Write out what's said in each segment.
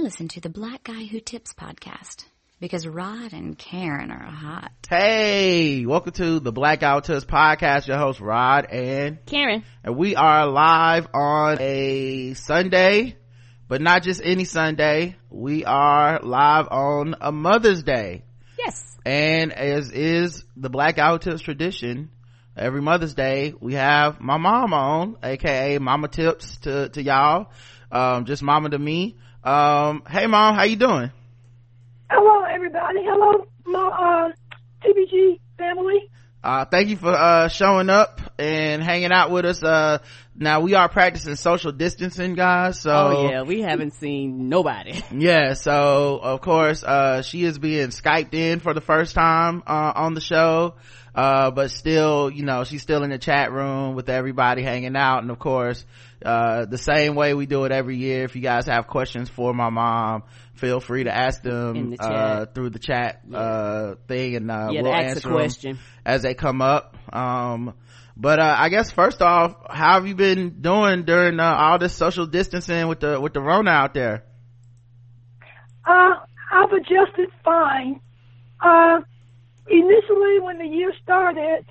I listen to the Black Guy Who Tips podcast because Rod and Karen are hot. Hey, welcome to the Black Guy Who Tips podcast. Your host Rod and Karen. And we are live on a Sunday, but not just any Sunday. We are live on a Mother's Day. Yes. And as is the Black Guy Who Tips tradition, every Mother's Day we have my mom on, aka Mama Tips to, to y'all. Um, just mama to me. Um, hey mom, how you doing? Hello, everybody. Hello, my uh, TBG family. Uh, thank you for uh, showing up and hanging out with us. Uh, now we are practicing social distancing, guys. So oh yeah, we haven't seen nobody. yeah. So of course, uh, she is being skyped in for the first time uh, on the show. Uh, but still, you know, she's still in the chat room with everybody hanging out. And of course, uh, the same way we do it every year. If you guys have questions for my mom, feel free to ask them, the uh, through the chat, yeah. uh, thing and, uh, yeah, we'll ask answer the 'em question. as they come up. Um, but, uh, I guess first off, how have you been doing during, uh, all this social distancing with the, with the Rona out there? Uh, I've adjusted fine. Uh, initially, when the year started,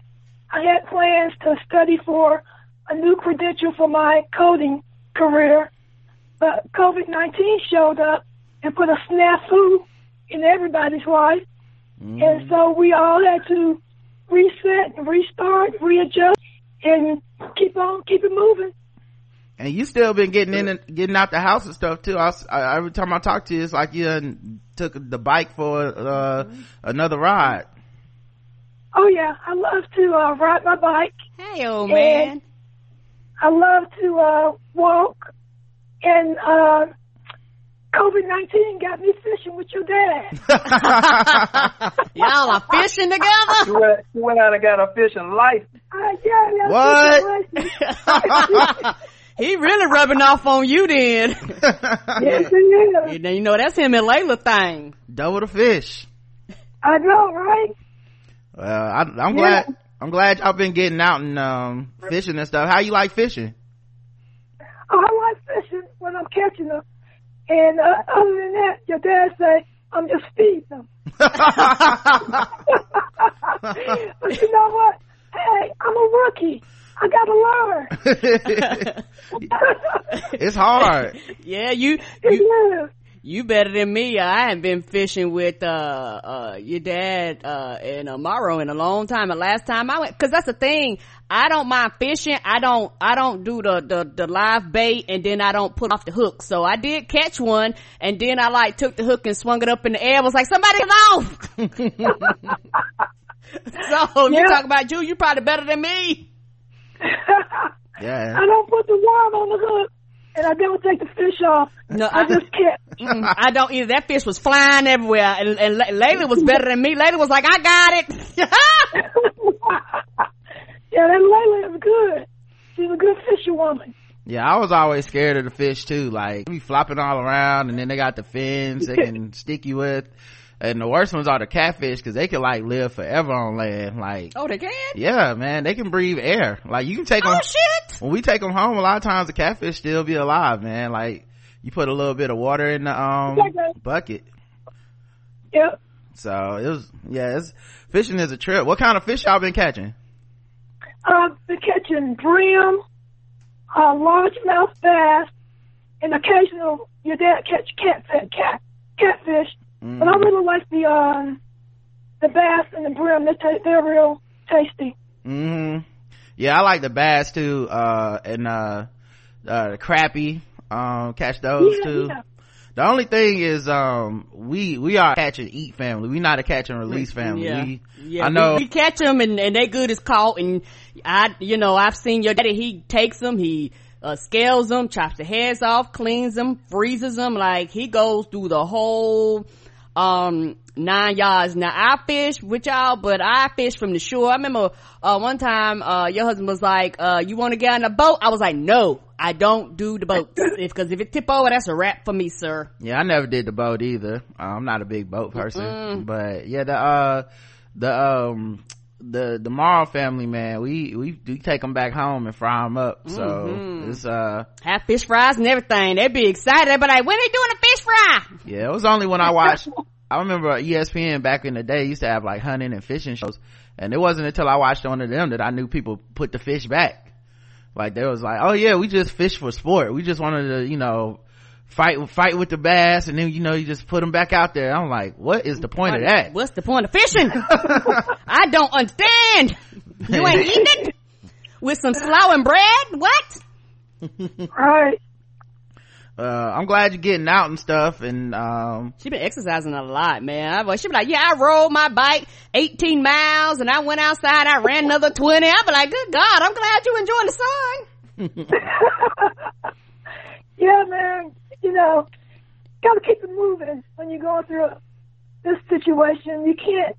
I had plans to study for a new credential for my coding career, but COVID-19 showed up and put a snafu in everybody's life, and so we all had to reset, restart, readjust, and keep on, keep it moving. And you still been getting in and getting out the house and stuff too. I, I, every time I talk to you, it's like you done took the bike for uh, another ride. Oh yeah, I love to uh, ride my bike. Hey, old man. I love to uh, walk, and uh, COVID nineteen got me fishing with your dad. Y'all are fishing She together. went, she went out and got a fishing life. Uh, yeah, yeah. What? he really rubbing off on you then. yes, it is. Then you know that's him and Layla thing. Double the fish. I know, right? Well, I, I'm glad. I'm glad y'all been getting out and um, fishing and stuff. How you like fishing? Oh, I like fishing when I'm catching them, and uh, other than that, your dad say I'm just feeding them. but you know what? Hey, I'm a rookie. I gotta learn. it's hard. Yeah, you It you is. You better than me. I haven't been fishing with uh uh your dad uh and Amaro in a long time. The last time I went, because that's the thing. I don't mind fishing. I don't I don't do the, the the live bait and then I don't put off the hook. So I did catch one and then I like took the hook and swung it up in the air. I was like, somebody get off. so you Yeah. talk about you, you probably better than me. Yeah. I don't put the worm on the hook, and I don't take the fish off. No, I I- just catch. Mm, I don't either. That fish was flying everywhere, and, and Layla was better than me. Layla was like, "I got it." yeah, that Layla is good. She's a good fisherwoman. Yeah, I was always scared of the fish too. Like, they be flopping all around and then they got the fins they can stick you with. And the worst ones are the catfish because they can like live forever on land. Like, oh, they can. yeah, man, they can breathe air. Like, you can take Oh them. shit! When we take them home, a lot of times the catfish still be alive, man. Like, you put a little bit of water in the, um, bucket. Yep. So it was, yeah, it's, fishing is a trip. What kind of fish y'all been catching? Uh, been catching brim, uh, largemouth bass, and occasional your dad catch cat cat catfish. But I really like the um the bass and the brim. They ta- they're real tasty. hmm Yeah, I like the bass too, uh, and, uh, uh, the crappie, um, catch those Yeah, too. yeah. The only thing is, um, we, we are a catch and eat family. We not a catch and release family. Yeah, We, yeah. I know. We, we catch them, and, and they good as caught. And I, you know, I've seen your daddy. He takes them. He uh, scales them, chops the heads off, cleans them, freezes them. Like he goes through the whole um nine yards. Now I fish with y'all, but I fish from the shore. I remember uh one time uh your husband was like, uh you want to get on a boat? I was like, no, I don't do the boat if because if it tip over, that's a wrap for me, sir. Yeah, I never did the boat either. Uh, I'm not a big boat person, but yeah, the, uh, the, um, the, the Morrow family, man, we, we, we take them back home and fry them up. So it's, uh, Have fish fries and everything. They'd be excited. They'd be like, when they doing the fish fish fry. Yeah, it was only when I watched. I remember ESPN back in the day used to have like hunting and fishing shows, and it wasn't until I watched one of them that I knew people put the fish back. Like they was like, oh yeah, we just fish for sport. We just wanted to, you know, fight fight with the bass, and then you know you just put them back out there. I'm like, what is the point what, of that? What's the point of fishing? I don't understand. You ain't eating it with some slaw and bread. What? right. Uh, I'm glad you're getting out and stuff. And um, she been exercising a lot, man. I, she be like, yeah, I rode my bike 18 miles, and I went outside. I ran another 20. I be like, good God, I'm glad you enjoying the sun. yeah, man. You know, gotta keep it moving when you're going through this situation. You can't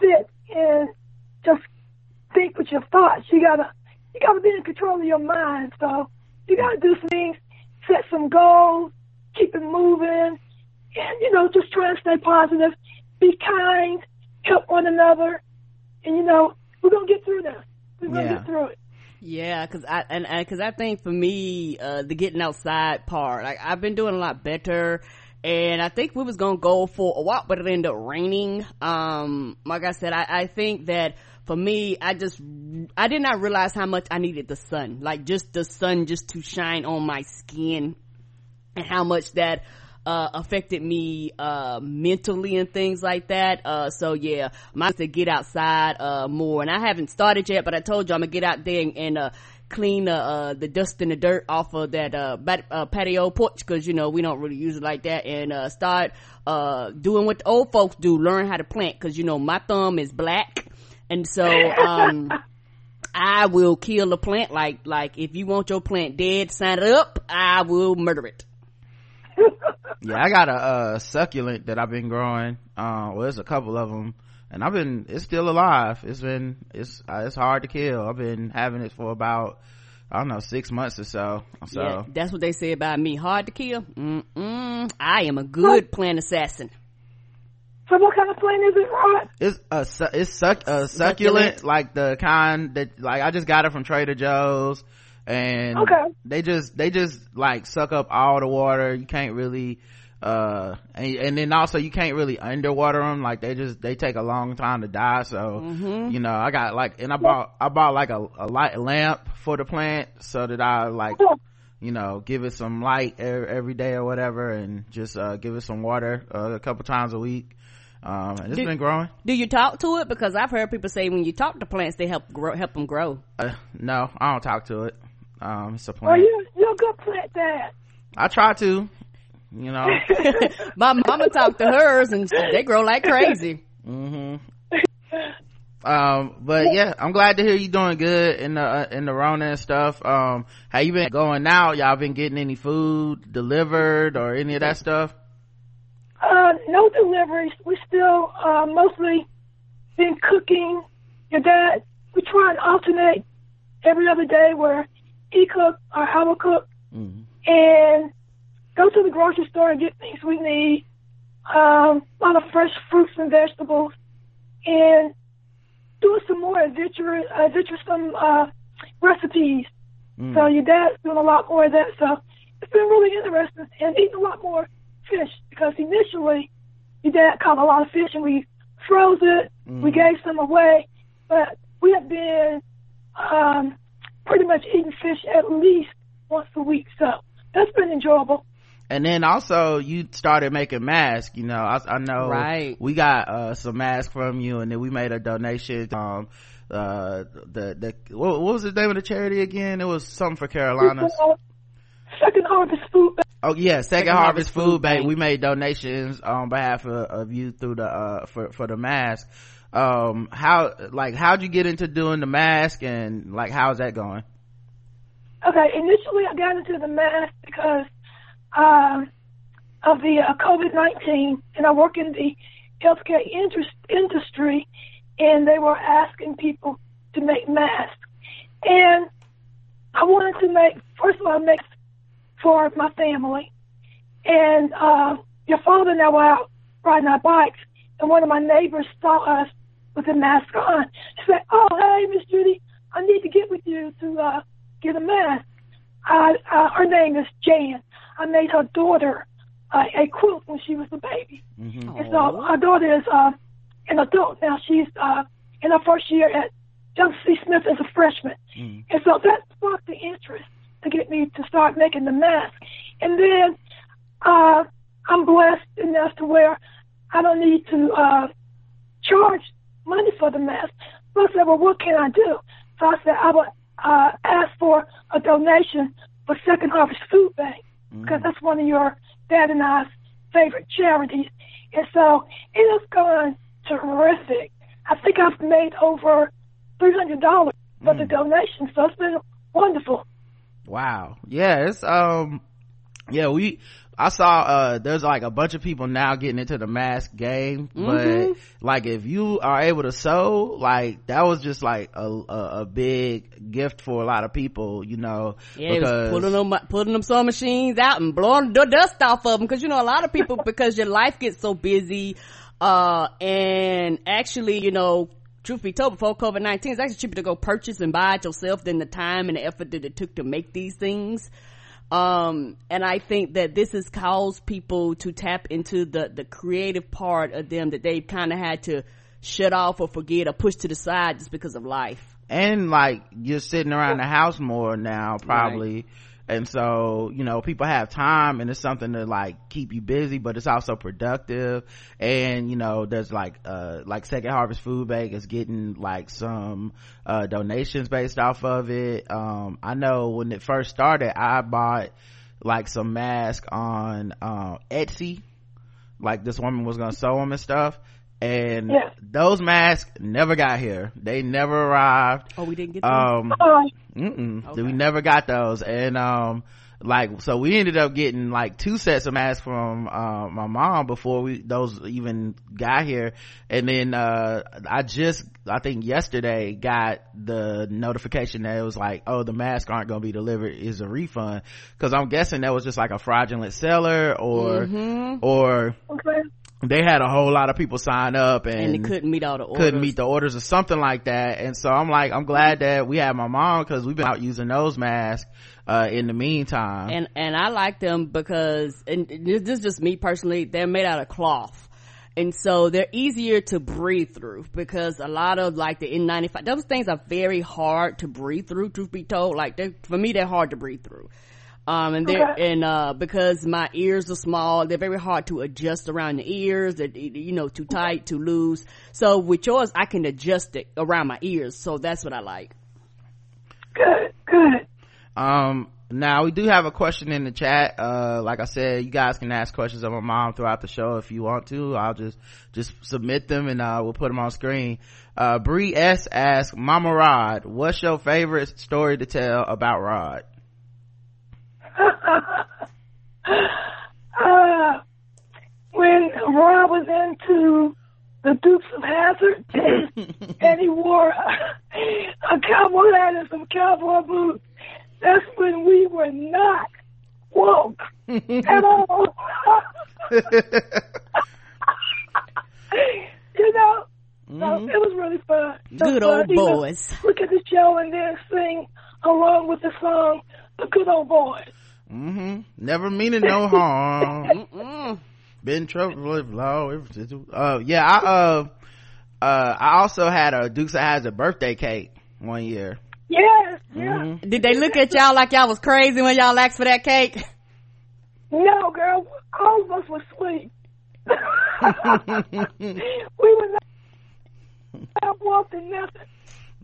sit and just think with your thoughts. You gotta, you gotta be in control of your mind. So you gotta do some things set some goals, keep it moving, and you know, just try and stay positive, be kind, help one another, and you know, we're gonna get through this. We're gonna yeah. get through it. Yeah, cause I, and, and cause I think for me, uh, the getting outside part, like I've been doing a lot better and I think we was gonna go for a walk, but it ended up raining. Um, like I said, I, I think that for me, I just, I did not realize how much I needed the sun. Like just the sun just to shine on my skin and how much that, uh, affected me, uh, mentally and things like that. Uh, so yeah, my to get outside, uh, more. And I haven't started yet, but I told you I'm gonna get out there and, uh, clean uh, uh, the dust and the dirt off of that uh, bat- uh, patio porch because you know we don't really use it like that and uh, start uh, doing what the old folks do learn how to plant because you know my thumb is black and so, um, I will kill a plant. Like, like if you want your plant dead, sign it up. I will murder it. yeah, I got a, uh, succulent that I've been growing. Uh, well, there's a couple of them and I've been, it's still alive. It's been, it's, uh, it's hard to kill. I've been having it for about, I don't know, six months or so. So yeah, that's what they say about me. Hard to kill. Mm-mm. I am a good plant assassin. So what kind of plant is it, Rod? It's a it's suck a succulent, like the kind that like I just got it from Trader Joe's, and okay. they just they just like suck up all the water. You can't really uh and, and then also you can't really underwater them like they just they take a long time to die so mm-hmm. you know i got like and i bought i bought like a, a light lamp for the plant so that i like you know give it some light every, every day or whatever and just uh give it some water uh, a couple times a week um, and it's do, been growing. Do you talk to it? Because I've heard people say when you talk to plants, they help grow, help them grow. Uh, no, I don't talk to it. Um, it's a plant. Oh, you you're a good plant dad. I try to. You know, my mama talked to hers, and they grow like crazy. hmm Um, but yeah, I'm glad to hear you doing good in the uh, in the Rona and stuff. Um, how you been going now? Y'all been getting any food delivered or any of that stuff? Uh, no deliveries. We still uh, mostly been cooking. Your dad, we try and alternate every other day where he cook or I will cook, mm-hmm. and go to the grocery store and get things we need. Um, a lot of fresh fruits and vegetables, and do some more adventurous, adventuresome uh, recipes. Mm. So your dad's doing a lot more of that. So it's been really interesting and eating a lot more fish because initially your dad caught a lot of fish and we froze it. Mm. We gave some away, but we have been um, pretty much eating fish at least once a week. So that's been enjoyable. And then also you started making masks, you know, I, I know right. we got, uh, some masks from you and then we made a donation, um, uh, the, the, what, what was the name of the charity again? It was something for Carolina. Second Harvest Food Bank. Oh yeah, Second, Second Harvest, Harvest, Food Bank. Bank. We made donations on behalf of, of you through the uh for for the mask. Um, how like how'd you get into doing the mask and like how's that going? Okay, initially I got into the mask because um of the uh, COVID nineteen, and I work in the healthcare interest, industry, and they were asking people to make masks, and I wanted to make first of all make for my family. And uh, your father and I were out riding our bikes, and one of my neighbors saw us with a mask on. She said, "Oh, hey, Miss Judy, I need to get with you to uh, get a mask." Uh, uh, her name is Jan. I made her daughter uh, a quilt when she was a baby. Mm-hmm. And so our daughter is uh, an adult now. She's uh, in her first year at Johnson C. Smith as a freshman. Mm. And so that sparked the interest to get me to start making the mask. And then uh, I'm blessed enough to where I don't need to uh, charge money for the mask. So I said, well, what can I do? So I said, I would uh, ask for a donation for Second Harvest Food Bank because that's one of your dad and I's favorite charities. And so it has gone terrific. I think I've made over three hundred dollars for the donation, so it's been wonderful. Wow. Yeah, it's um yeah, we I saw uh there's like a bunch of people now getting into the mask game, but like if you are able to sew, like that was just like a a, a big gift for a lot of people, you know, Yeah, was pulling them, putting them sewing machines out and blowing the dust off of them. Cause you know, a lot of people, because your life gets so busy, uh, and actually, you know, truth be told, before COVID-19, it's actually cheaper to go purchase and buy it yourself than the time and the effort that it took to make these things. Um, and I think that this has caused people to tap into the, the creative part of them that they've kind of had to shut off or forget or push to the side just because of life. and like you're sitting around the house more now probably and so you know people have time and it's something to like keep you busy but it's also productive. And you know there's like uh like second harvest food bank is getting like some uh donations based off of it. Um i know when it first started i bought like some mask on uh etsy. Like this woman was gonna sew them and stuff and Yeah. those masks never got here they never arrived Oh, we didn't get them? um Oh, Okay. We never got those. And, um, like, so we ended up getting like two sets of masks from, uh, my mom before we, those even got here. And then, uh, I just, I think yesterday got the notification that it was like, oh, the masks aren't going to be delivered is a refund. Cause I'm guessing that was just like a fraudulent seller or, Mm-hmm. or okay. They had a whole lot of people sign up and, and they couldn't meet all the orders. couldn't meet the orders or something like that. And so I'm like, I'm glad that we have my mom because we've been out using those masks, uh, in the meantime. and and I like them because and this is just me personally. They're made out of cloth, and so they're easier to breathe through because a lot of like the N95 those things are very hard to breathe through. Truth be told, like for me, they're hard to breathe through. Um, and they're, Okay. and, uh, because my ears are small, they're very hard to adjust around the ears. They're, you know, too tight, too loose. So with yours, I can adjust it around my ears. So that's what I like. Good, good. Um, now we do have a question in the chat. Uh, like I said, you guys can ask questions of my mom throughout the show if you want to. I'll just, just submit them and, uh, we'll put them on screen. Uh, Bree S asks, Mama Rod, what's your favorite story to tell about Rod? Uh, when Rob was into the Dukes of Hazzard, and he wore a, a cowboy hat and some cowboy boots, that's when we were not woke at all. you know, so it was really fun. So Good fun old to, you know, boys. Look at the show and then sing along with the song, "The Good Old Boys." Hmm Never meaning no harm. Mm. Been trouble with law. Uh, yeah, I, uh, uh, I also had a Dukes of Hazzard birthday cake one year. Yes, yeah. Mhm. Did they look at y'all like y'all was crazy when y'all asked for that cake? No, girl, all of us were sweet. we were not, not wanting nothing.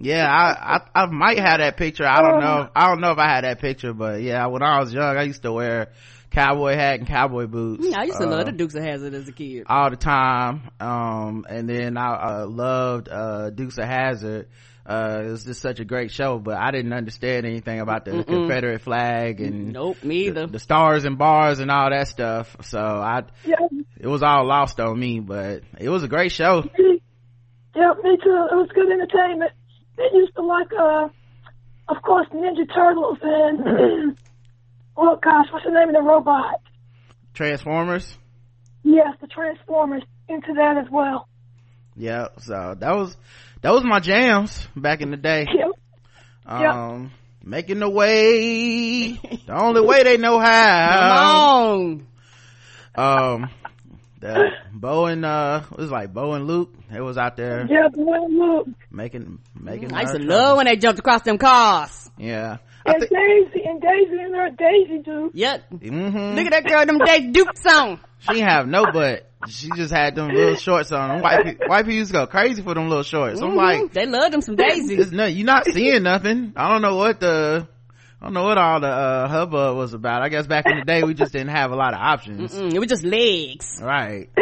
Yeah, I, I, I might have that picture. I don't know. I don't know if I had that picture, but yeah, when I was young, I used to wear cowboy hat and cowboy boots. I used to uh, love the Dukes of Hazzard as a kid. all the time. Um, and then I, uh, loved, uh, Dukes of Hazzard. Uh, it was just such a great show, but I didn't understand anything about the Confederate flag and Nope, me either. the stars and bars and all that stuff. So I, Yeah, it was all lost on me, but it was a great show. me, yeah, me too. It was good entertainment. They used to like, uh, of course, Ninja Turtles and, oh gosh, what's the name of the robot? Transformers. Yes, the Transformers into that as well. Yeah. So that was, that was my jams back in the day. Yep. Um, making the way, the only way they know Come how. on. um the Bo and uh it was like Bo and Luke. They was out there Yeah, boy, look. making making. I used to love when they jumped across them cars. Yeah. And think. Daisy, and Daisy and her Daisy do. Yep. hmm Look at that girl, them Daisy Dukes on. She have no butt. She just had them little shorts on. Them white, pe- white people used to go crazy for them little shorts. I'm like, they love them some daisies. it's no, you're not seeing nothing. I don't know what the, I don't know what all the, uh, hubbub was about. I guess back in the day we just didn't have a lot of options. Mm, it was just legs. Right.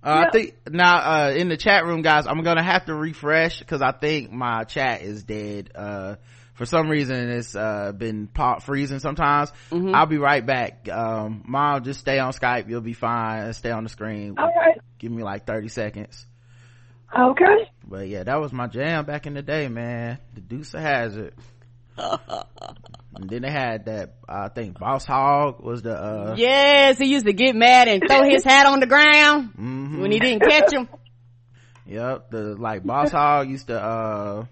Uh, I think now, uh, in the chat room, guys, I'm gonna have to refresh because I think my chat is dead. Uh, for some reason it's, uh, been pop freezing sometimes. I'll be right back. Um, mom, just stay on Skype. You'll be fine. Stay on the screen. All right. Give me like 30 seconds. Okay. But yeah, that was my jam back in the day, man. The Deuce of Hazard. And then they had that, I think Boss Hogg was the, uh, Yes, he used to get mad and throw his hat on the ground mhm. when he didn't catch him. Yep, the like Boss Hogg used to uh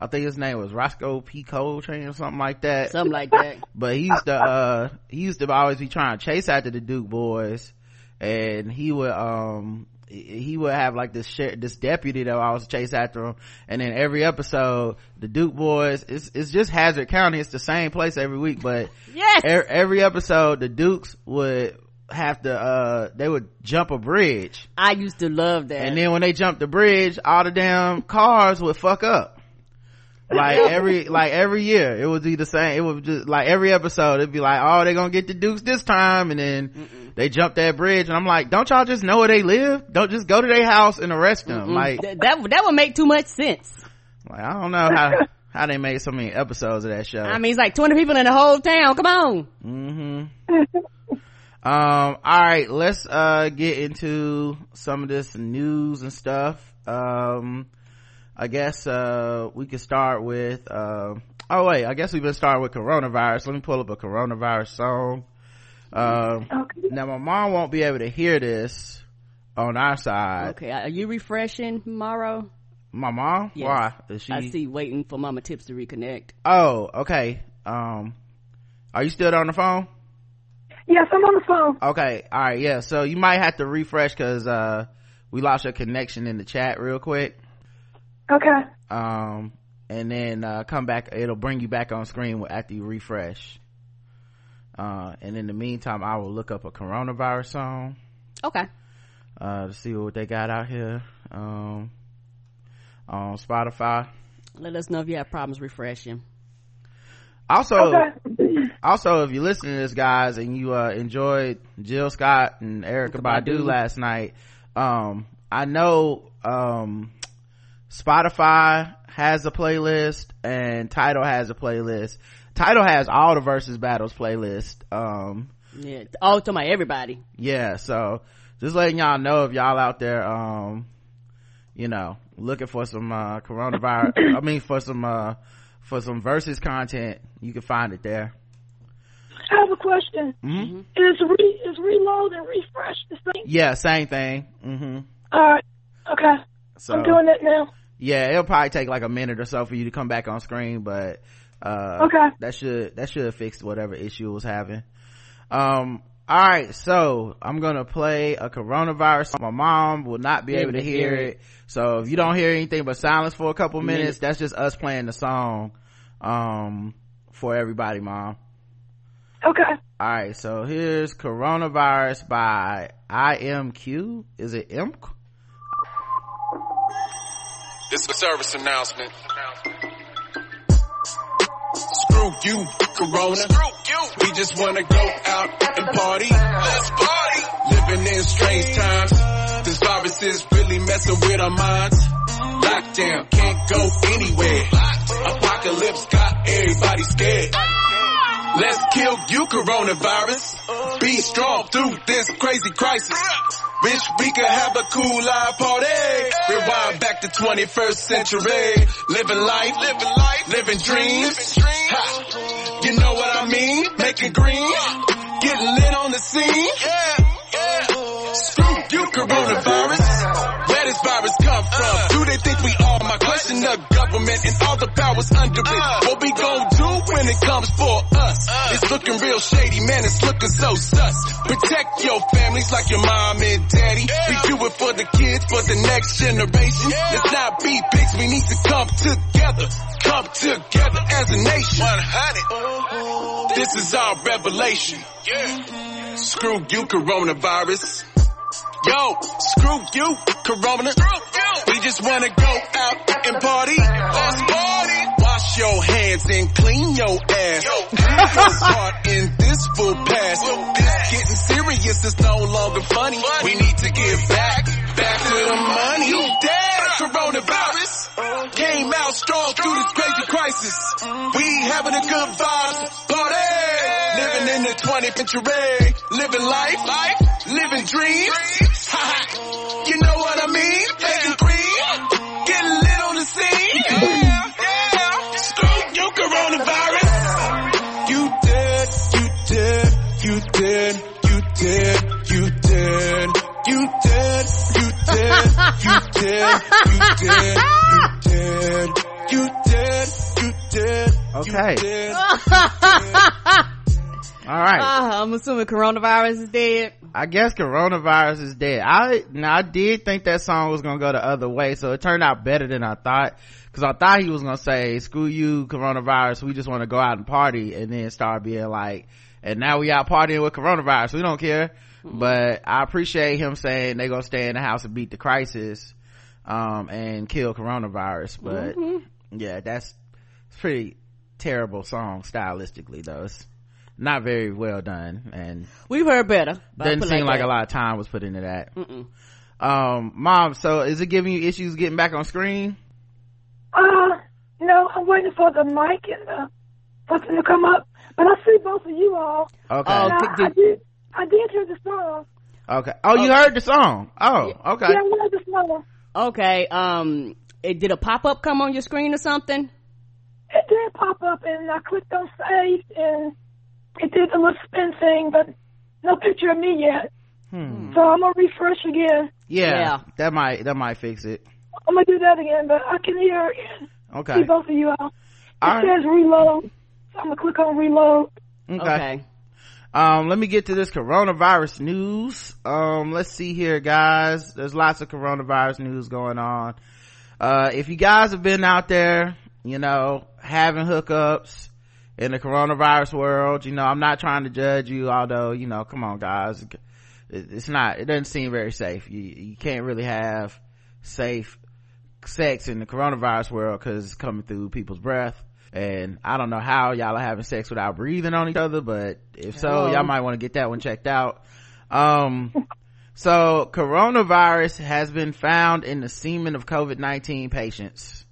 I think his name was Rosco P. Coltrane or something like that. Something like that. But he used to uh he used to always be trying to chase after the Duke boys and he would um he would have like this share, this deputy that always chase after him and then every episode the Duke boys it's it's just Hazzard County it's the same place every week but Yes. er, every episode the Dukes would have to uh they would jump a bridge I used to love that. and then when they jumped the bridge, all the damn cars would fuck up. Like every, like every year, it would be the same. It would just, like every episode, it'd be like, oh, they're gonna get the Dukes this time. And then they jump that bridge. And I'm like, don't y'all just know where they live? Don't just go to their house and arrest them. Like, Th- that that would make too much sense. like, I don't know how, how they made so many episodes of that show. I mean, it's like 20 people in the whole town. Come on. mm-hmm. um all right let's uh get into some of this news and stuff um i guess uh we could start with uh oh wait i guess we've been starting with coronavirus let me pull up a coronavirus song um Okay. now my mom won't be able to hear this on our side Okay, are you refreshing tomorrow? my mom Yes. why is she I see waiting for Mama Tips to reconnect. oh okay um are you still on the phone Yes, I'm on the phone. Okay, all right, yeah. So you might have to refresh because uh, we lost your connection in the chat real quick. Okay. Um, and then uh, come back. It'll bring you back on screen after you refresh. Uh, and in the meantime, I will look up a coronavirus song Okay. uh, to see what they got out here um, on Spotify. Let us know if you have problems refreshing. Also, Okay. also if you listen to this guys and you uh enjoyed jill scott and erykah badu Badu. last night um i know um spotify has a playlist and Tidal has a playlist Tidal has all the Verzuz battles playlist um Yeah. Oh, talking about everybody. yeah so just letting y'all know if y'all out there um you know looking for some uh coronavirus i mean for some uh for some Verzuz content you can find it there I have a question. Mhm. Is re is reload and refresh the same? Yeah, same thing. hmm All right. Okay. So I'm doing it now. Yeah, it'll probably take like a minute or so for you to come back on screen, but uh, Okay. that should that should fix whatever issue was having. Um, all right, so I'm gonna play a coronavirus. My mom will not be able to hear it, so if you don't hear anything but silence for a couple minutes, that's just us playing the song um for everybody, mom. Okay. All right, so here's coronavirus by IMQ. Is it IMQ? This is a service announcement. Screw you, Corona. Screw you. We just wanna go out and party. Let's party. Living in strange times. This virus is really messing with our minds. Lockdown, can't go anywhere. Apocalypse got everybody scared. Let's kill you, coronavirus. Be strong through this crazy crisis. Wish we could have a cool live party. Rewind back to 21st century. Living life, living life, living dreams. Ha. You know what I mean? Making green. Getting lit on the scene. Screw question the government and all the powers under it. Uh. What we gon' do when it comes for us? Uh. It's looking real shady, man, it's looking so sus. Protect your families like your mom and daddy. We do it for the kids, for the next generation. Let's not be pigs, we need to come together. Come together as a nation. 100. This is our revelation. Yeah. Screw you, coronavirus. Yo, screw you, Corona. We just wanna go out and party. Let's party. Wash your hands and clean your ass. Part in this full pass. This getting serious is no longer funny. We need to give back, back to the money. You dead, coronavirus. Came out strong through this crazy crisis. We having a good vibe, party. Living in the 20th century, living life, life, living dreams. Ha ha. You know what I mean? Making cream, getting lit on the scene. Yeah, yeah. Screw you, coronavirus. You dead, you dead, you dead, you dead, you dead, you dead, you dead, you dead, you dead, you dead, you dead, you dead. Okay. All right. Uh, I'm assuming coronavirus is dead. I guess coronavirus is dead. I now I did think that song was gonna go the other way, so it turned out better than I thought. Cause I thought he was gonna say, "Screw you, coronavirus. We just want to go out and party," and then start being like, "And now we out partying with coronavirus. We don't care." But I appreciate him saying they gonna stay in the house and beat the crisis, um, and kill coronavirus. But yeah, that's it's pretty terrible song stylistically, though. It's not very well done and We've heard better. but I'll doesn't seem like that. a lot of time was put into that um mom so is it giving you issues getting back on screen Uh, no, I'm waiting for the mic and the something to come up. But I see both of you all. okay Oh, I, did- I did. I did hear the song. okay oh you heard the song oh okay Yeah, I heard the song. Okay, um, it, did a pop-up come on your screen or something? It did pop up, and I clicked on save, and it did the little spin thing, but no picture of me yet. Hmm. So I'm gonna refresh again. yeah, Yeah. that might that might fix it I'm gonna do that again, but I can hear again. okay See both of you all. It All right. says reload, so I'm gonna click on reload. okay. Okay. um let me get to this coronavirus news um let's see here guys there's lots of coronavirus news going on uh if you guys have been out there you know having hookups in the coronavirus world you know i'm not trying to judge you although you know come on guys. It's not it doesn't seem very safe. You you can't really have safe sex in the coronavirus world because it's coming through people's breath. And i don't know how y'all are having sex without breathing on each other but if so Hello. y'all might want to get that one checked out. Um so coronavirus has been found in the semen of covid-19 patients.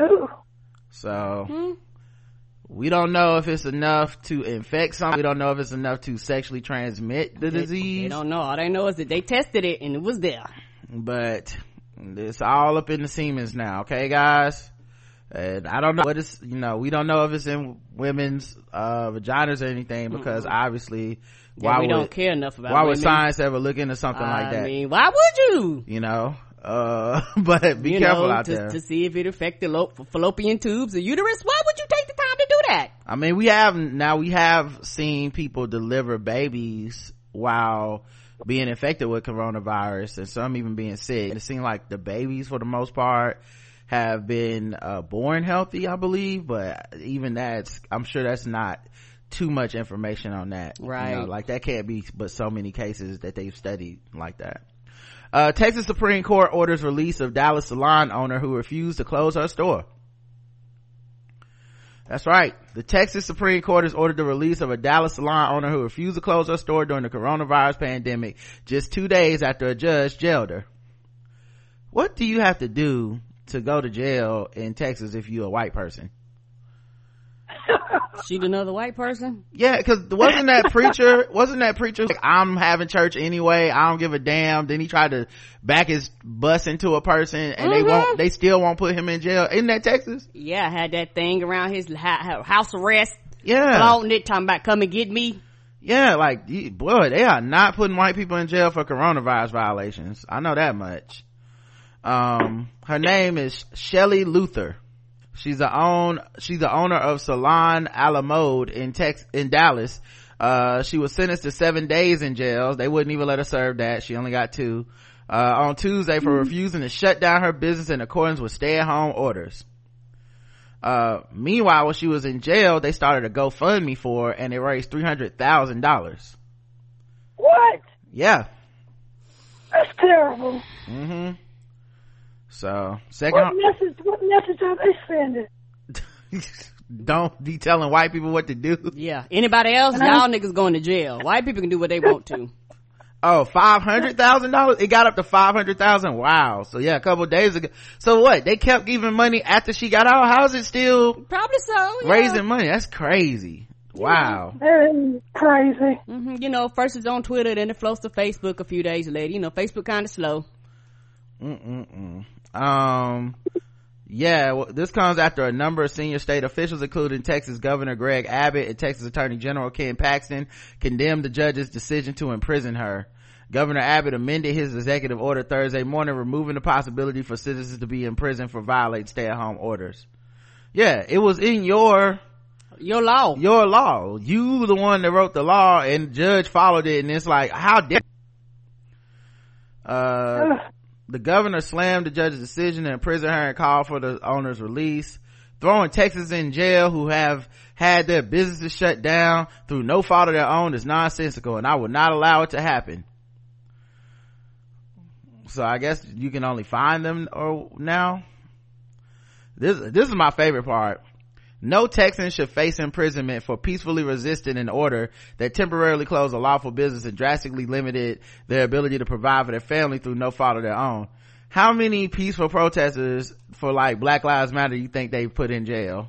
Ooh, so we don't know if it's enough to infect some we don't know if it's enough to sexually transmit the They disease don't know. All they know is that they tested it and it was there. but it's all up in the Siemens now, okay guys? And I don't know what it's, you know, we don't know if it's in women's, uh, vaginas or anything because obviously, Yeah, why we would, don't care enough about why would science ever look into something like that? I mean, why would you? you know, uh, but be you careful know, out to, there. to see if it affected lo- fallopian tubes or uterus. Why would you take the time to do that? I mean, we have, now we have seen people deliver babies while being infected with coronavirus and some even being sick. It seemed like the babies for the most part have been, uh, born healthy, I believe, but even that's, I'm sure that's not too much information on that. You know, Right. like that can't be but so many cases that they've studied like that. Uh, Texas Supreme Court orders release of Dallas salon owner who refused to close her store. That's right. The Texas Supreme Court has ordered the release of a Dallas salon owner who refused to close her store during the coronavirus pandemic just two days after a judge jailed her. What do you have to do to go to jail in Texas if you're a white person? Shoot another white person? Yeah, cause wasn't that preacher, wasn't that preacher like, I'm having church anyway, I don't give a damn. Then he tried to back his bus into a person and they won't, they still won't put him in jail. Isn't that Texas? Yeah, had that thing around his house arrest. Yeah. Flaunting it, talking about come and get me. Yeah, like, boy, they are not putting white people in jail for coronavirus violations. I know that much. Um, her name is Shelley Luther. She's the own, she's the owner of Salon a la Mode in Tex, in Dallas. Uh, she was sentenced to seven days in jail. They wouldn't even let her serve that. She only got two. Uh, on Tuesday for refusing to shut down her business in accordance with stay-at-home orders. Uh, meanwhile, when she was in jail, they started a GoFundMe for her and it raised $300,000. What? Yeah. That's terrible. hmm So, second, What message? What message are they sending? don't be telling white people what to do. Yeah. Anybody else? Y'all niggas going to jail. White people can do what they want to. Oh, five hundred thousand dollars. It got up to five hundred thousand. Wow. So yeah, a couple days ago. So what? They kept giving money after she got out. How's it still Probably so. Yeah. raising money? That's crazy. Wow. That is crazy. hmm You know, first it's on Twitter, then it flows to Facebook a few days later. You know, Facebook kind of slow. Mm-mm-mm. Um, yeah, well, this comes after a number of senior state officials, including Texas Governor Greg Abbott and Texas Attorney General Ken Paxton, condemned the judge's decision to imprison her. Governor Abbott amended his executive order Thursday morning, removing the possibility for citizens to be imprisoned for violating stay-at-home orders. Yeah, it was in your Your law. your law. You the one that wrote the law, and the judge followed it, and it's like, how dare? Uh, Ugh. The governor slammed the judge's decision and imprison her and called for the owner's release. Throwing Texans in jail who have had their businesses shut down through no fault of their own is nonsensical and I will not allow it to happen. So I guess you can only find them or now. This, this is my favorite part. No Texan should face imprisonment for peacefully resisting an order that temporarily closed a lawful business and drastically limited their ability to provide for their family through no fault of their own. How many peaceful protesters for like Black Lives Matter you think they put in jail?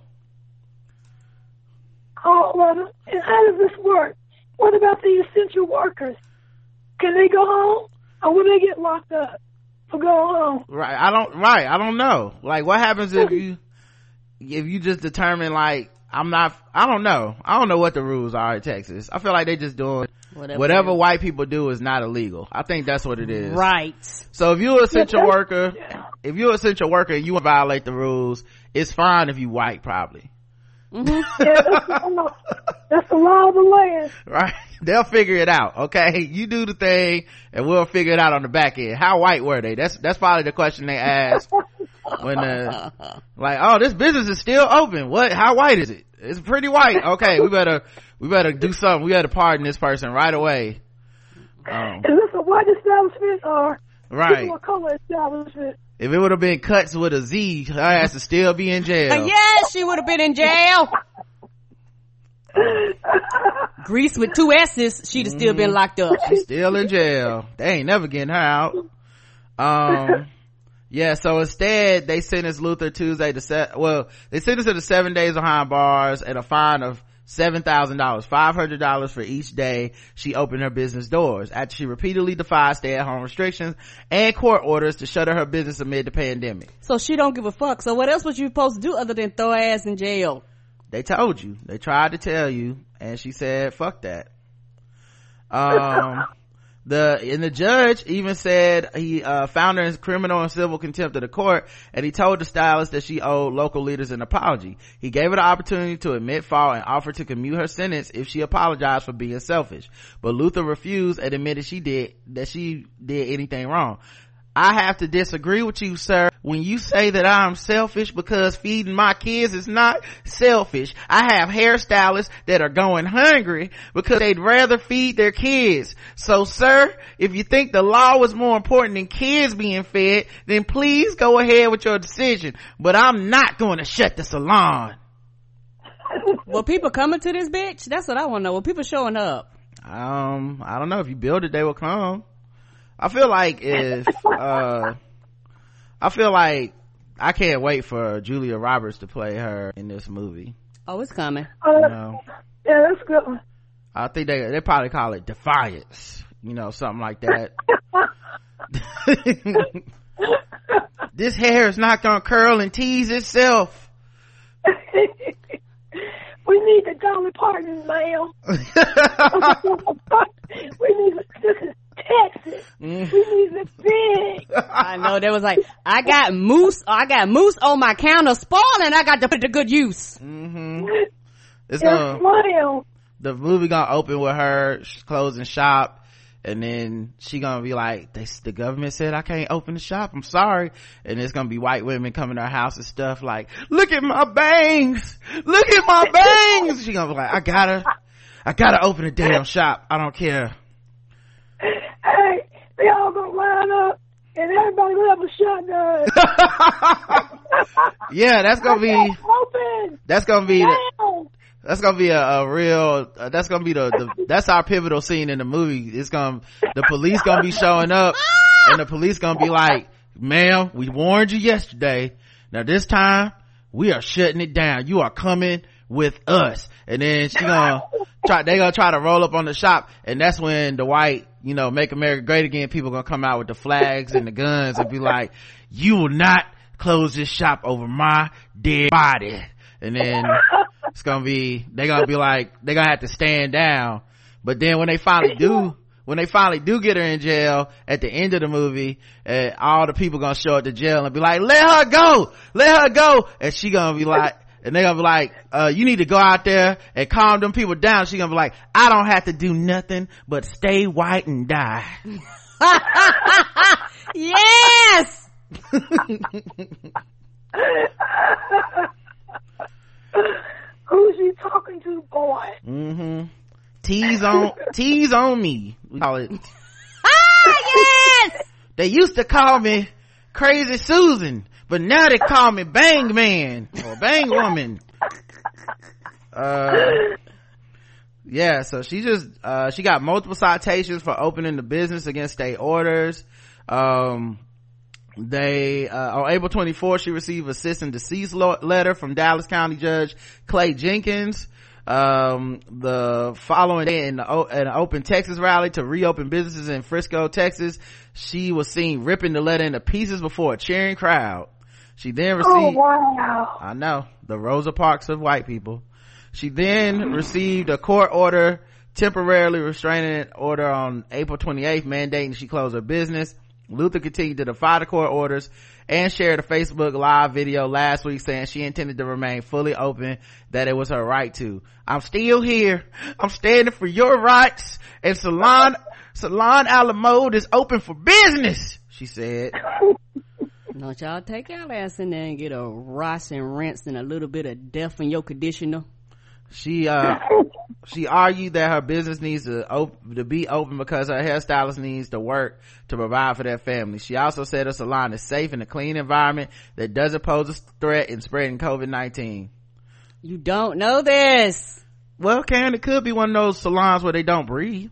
Oh, well, and how does this work? What about the essential workers? Can they go home, or will they get locked up for going home? Right. I don't, right. I don't know. Like what happens if you, if you just determine like, I'm not, I don't know. I don't know what the rules are in Texas. I feel like they just doing Whatever. whatever white people do is not illegal. I think that's what it is. Right. So if you're an essential that's- worker, if you're an essential worker and you violate the rules, it's fine if you white probably. Mm-hmm. Yeah, that's, the law. that's the law of the land. Right? They'll figure it out. Okay. You do the thing and we'll figure it out on the back end. How white were they? That's, that's probably the question they asked when, uh, like, oh, this business is still open. What, how white is it? It's pretty white. Okay. We better, we better do something. We better pardon this person right away. Um, Is this a white establishment or right. people of color establishment? If it would have been cuts with a Z, her ass would still be in jail. Uh, yes, she would have been in jail. Grease with two S's, she'd have still been locked up. She's still in jail. They ain't never getting her out. Um, yeah, so instead they sentenced Luther Tuesday to set, well, they sentenced her to seven days behind bars and a fine of $7,000, $500 for each day she opened her business doors after she repeatedly defied stay-at-home restrictions and court orders to shutter her business amid the pandemic. So she don't give a fuck. So what else was you supposed to do other than throw ass in jail? They told you. They tried to tell you, and she said, "Fuck that." Um, the and the judge even said he uh, found her in criminal and civil contempt of the court, and he told the stylist that she owed local leaders an apology. He gave her the opportunity to admit fault and offered to commute her sentence if she apologized for being selfish. But Luther refused and admitted she did that she did anything wrong. I have to disagree with you, sir. When you say that I'm selfish because feeding my kids is not selfish. I have hairstylists that are going hungry because they'd rather feed their kids. So sir, if you think the law is more important than kids being fed, then please go ahead with your decision. But I'm not going to shut the salon. Well, people coming to this bitch? That's what I want to know. Were people showing up? Um, I don't know. If you build it, they will come. I feel like if, uh, I feel like I can't wait for Julia Roberts to play her in this movie. Oh, it's coming. Uh, You know, yeah, that's a good. One. I think they, they probably call it Defiance, you know, something like that. this hair is not gonna curl and tease itself. we need the Dolly Parton, ma'am. we need this is Texas. Mm. We need the big. I know. There was like, I got mousse. I got mousse on my counter spoiling. I got to put it to good use. Mm-hmm. It's gonna, ma'am. the movie gonna open with her closing shop and then she gonna be like they, the government said i can't open the shop i'm sorry and it's gonna be white women coming to her house and stuff like look at my bangs look at my bangs she gonna be like i gotta i gotta open a damn shop i don't care Hey, they all gonna line up and everybody will have a shotgun. yeah that's gonna be open. that's gonna be the, that's gonna be a, a real uh, that's gonna be the, the that's our pivotal scene in the movie it's gonna the police gonna be showing up and the police gonna be like ma'am we warned you yesterday now this time we are shutting it down you are coming with us. And then she gonna try they gonna try to roll up on the shop. And that's when the white you know make america great again people gonna come out with the flags and the guns and be like you will not close this shop over my dead body. And then it's gonna be they gonna be like they gonna have to stand down. But then when they finally do when they finally do get her in jail at the end of the movie uh, all the people gonna show up to jail and be like let her go! Let her go! And she gonna be like and they gonna be like uh, you need to go out there and calm them people down she gonna be like i don't have to do nothing but stay white and die Yes. Who's he talking to, boy? mm-hmm tease on tease on me we call it Ah, yes. They used to call me Crazy Susan, but now they call me Bang Man or Bang Woman. Uh, yeah, so she just, uh, she got multiple citations for opening the business against state orders. Um, they, uh, on April 24th, she received a cease and desist letter from Dallas County Judge Clay Jenkins. Um, the following day in, the, in an open Texas rally to reopen businesses in Frisco, Texas, she was seen ripping the letter into pieces before a cheering crowd. She then received, Oh, received, wow. I know, the Rosa Parks of white people. She then received a court order, temporarily restraining order on April 28th, mandating she close her business. Luther continued to defy the court orders and shared a Facebook live video last week saying she intended to remain fully open, that it was her right to. I'm still here. I'm standing for your rights and Salon, Salon Alamode is open for business, she said. Don't y'all take our ass in there and get a Ross and rinse and a little bit of Def in your conditioner. She, uh, she argued that her business needs to op- to be open because her hairstylist needs to work to provide for their family. She also said her salon is safe in a clean environment that doesn't pose a threat in spreading COVID-19. You don't know this. Well, Karen, it could be one of those salons where they don't breathe.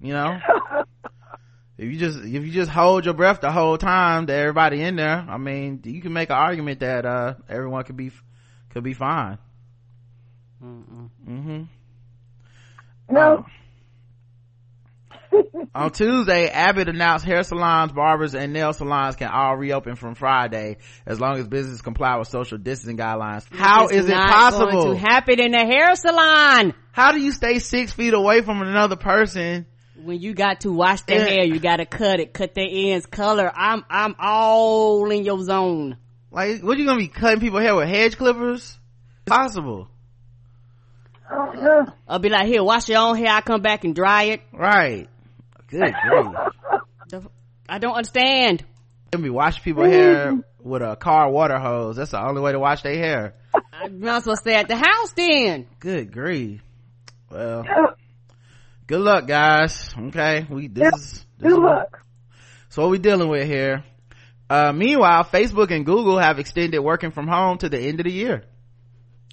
You know? if you just, if you just hold your breath the whole time to everybody in there, I mean, you can make an argument that, uh, everyone could be, could be fine. Mm-hmm. No. On Tuesday, Abbott announced hair salons, barbers, and nail salons can all reopen from Friday as long as businesses comply with social distancing guidelines. How It's is it not possible? Going to happen in a hair salon. How do you stay six feet away from another person? When you got to wash their Yeah. hair, you got to cut it, cut their ends, color. I'm, I'm all in your zone. Like, what are you gonna be cutting people hair with hedge clippers? It's possible. Oh, no. I'll be like, here, wash your own hair. I come back and dry it. Right. Good grief. The- I don't understand. They be washing people's hair with a car water hose. That's the only way to wash their hair. I might supposed to stay at the house then. Good grief. Well, uh-huh. Good luck guys. Okay. We, this is, this Good is- luck. So what we dealing with here? Uh, meanwhile, Facebook and Google have extended working from home to the end of the year.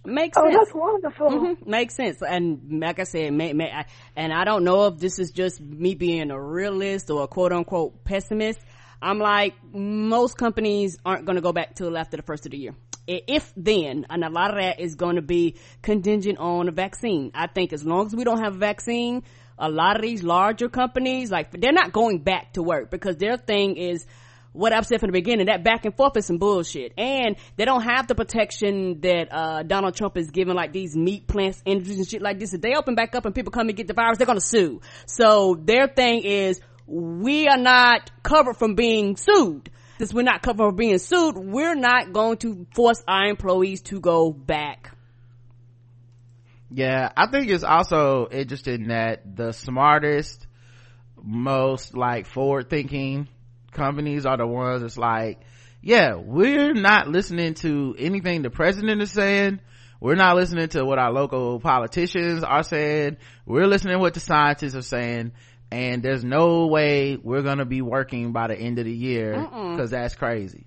Makes Oh, sense. that's wonderful. Mhm, makes sense and like i said may, may, I, and i don't know if this is just me being a realist or a quote unquote pessimist i'm like most companies aren't going to go back till after the first of the year if then and a lot of that is going to be contingent on a vaccine i think as long as we don't have a vaccine a lot of these larger companies like they're not going back to work because their thing is what I've said from the beginning, that back and forth is some bullshit. And they don't have the protection that, uh, Donald Trump is giving like these meat plants industries and shit like this. If they open back up and people come and get the virus, they're gonna sue. So their thing is, we are not covered from being sued. since we're not covered from being sued, we're not going to force our employees to go back. Yeah, I think it's also interesting that the smartest, most like forward thinking companies are the ones that's like, yeah, we're not listening to anything the president is saying. We're not listening to what our local politicians are saying. We're listening to what the scientists are saying. And there's no way we're going to be working by the end of the year because that's crazy.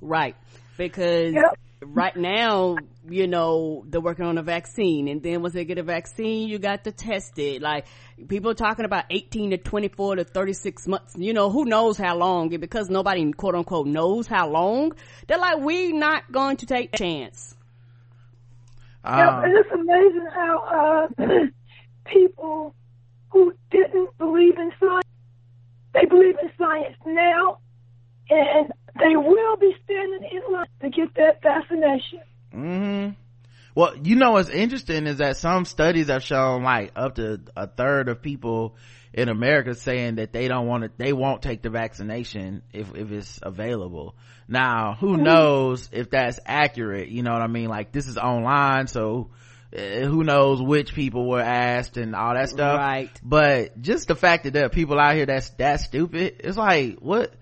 Right. Because Yep. right now, you know, they're working on a vaccine and then once they get a vaccine, you got to test it. Like people are talking about 18 to 24 to 36 months. You know, who knows how long and because nobody quote unquote knows how long, they're like, we not going to take a chance. Yeah, Um, and it's amazing how uh, people who didn't believe in science, they believe in science now, and they will be standing in line to get that vaccination. Hmm Well, you know what's interesting is that some studies have shown like up to a third of people in America saying that they don't want to, they won't take the vaccination if, if it's available. Now, who knows if that's accurate? You know what I mean? Like this is online, so uh, who knows which people were asked and all that stuff. Right. But just the fact that there are people out here that's that stupid, it's like, what,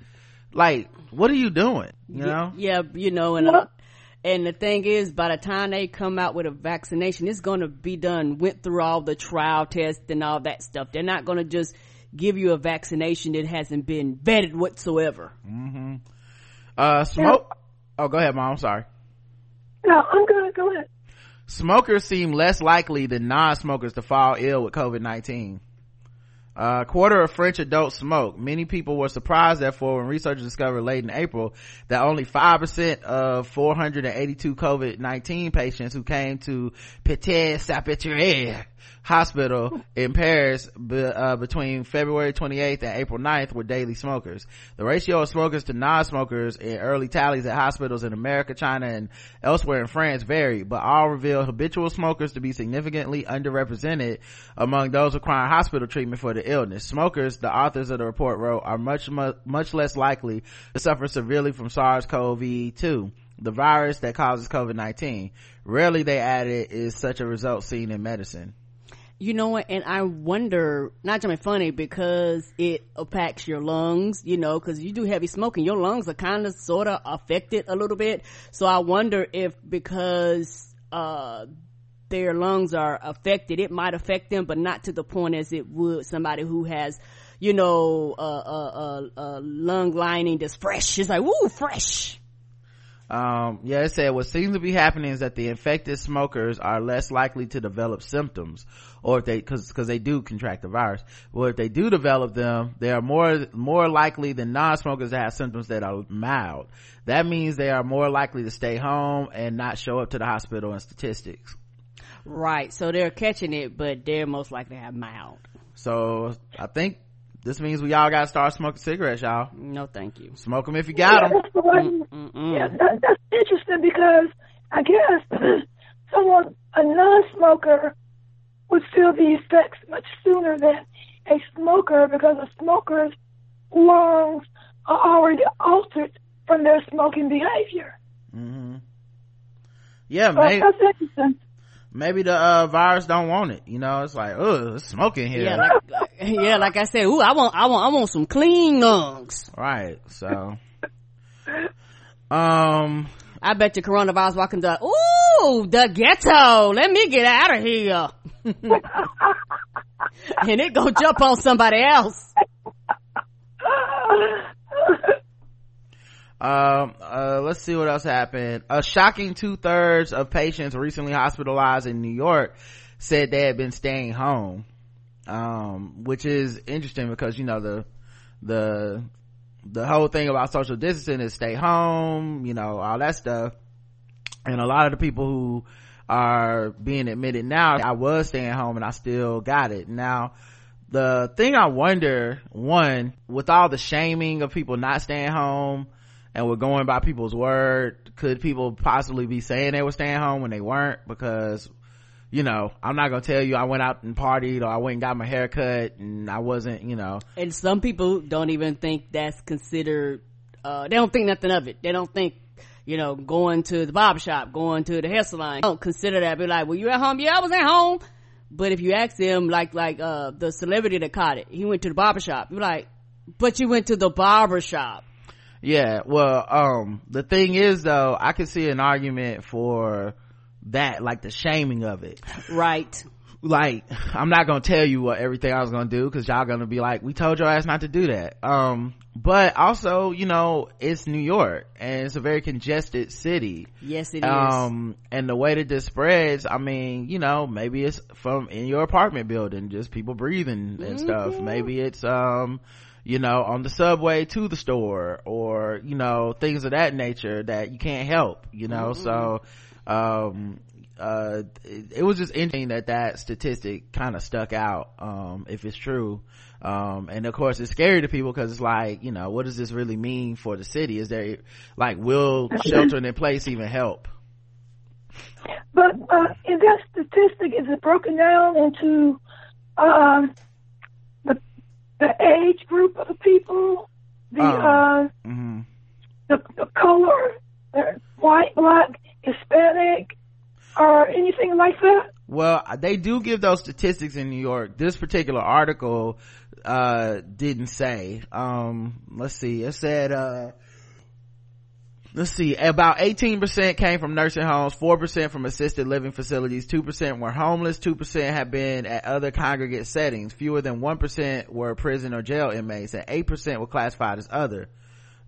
like, what are you doing? You know? Yeah, you know, and uh, and the thing is, by the time they come out with a vaccination, it's going to be done, went through all the trial tests and all that stuff. They're not going to just give you a vaccination that hasn't been vetted whatsoever. Uh, smoke. Oh, go ahead, mom. I'm sorry. No, I'm gonna go ahead. Smokers seem less likely than non-smokers to fall ill with COVID-19. A quarter of French adults smoke. Many people were surprised, therefore, when researchers discovered late in April that only 5% of 482 COVID-19 patients who came to Pitié-Salpêtrière hospital in Paris uh, between February 28th and April 9th were daily smokers. The ratio of smokers to non-smokers in early tallies at hospitals in America, China, and elsewhere in France varied, but all revealed habitual smokers to be significantly underrepresented among those requiring hospital treatment for the illness. Smokers, the authors of the report wrote, are much, much, much less likely to suffer severely from SARS-CoV-2 the virus that causes COVID-19. Rarely they added is such a result seen in medicine. You know what? And I wonder, not to be funny, because it impacts your lungs, you know, cause you do heavy smoking, your lungs are kind of sort of affected a little bit. So I wonder if because, uh, their lungs are affected, it might affect them, but not to the point as it would somebody who has, you know, a, a, a, a lung lining that's fresh. It's like, woo, fresh. Um, yeah, it said what seems to be happening is that the infected smokers are less likely to develop symptoms, or if they, cause, cause they do contract the virus. Well, if they do develop them, they are more, more likely than non-smokers to have symptoms that are mild. That means they are more likely to stay home and not show up to the hospital in statistics. Right. So they're catching it, but they're most likely to have mild. So I think this means we all gotta start smoking cigarettes, y'all. No, thank you. Smoke them if you got Yeah, them. that's. Yeah, that, that's interesting because I guess someone a non-smoker would feel the effects much sooner than a smoker because a smoker's lungs are already altered from their smoking behavior. hmm Yeah, So maybe, that's interesting. maybe the uh, virus don't want it. You know, it's like, oh, it's smoking here. Yeah, like, like- yeah, like I said, ooh, I want, I want, I want some clean lungs. right. So, um, I bet you coronavirus walking the, ooh, the ghetto. Let me get out of here. and it gonna jump on somebody else. Um, uh, let's see what else happened. A shocking two thirds of patients recently hospitalized in New York said they had been staying home. Um, which is interesting because, you know, the, the, the whole thing about social distancing is stay home, you know, all that stuff. And a lot of the people who are being admitted now, I was staying home and I still got it. Now, the thing I wonder, one, with all the shaming of people not staying home and we're going by people's word, could people possibly be saying they were staying home when they weren't? Because, you know, I'm not gonna tell you I went out and partied or I went and got my hair cut and I wasn't, you know, And some people don't even think that's considered uh, they don't think nothing of it. They don't think, you know, going to the barber shop, going to the hair salon. They don't consider that. Be like, well, you at home? Yeah, I was at home. But if you ask them, like, like, uh, the celebrity that caught it, he went to the barber shop. You're like, but you went to the barber shop. Yeah, well, um, the thing is though, I can see an argument for that, like the shaming of it. Right. Like, I'm not gonna tell you what everything I was gonna do, cause y'all gonna be like, we told your ass not to do that. Um, but also, you know, it's New York, and it's a very congested city. Yes, it is. Um, and the way that this spreads, I mean, you know, maybe it's from in your apartment building, just people breathing and stuff. Maybe it's, um, you know, on the subway to the store or, you know, things of that nature that you can't help, you know, so, um, uh, it, it was just interesting that that statistic kind of stuck out, um, if it's true. Um, and of course it's scary to people because it's like, you know, what does this really mean for the city? Is there, like, will sheltering in place even help? But uh, in that statistic, is it broken down into um, the the age group of the people, the Um, uh, hmm the, the color, uh, white, black, Hispanic, or anything like that? Well, they do give those statistics in New York. This particular article, uh, didn't say. Um, let's see. It said, uh, let's see, about 18% came from nursing homes, 4% from assisted living facilities, 2% were homeless, 2% have been at other congregate settings, fewer than 1% were prison or jail inmates, and 8% were classified as other.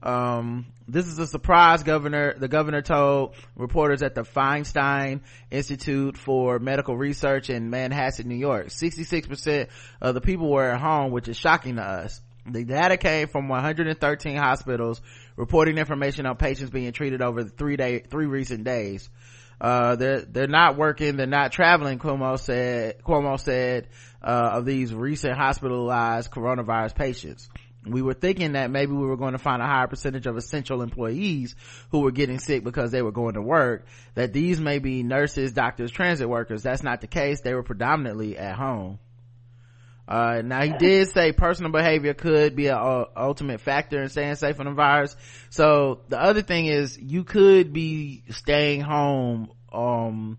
Um, this is a surprise governor. The governor told reporters at the Feinstein Institute for Medical Research in Manhasset, New York. 66% of the people were at home, which is shocking to us. The data came from 113 hospitals reporting information on patients being treated over the three day, three recent days. Uh, they're, they're not working, they're not traveling, Cuomo said, Cuomo said, uh, of these recent hospitalized coronavirus patients. We were thinking that maybe we were going to find a higher percentage of essential employees who were getting sick because they were going to work, that these may be nurses, doctors, transit workers. That's not the case. They were predominantly at home. Uh, now he did say personal behavior could be an ultimate factor in staying safe from the virus. So the other thing is you could be staying home, um,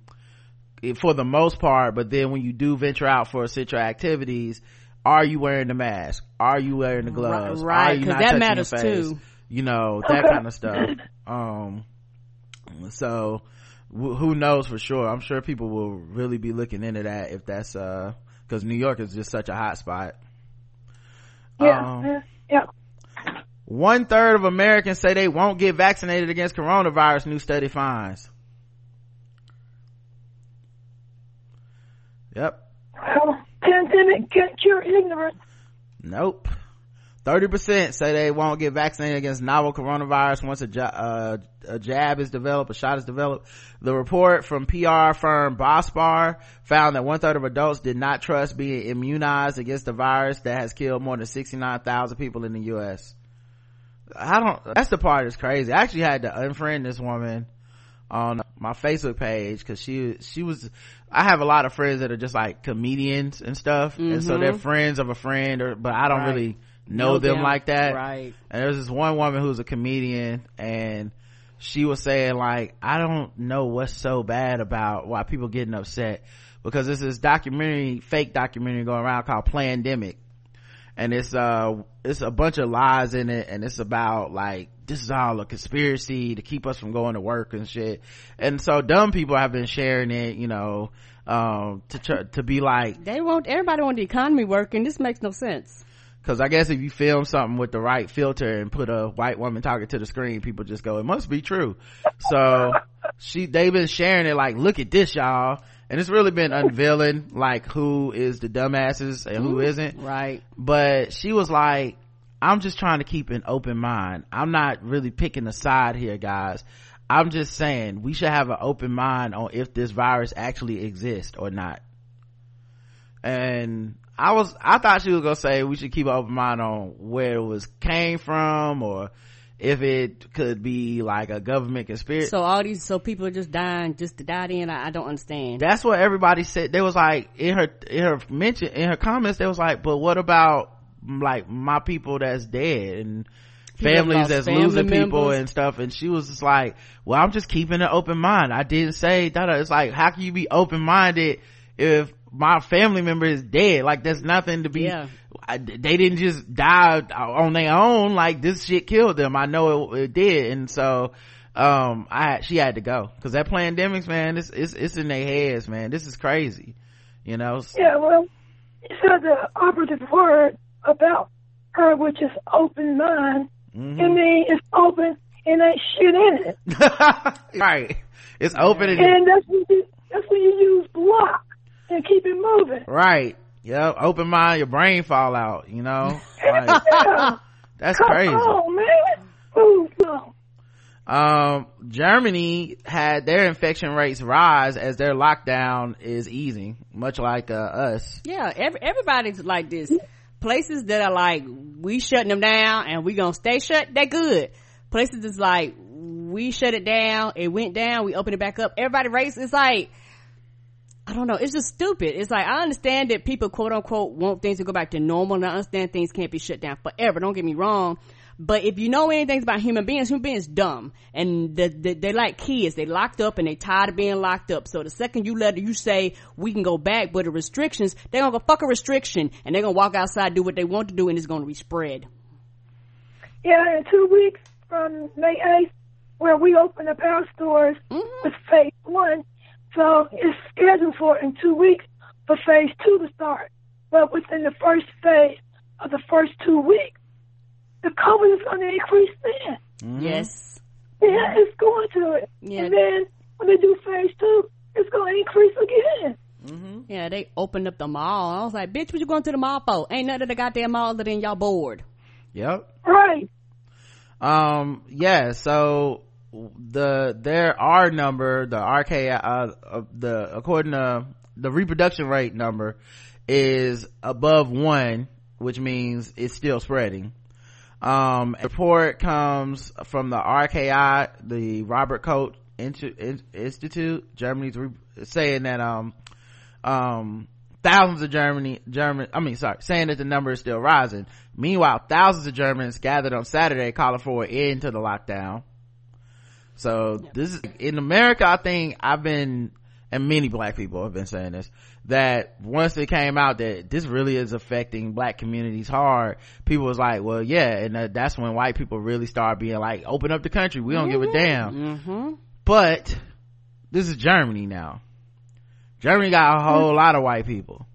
for the most part, but then when you do venture out for essential activities, are you wearing the mask? Are you wearing the gloves? right, Are you 'cause not that matters your face? too. You know, that kind of stuff. Um, so wh- who knows for sure? I'm sure people will really be looking into that if that's, uh, cause New York is just such a hot spot. Yeah, Um, yeah, yeah. One third of Americans say they won't get vaccinated against coronavirus, new study finds. Yep. Well, pandemic can't cure ignorance. Nope. 30% say they won't get vaccinated against novel coronavirus once a, ja- uh, a jab is developed, a shot is developed. The report from PR firm Bospar found that one third of adults did not trust being immunized against the virus that has killed more than 69,000 people in the U.S. I don't, that's the part that's crazy. I actually had to unfriend this woman on my Facebook page because she, she was, I have a lot of friends that are just like comedians and stuff. And so they're friends of a friend or, but I don't Right. really know, Know them, them. like that. Right. And there's this one woman who's a comedian and she was saying like, I don't know what's so bad about why people getting upset because there's this documentary, fake documentary going around called Plandemic and it's uh it's a bunch of lies in it and it's about like this is all a conspiracy to keep us from going to work and shit and so dumb people have been sharing it you know um to try, to be like They want everybody want the economy working. This makes no sense. because i guess if you film something with the right filter and put a white woman talking to the screen people just go it must be true so she they've been sharing it like look at this y'all and it's really been unveiling like who is the dumbasses and who isn't Right. but she was like i'm just trying to keep an open mind. I'm not really picking a side here guys. I'm just saying we should have an open mind on if this virus actually exists or not. And i was i thought she was gonna say we should keep an open mind on where it was came from or if it could be like a government conspiracy. So all these, so people are just dying just to die in. I, I don't understand. that's what everybody said. They was like in her in her mention in her comments they was like but what about like my people that's dead and families that's family losing people and stuff. And she was just like well i'm just keeping an open mind. I didn't say that it's like how can you be open-minded if my family member is dead? Like there's nothing to be Yeah. I, they didn't just die on their own. Like this shit killed them. I know it, it did. And so um i she had to go. Because that pandemics man it's, it's it's in their heads man. This is crazy. You know Yeah, well, you said the operative word about her, which is open mind. Mhm. I mean, it's open and ain't shit in it. right it's open and And that's when you, that's when you use block and keep it moving. Right. Yep. Open mind, your brain fall out, you know? Like, Yeah. that's Come crazy. on, man. Move on. Um, Germany had their infection rates rise as their lockdown is easing, much like, uh, us. Yeah, every, everybody's like this. Places that are like, we shutting them down and we gonna stay shut, they good. Places that's like, we shut it down, it went down, we open it back up. Everybody race, it's like, I don't know, it's just stupid. It's like, I understand that people quote unquote want things to go back to normal and I understand things can't be shut down forever, don't get me wrong. But if you know anything about human beings, human beings dumb and the, the, they like kids. They locked up and they tired of being locked up. So the second you let you say we can go back, but the restrictions, they're gonna go fuck a restriction and they're gonna walk outside, do what they want to do, and it's gonna be spread. Yeah, in two weeks from May 8th, where we open up our stores Mhm. with phase one. So it's scheduled for in two weeks for phase two to start. But within the first phase of the first two weeks, the COVID is going to increase then. Mhm. Yes. Yeah, it's going to it. Yeah. And then when they do phase two, it's going to increase again. Yeah, they opened up the mall. I was like, bitch, what you going to the mall for? Ain't nothing at the goddamn mall other than y'all bored. Yep. Right. Um, yeah, so the, their R number, the RK, uh, uh, the, according to the reproduction rate number is above one, which means it's still spreading. Um, report comes from the RKI, the Robert Koch Institute, Germany's re- saying that, um, um, thousands of Germany, German, I mean, sorry, saying that the number is still rising. Meanwhile, thousands of Germans gathered on Saturday calling for an end to the lockdown. So this is, in America, I think I've been, and many black people have been saying this, that once it came out that this really is affecting black communities hard, people was like, well, yeah, and that's when white people really start being like, open up the country, we don't give a damn. Mm-hmm. But, this is Germany now. Germany got a whole lot of white people.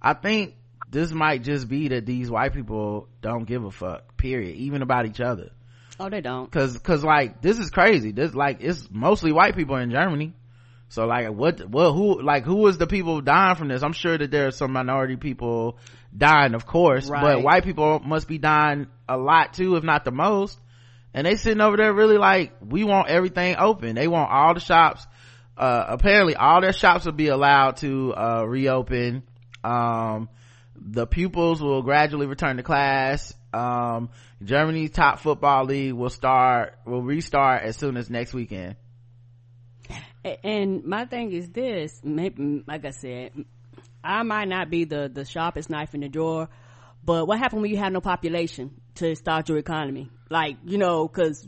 I think this might just be that these white people don't give a fuck, period, even about each other. Oh, they don't. Cause, cause like, this is crazy. This, like, it's mostly white people in Germany. So like, what, well, who, like, who is the people dying from this? I'm sure that there are some minority people dying, of course, but white people must be dying a lot too, if not the most. And they sitting over there really like, we want everything open. They want all the shops, uh, apparently all their shops will be allowed to, uh, reopen. Um, the pupils will gradually return to class. Um, Germany's top football league will start, will restart as soon as next weekend. A- And my thing is this, maybe, like I said, I might not be the, the sharpest knife in the drawer, but what happened when you have no population to start your economy? Like, you know, cause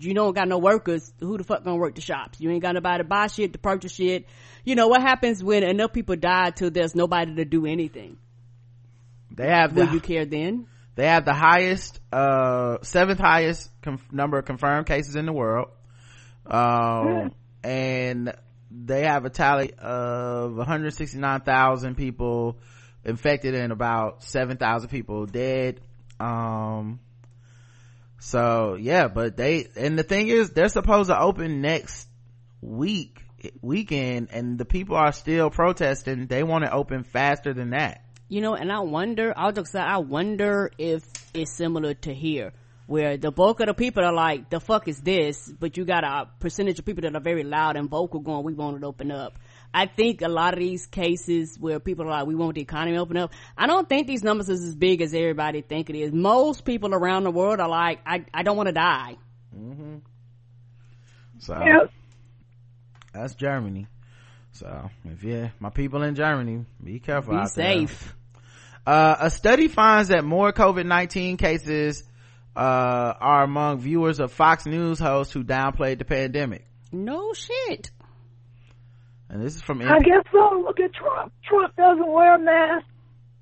you don't got no workers, who the fuck gonna work the shops? You ain't got nobody to buy shit, to purchase shit. You know, what happens when enough people die till there's nobody to do anything? They have the, Will you care then? they have the highest, uh, seventh highest conf- number of confirmed cases in the world. Um, and they have a tally of 169,000 people infected and about 7,000 people dead. Um, so yeah, but they, and the thing is, they're supposed to open next week, weekend, and the people are still protesting. They want to open faster than that. You know, and I wonder, I'll just say, I wonder if it's similar to here, where the bulk of the people are like, the fuck is this? But you got a percentage of people that are very loud and vocal going, we want it open up. I think a lot of these cases where people are like, we want the economy open up, I don't think these numbers is as big as everybody think it is. Most people around the world are like, I, I don't want to die. So Yep. that's Germany. So if you, my people in Germany, be careful Be out there. safe. Uh, a study finds that more COVID-19 cases uh, are among viewers of Fox News hosts who downplayed the pandemic. No shit. And this is from I guess so. Look at Trump. Trump doesn't wear a mask.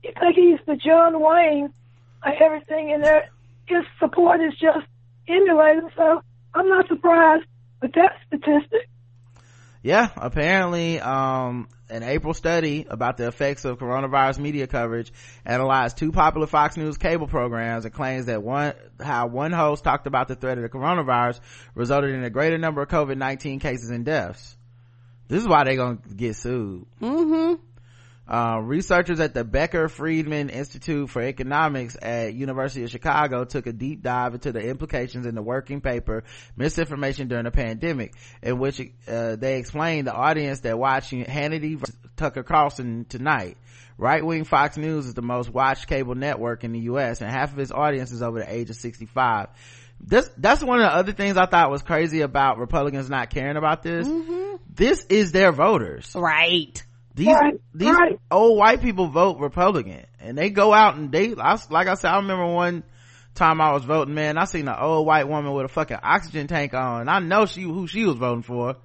You think he's the John Wayne of everything, and there, his support is just emulating. So I'm not surprised with that statistic. yeah apparently um an april study about the effects of coronavirus media coverage analyzed two popular fox news cable programs and claims that one how one host talked about the threat of the coronavirus resulted in a greater number of covid-19 cases and deaths this is why they're gonna get sued Mm-hmm. Uh, researchers at the Becker Friedman Institute for Economics at University of Chicago took a deep dive into the implications in the working paper Misinformation During the Pandemic, in which uh, they explained the audience that watching Hannity versus Tucker Carlson tonight. Right-wing Fox News is the most watched cable network in the U.S. and half of its audience is over the age of 65. This, that's one of the other things I thought was crazy about Republicans not caring about this. This is their voters Right. These Right, these right. old white people vote republican and they go out and they I, like i said i remember one time i was voting man i seen an old white woman with a fucking oxygen tank on and i know she who she was voting for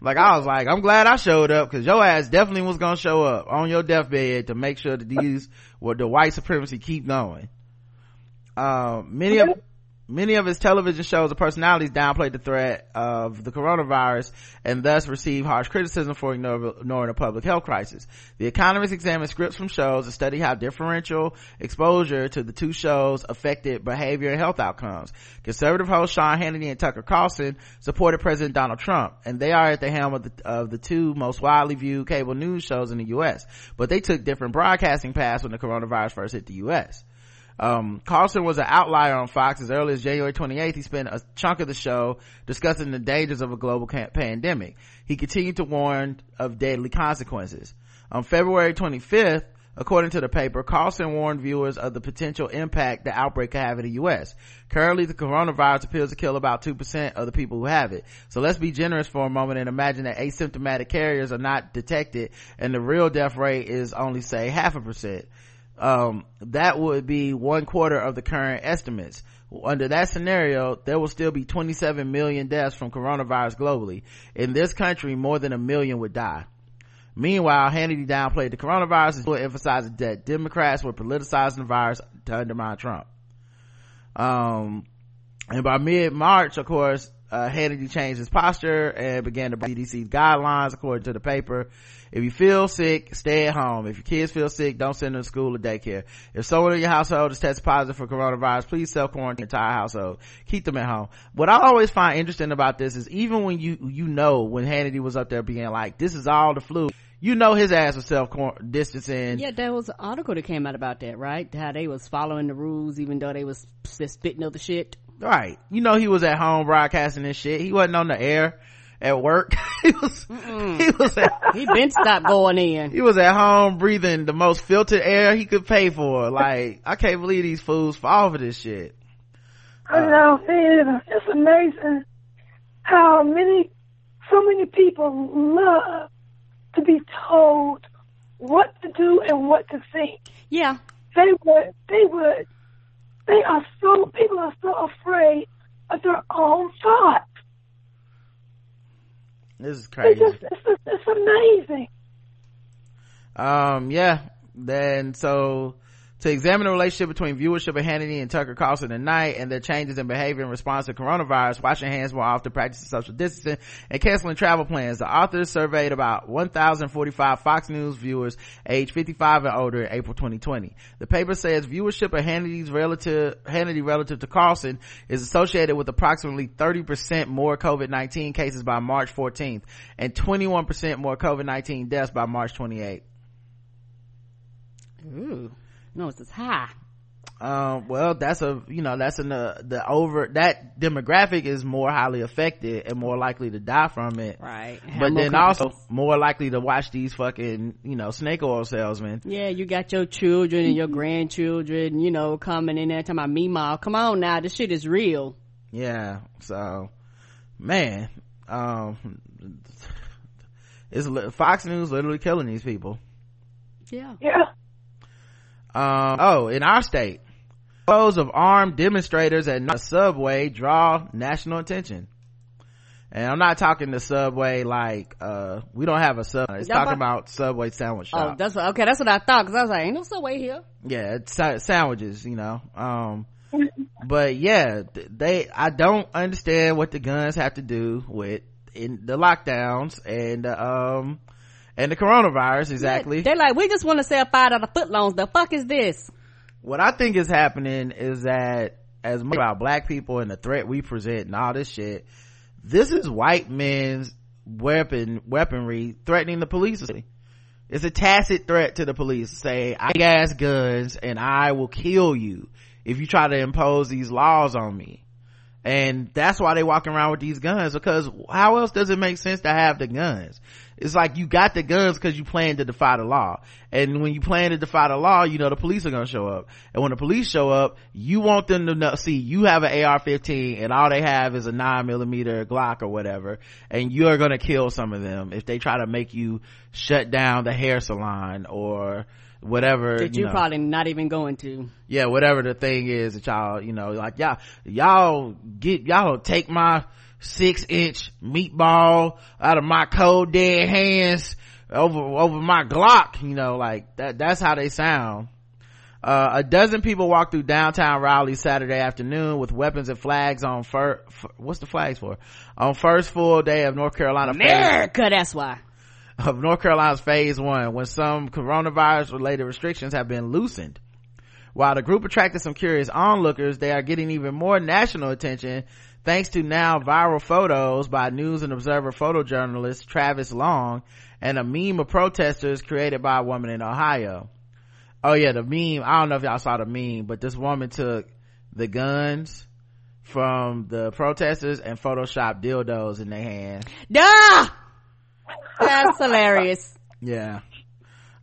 like i was like i'm glad i showed up because your ass definitely was gonna show up on your deathbed to make sure that these were the white supremacy keep going um many of Many of his television shows and personalities downplayed the threat of the coronavirus and thus received harsh criticism for ignoring a public health crisis. The Economist examined scripts from shows to study how differential exposure to the two shows affected behavior and health outcomes. Conservative hosts Sean Hannity and Tucker Carlson supported President Donald Trump, and they are at the helm of the, of the two most widely viewed cable news shows in the U.S. But they took different broadcasting paths when the coronavirus first hit the U.S um carlson was an outlier on fox. As early as january 28th he spent a chunk of the show discussing the dangers of a global ca- pandemic. He continued to warn of deadly consequences. On february 25th according to the paper carlson warned viewers of the potential impact the outbreak could have in the u.s currently the coronavirus appears to kill about 2% of the people who have it. So let's be generous for a moment and imagine that asymptomatic carriers are not detected and the real death rate is only say half a percent um, that would be one quarter of the current estimates. Under that scenario, there will still be 27 million deaths from coronavirus globally. In this country, more than a million would die. Meanwhile, Hannity downplayed the coronavirus and emphasizing that Democrats were politicizing the virus to undermine Trump. Um, and by mid-March, of course, uh, Hannity changed his posture and began to CDC guidelines according to the paper. If you feel sick, stay at home. If your kids feel sick, don't send them to school or daycare. If someone in your household is tested positive for coronavirus, please self-quarantine the entire household. Keep them at home. What I always find interesting about this is even when you, you know, when Hannity was up there being like, this is all the flu, you know his ass was self-distancing. Yeah, there was an article that came out about that, right? How they was following the rules even though they was spitting other shit. Right. You know he was at home broadcasting this shit. He wasn't on the air at work. he was, he was at, He been stopped going in. he was at home breathing the most filtered air he could pay for. Like, I can't believe these fools fall for this shit. I uh, know it is. It's amazing how many, so many people love to be told what to do and what to think. Yeah. They would, they would, they are so, people are so afraid of their own thoughts. This is crazy. just, it's, it's amazing. Um, yeah. Then, so, to examine the relationship between viewership of Hannity and Tucker Carlson tonight and their changes in behavior in response to coronavirus, washing hands more often, practicing social distancing, and canceling travel plans, the authors surveyed about 1,045 Fox News viewers aged 55 and older in April 2020. The paper says viewership of Hannity's relative, Hannity relative to Carlson is associated with approximately 30% more COVID-19 cases by March 14th and 21% more COVID-19 deaths by March 28th. Ooh. No, it's just high. um well that's a you know that's in the the over that demographic is more highly affected and more likely to die from it Right. but Have more then compl- also more likely to watch these fucking you know snake oil salesmen Yeah, you got your children and your grandchildren, you know, coming in there talking about me, mom. Come on now, this shit is real. yeah so man um it's fox news literally killing these people Yeah. Yeah. Um oh in our state Photos of armed demonstrators at a subway draw national attention. And I'm not talking the subway like, uh, we don't have a subway. It's talking about subway sandwich shop. Oh, that's what, okay. That's what I thought. Cause I was like, ain't no subway here. Yeah, sa- sandwiches, you know. Um, but yeah, they, I don't understand what the guns have to do with in the lockdowns and, uh, um, and the coronavirus exactly. They're like, we just want to sell five dollar footlongs. The fuck is this? what I think is happening is that as much about black people and the threat we present and all this shit, this is white men's weapon weaponry threatening the police. It's a tacit threat to the police. Say, I gas guns and I will kill you if you try to impose these laws on me. And that's why they walking around with these guns because how else does it make sense to have the guns? It's like you got the guns because you plan to defy the law. And when you plan to defy the law, you know the police are gonna show up. And when the police show up, you want them to know, see, you have an AR-15 and all they have is a 9 millimeter Glock or whatever. And you're gonna kill some of them if they try to make you shut down the hair salon or whatever. That you you're know probably not even going to. yeah, whatever the thing is that y'all, you know, like y'all, y'all get, y'all take my six inch meatball out of my cold dead hands over, over my Glock, you know, like that, that's how they sound. Uh, a dozen people walked through downtown Raleigh Saturday afternoon with weapons and flags on fir- f- what's the flags for? On first full day of North Carolina phase- America, that's why. of North Carolina's phase one when some coronavirus related restrictions have been loosened. While the group attracted some curious onlookers, they are getting even more national attention thanks to now viral photos by News and Observer photojournalist Travis Long and a meme of protesters created by a woman in Ohio. Oh yeah, the meme, I don't know if y'all saw the meme, but this woman took the guns from the protesters and photoshopped dildos in their hand. Duh! That's hilarious. Yeah.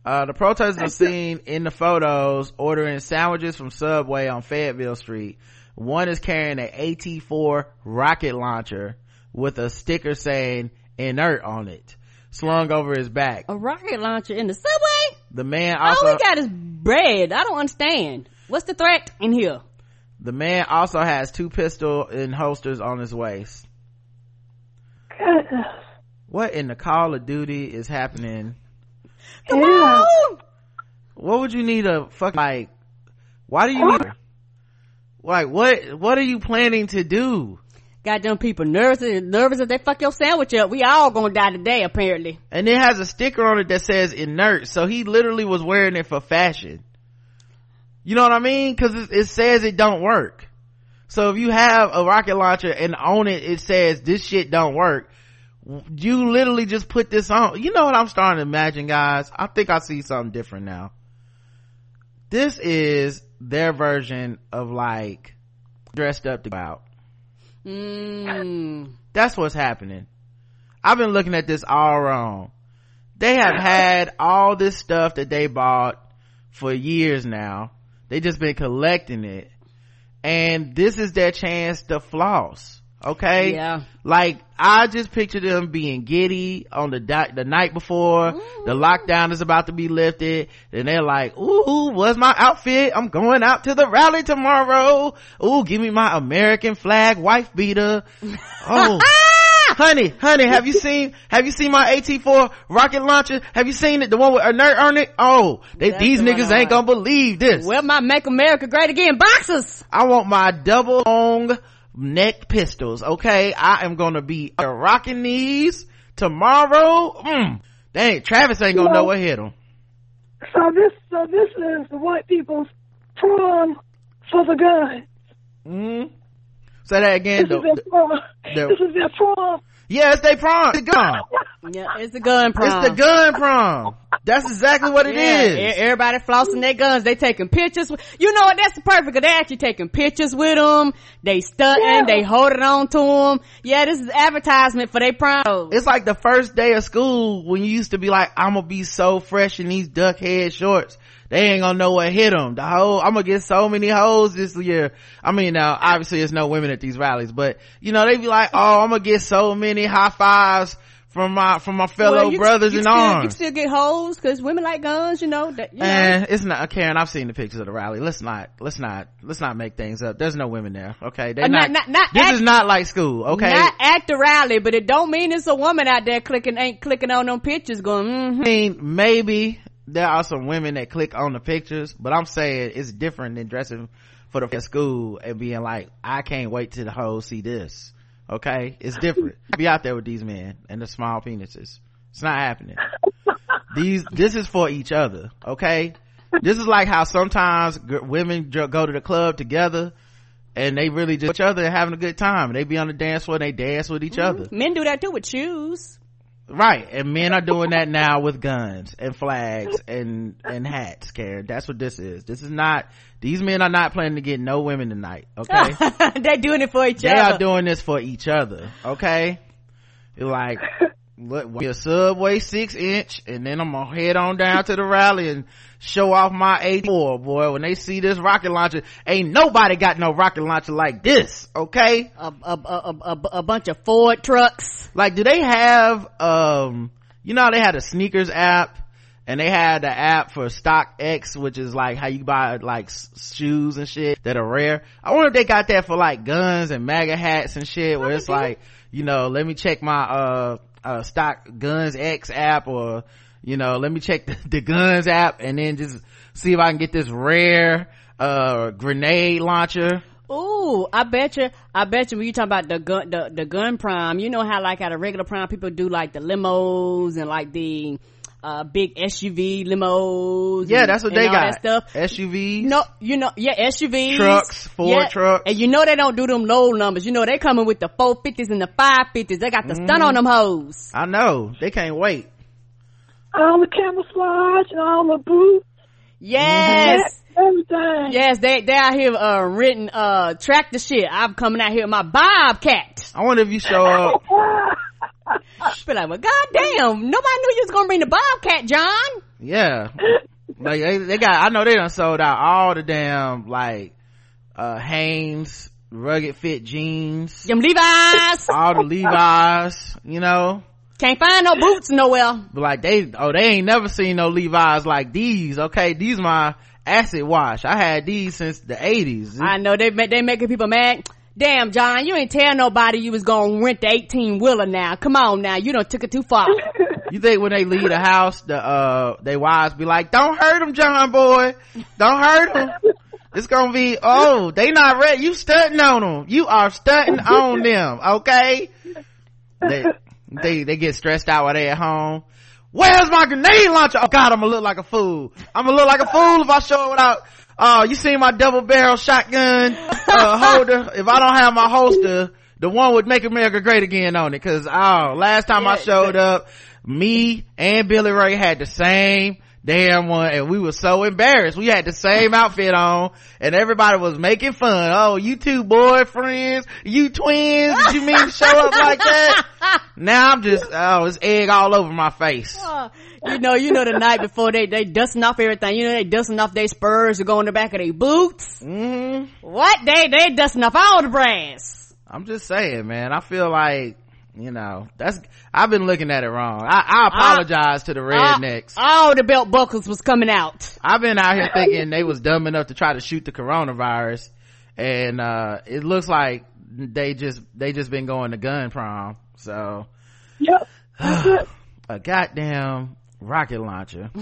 Uh, the protesters are seen in the photos ordering sandwiches from Subway on Fayetteville Street. One is carrying an AT-4 rocket launcher with a sticker saying inert on it, slung over his back. A rocket launcher in the subway? The man All also, we got is bread. I don't understand. What's the threat in here? the man also has two pistol in holsters on his waist. Goodness. What in the Call of Duty is happening? Come Yeah. on! What would you need a fuck like? Why do you need? Like what? What are you planning to do? Goddamn people nervous, nervous if they fuck your sandwich up. We all gonna die today, apparently. and it has a sticker on it that says inert so he literally was wearing it for fashion you know what i mean because it, it says it don't work so if you have a rocket launcher and on it it says this shit don't work you literally just put this on you know what i'm starting to imagine guys i think i see something different now this is their version of like dressed up to go out Mmm. that's what's happening. I've been looking at this all wrong. They have had all this stuff that they bought for years now. They just been collecting it. And this is their chance to floss. Okay? Yeah. Like, I just picture them being giddy on the di- the night before. The lockdown is about to be lifted. And they're like, ooh, what's my outfit? I'm going out to the rally tomorrow. Ooh, give me my American flag wife beater. Oh. honey, honey, have you seen, have you seen my AT4 rocket launcher? Have you seen it? The one with inert on it? Oh, they, these the niggas ain't gonna believe this. well my Make America Great Again boxes? I want my double long neck pistols, okay? I am gonna be rocking these tomorrow. Mm. Dang, Travis ain't gonna know what hit him. So this, so this is the white people's prom for the gun. Mm. Say that again. This is though. their prom. the- This is their prom. Yeah, it's they prom. It's the gun. Yeah, it's the gun prom. It's the gun prom. That's exactly what it Yeah, is. everybody flossing their guns. They taking pictures. With, you know what? That's perfect. They actually taking pictures with them. They stunting. Yeah. They holding on to them. Yeah, this is advertisement for their prom. It's like the first day of school when you used to be like, I'm gonna be so fresh in these duck head shorts. They ain't gonna know what hit them. The whole, I'm gonna get so many hoes this year. I mean, now obviously there's no women at these rallies, but you know, they be like, oh, I'm gonna get so many high fives from my from my fellow Well, brothers you in still, arms You still get hoes because women like guns, you know. That, you know. and it's not Karen. I've seen the pictures of the rally. Let's not, let's not, let's not make things up. There's no women there. Okay, they Uh, not. not- not- this at- is not like school. Okay, Not at the rally, but it don't mean it's a woman out there clicking, ain't clicking on them pictures going, mm I mean, maybe there are some women that click on the pictures, but I'm saying it's different than dressing for the school and being like, I can't wait till the hoes see this. Okay, it's different. Be out there with these men and the small penises. It's not happening. These, this is for each other. Okay, this is like how sometimes g- women go to the club together. And they really just each other having a good time. They be on the dance floor and they dance with each mm-hmm. other. Men do that too with shoes. Right. And men are doing that now with guns and flags and, and hats, Karen. That's what this is. This is not, these men are not planning to get no women tonight. Okay. they're doing it for each other. they are doing this for each other. Okay. You're like, what, a subway six inch and then I'm gonna head on down to the rally and show off my 84 boy. When they see this rocket launcher, ain't nobody got no rocket launcher like this. Okay. a, a, a, a, a bunch of Ford trucks. like do they have um you know how they had a sneakers app and they had the app for StockX which is like how you buy like s- shoes and shit that are rare i wonder if they got that for like guns and maga hats and shit where it's like you know let me check my uh uh stock guns x app or you know let me check the, the guns app and then just see if i can get this rare uh grenade launcher. Ooh, I bet you, I bet you when you talk about the gun, the, the gun prime, you know how like at a regular prime people do like the limos and like the, uh, big SUV limos. yeah and- that's what they got That stuff. suvs No, you know, yeah, SUVs. Trucks, Ford trucks. And you know they don't do them low numbers. You know they coming with the 450s and the 550s. They got the Mm-hmm. stun on them hoes. i know they can't wait all the camouflage and all the boots, Yes. everything. Yes, they, they out here, uh, written, uh, track the shit. I'm coming out here with my Bobcat. I wonder if you show up. Be like, well, goddamn, nobody knew you was gonna bring the Bobcat, John. Yeah. Like they, they got, I know they done sold out all the damn, like, uh, Hanes, rugged fit jeans, Them Levi's. all the Levi's, you know? Can't find no boots nowhere. But like they, oh, they ain't never seen no Levi's like these, okay? These my acid wash. I had these since the 80s. I know they they making people mad. Damn, John, you ain't tell nobody you was gonna rent the 18 wheeler now. Come on now, you don't took it too far. You think when they leave the house, the, uh, they wives be like, don't hurt him, John boy. Don't hurt him. It's gonna be, oh, they not ready. You stunting on them. You are stunting on them, okay? They, they, they get stressed out while they at home. Where's my grenade launcher? Oh god, I'm gonna look like a fool. I'm gonna look like a fool if I show it without, uh, you seen my double barrel shotgun, uh, holder? If I don't have my holster, the one would make America great again on it. Cause, oh, last time I showed up, me and Billy Ray had the same damn one and we were so embarrassed. We had the same outfit on and everybody was making fun. Oh, you two boyfriends, you twins, did you mean to show up like that? Now I'm just, oh, it's egg all over my face. Uh, you know, you know the night before they, they dusting off everything. You know, they dusting off their spurs to go in the back of their boots. hmm What? They, they dusting off all the brands. I'm just saying, man. I feel like, you know, that's, I've been looking at it wrong. I, I apologize to the rednecks. All, all the belt buckles was coming out. I've been out here thinking they was dumb enough to try to shoot the coronavirus and, uh, it looks like they just, they just been going to gun prom. So, Yep. A goddamn rocket launcher.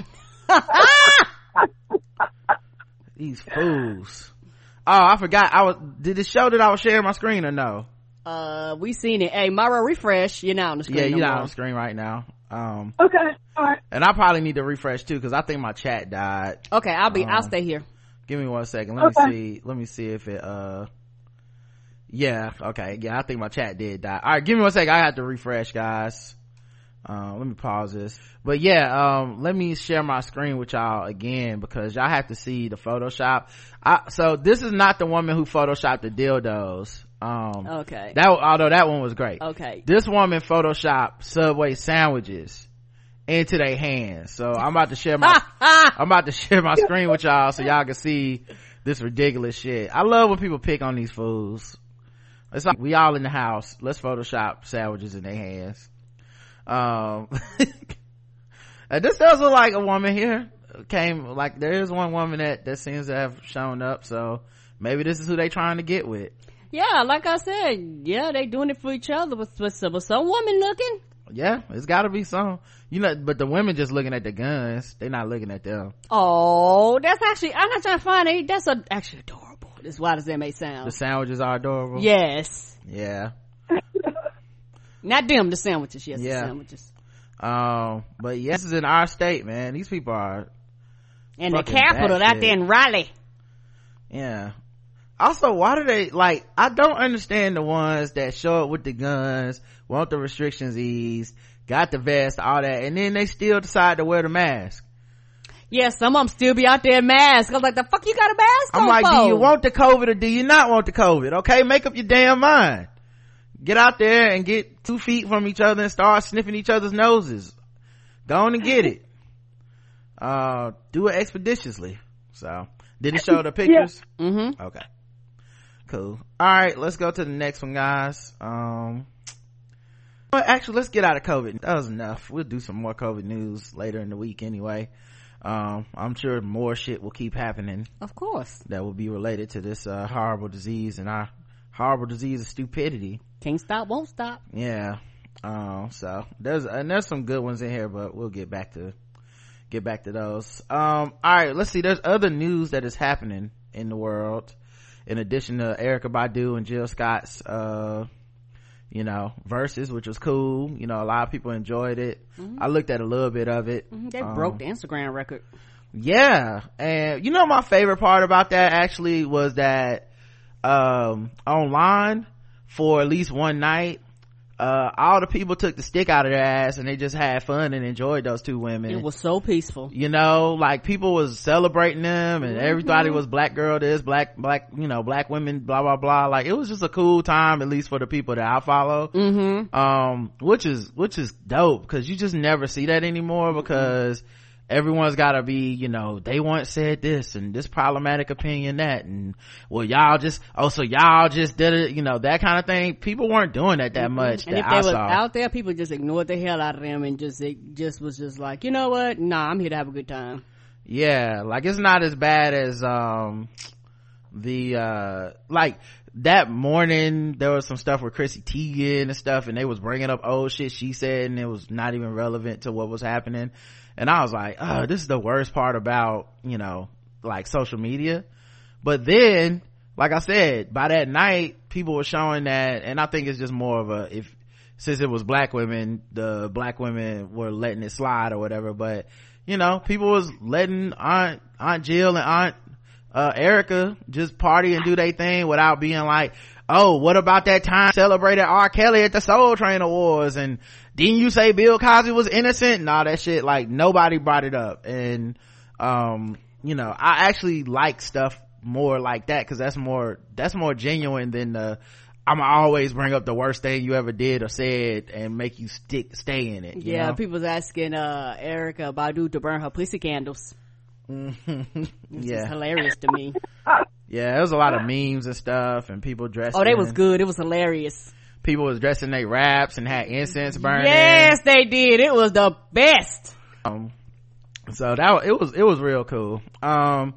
These fools. Oh, I forgot. I was, did it show that I was sharing my screen or no? Uh, we seen it. Hey, Myra, refresh. You're not on the screen. Yeah, you're not more. on the screen right now. Um, Okay. All right. and I probably need to refresh too because I think my chat died. Okay, I'll be, I'll Um, stay here. Give me one second. Let Okay. me see. Let me see if it, uh, yeah, okay. Yeah, I think my chat did die. All right, give me one second. I have to refresh, guys. Uh, let me pause this. But yeah, um, let me share my screen with y'all again because y'all have to see the Photoshop. I, so this is not the woman who photoshopped the dildos. Um, Okay. that, although that one was great. Okay. This woman photoshopped Subway sandwiches into their hands. So I'm about to share my, I'm about to share my screen with y'all so y'all can see this ridiculous shit. I love when people pick on these fools. It's like we all in the house. Let's Photoshop sandwiches in their hands. um this does look like a woman here came like there is one woman that that seems to have shown up so maybe this is who they trying to get with Yeah, like I said, yeah, they doing it for each other, but, but, some- some woman looking. yeah it's got to be some you know but the women just looking at the guns they not looking at them Oh, that's actually, I'm not trying to find it. That's a, actually adorable. As wild as that may sound, the sandwiches are adorable Yes. yeah Not them, the sandwiches. Yes, Yeah. the sandwiches. um but yeah this is in our state man these people are In the capital out there in Raleigh. Yeah. Also, why do they, like, I don't understand the ones that show up with the guns, want the restrictions eased, got the vest, all that, and then they still decide to wear the mask. Yeah, some of them still be out there in masks. I'm like, the fuck you got a mask I'm on like, for? do you want the COVID or do you not want the COVID? Okay, make up your damn mind. Get out there and get two feet from each other and start sniffing each other's noses. Go on and get it. Uh, do it expeditiously. So, did it show the pictures? Mm-hmm. Okay. Cool. Alright, let's go to the next one, guys. Um, well, actually, let's get out of COVID. That was enough. We'll do some more COVID news later in the week anyway. Um, I'm sure more shit will keep happening Of course. that will be related to this, uh, horrible disease and our horrible disease of stupidity. Can't stop, won't stop. Yeah. Um, so there's, and there's some good ones in here, but we'll get back to, get back to those. Um, alright, let's see. There's other news that is happening in the world. In addition to Erykah Badu and Jill Scott's, uh, you know, Verzuz, which was cool. You know, a lot of people enjoyed it. I looked at a little bit of it. Mhm, They Um, broke the Instagram record. yeah. And you know, my favorite part about that actually was that, um, online for at least one night, uh, all the people took the stick out of their ass and they just had fun and enjoyed those two women. It was so peaceful. you know, like people was celebrating them and everybody was black girl this, black, black, you know, black women, blah, blah, blah. Like it was just a cool time, at least for the people that I follow Mm-hmm. um which is which is dope because you just never see that anymore because everyone's gotta be you know they once said this and this problematic opinion that and well y'all just oh so y'all just did it you know that kind of thing people weren't doing that that much And that if they saw. out there, people just ignored the hell out of them and just, it just was just like, you know what? Nah, I'm here to have a good time. yeah like it's not as bad as um the uh like that morning there was some stuff with chrissy teigen and stuff and they was bringing up old shit she said and it was not even relevant to what was happening and i was like oh this is the worst part about you know like social media. But then like i said by that night people were showing that and i think it's just more of a if since it was black women the black women were letting it slide or whatever but you know people was letting aunt aunt jill and aunt uh erykah just party and do their thing without being like oh what about that time celebrated r kelly at the soul train awards and didn't you say bill cosby was innocent and all that shit like nobody brought it up and um you know i actually like stuff more like that because that's more that's more genuine than the i'm always bring up the worst thing you ever did or said and make you stick stay in it you Yeah, know? people's asking, uh, Erykah Badu to burn her pussy candles. It's yeah hilarious to me. yeah there was a lot of memes and stuff and people dressed Oh, they was good. It was hilarious. people was dressing their wraps and had incense burning Yes, they did. It was the best. um so that it was it was real cool um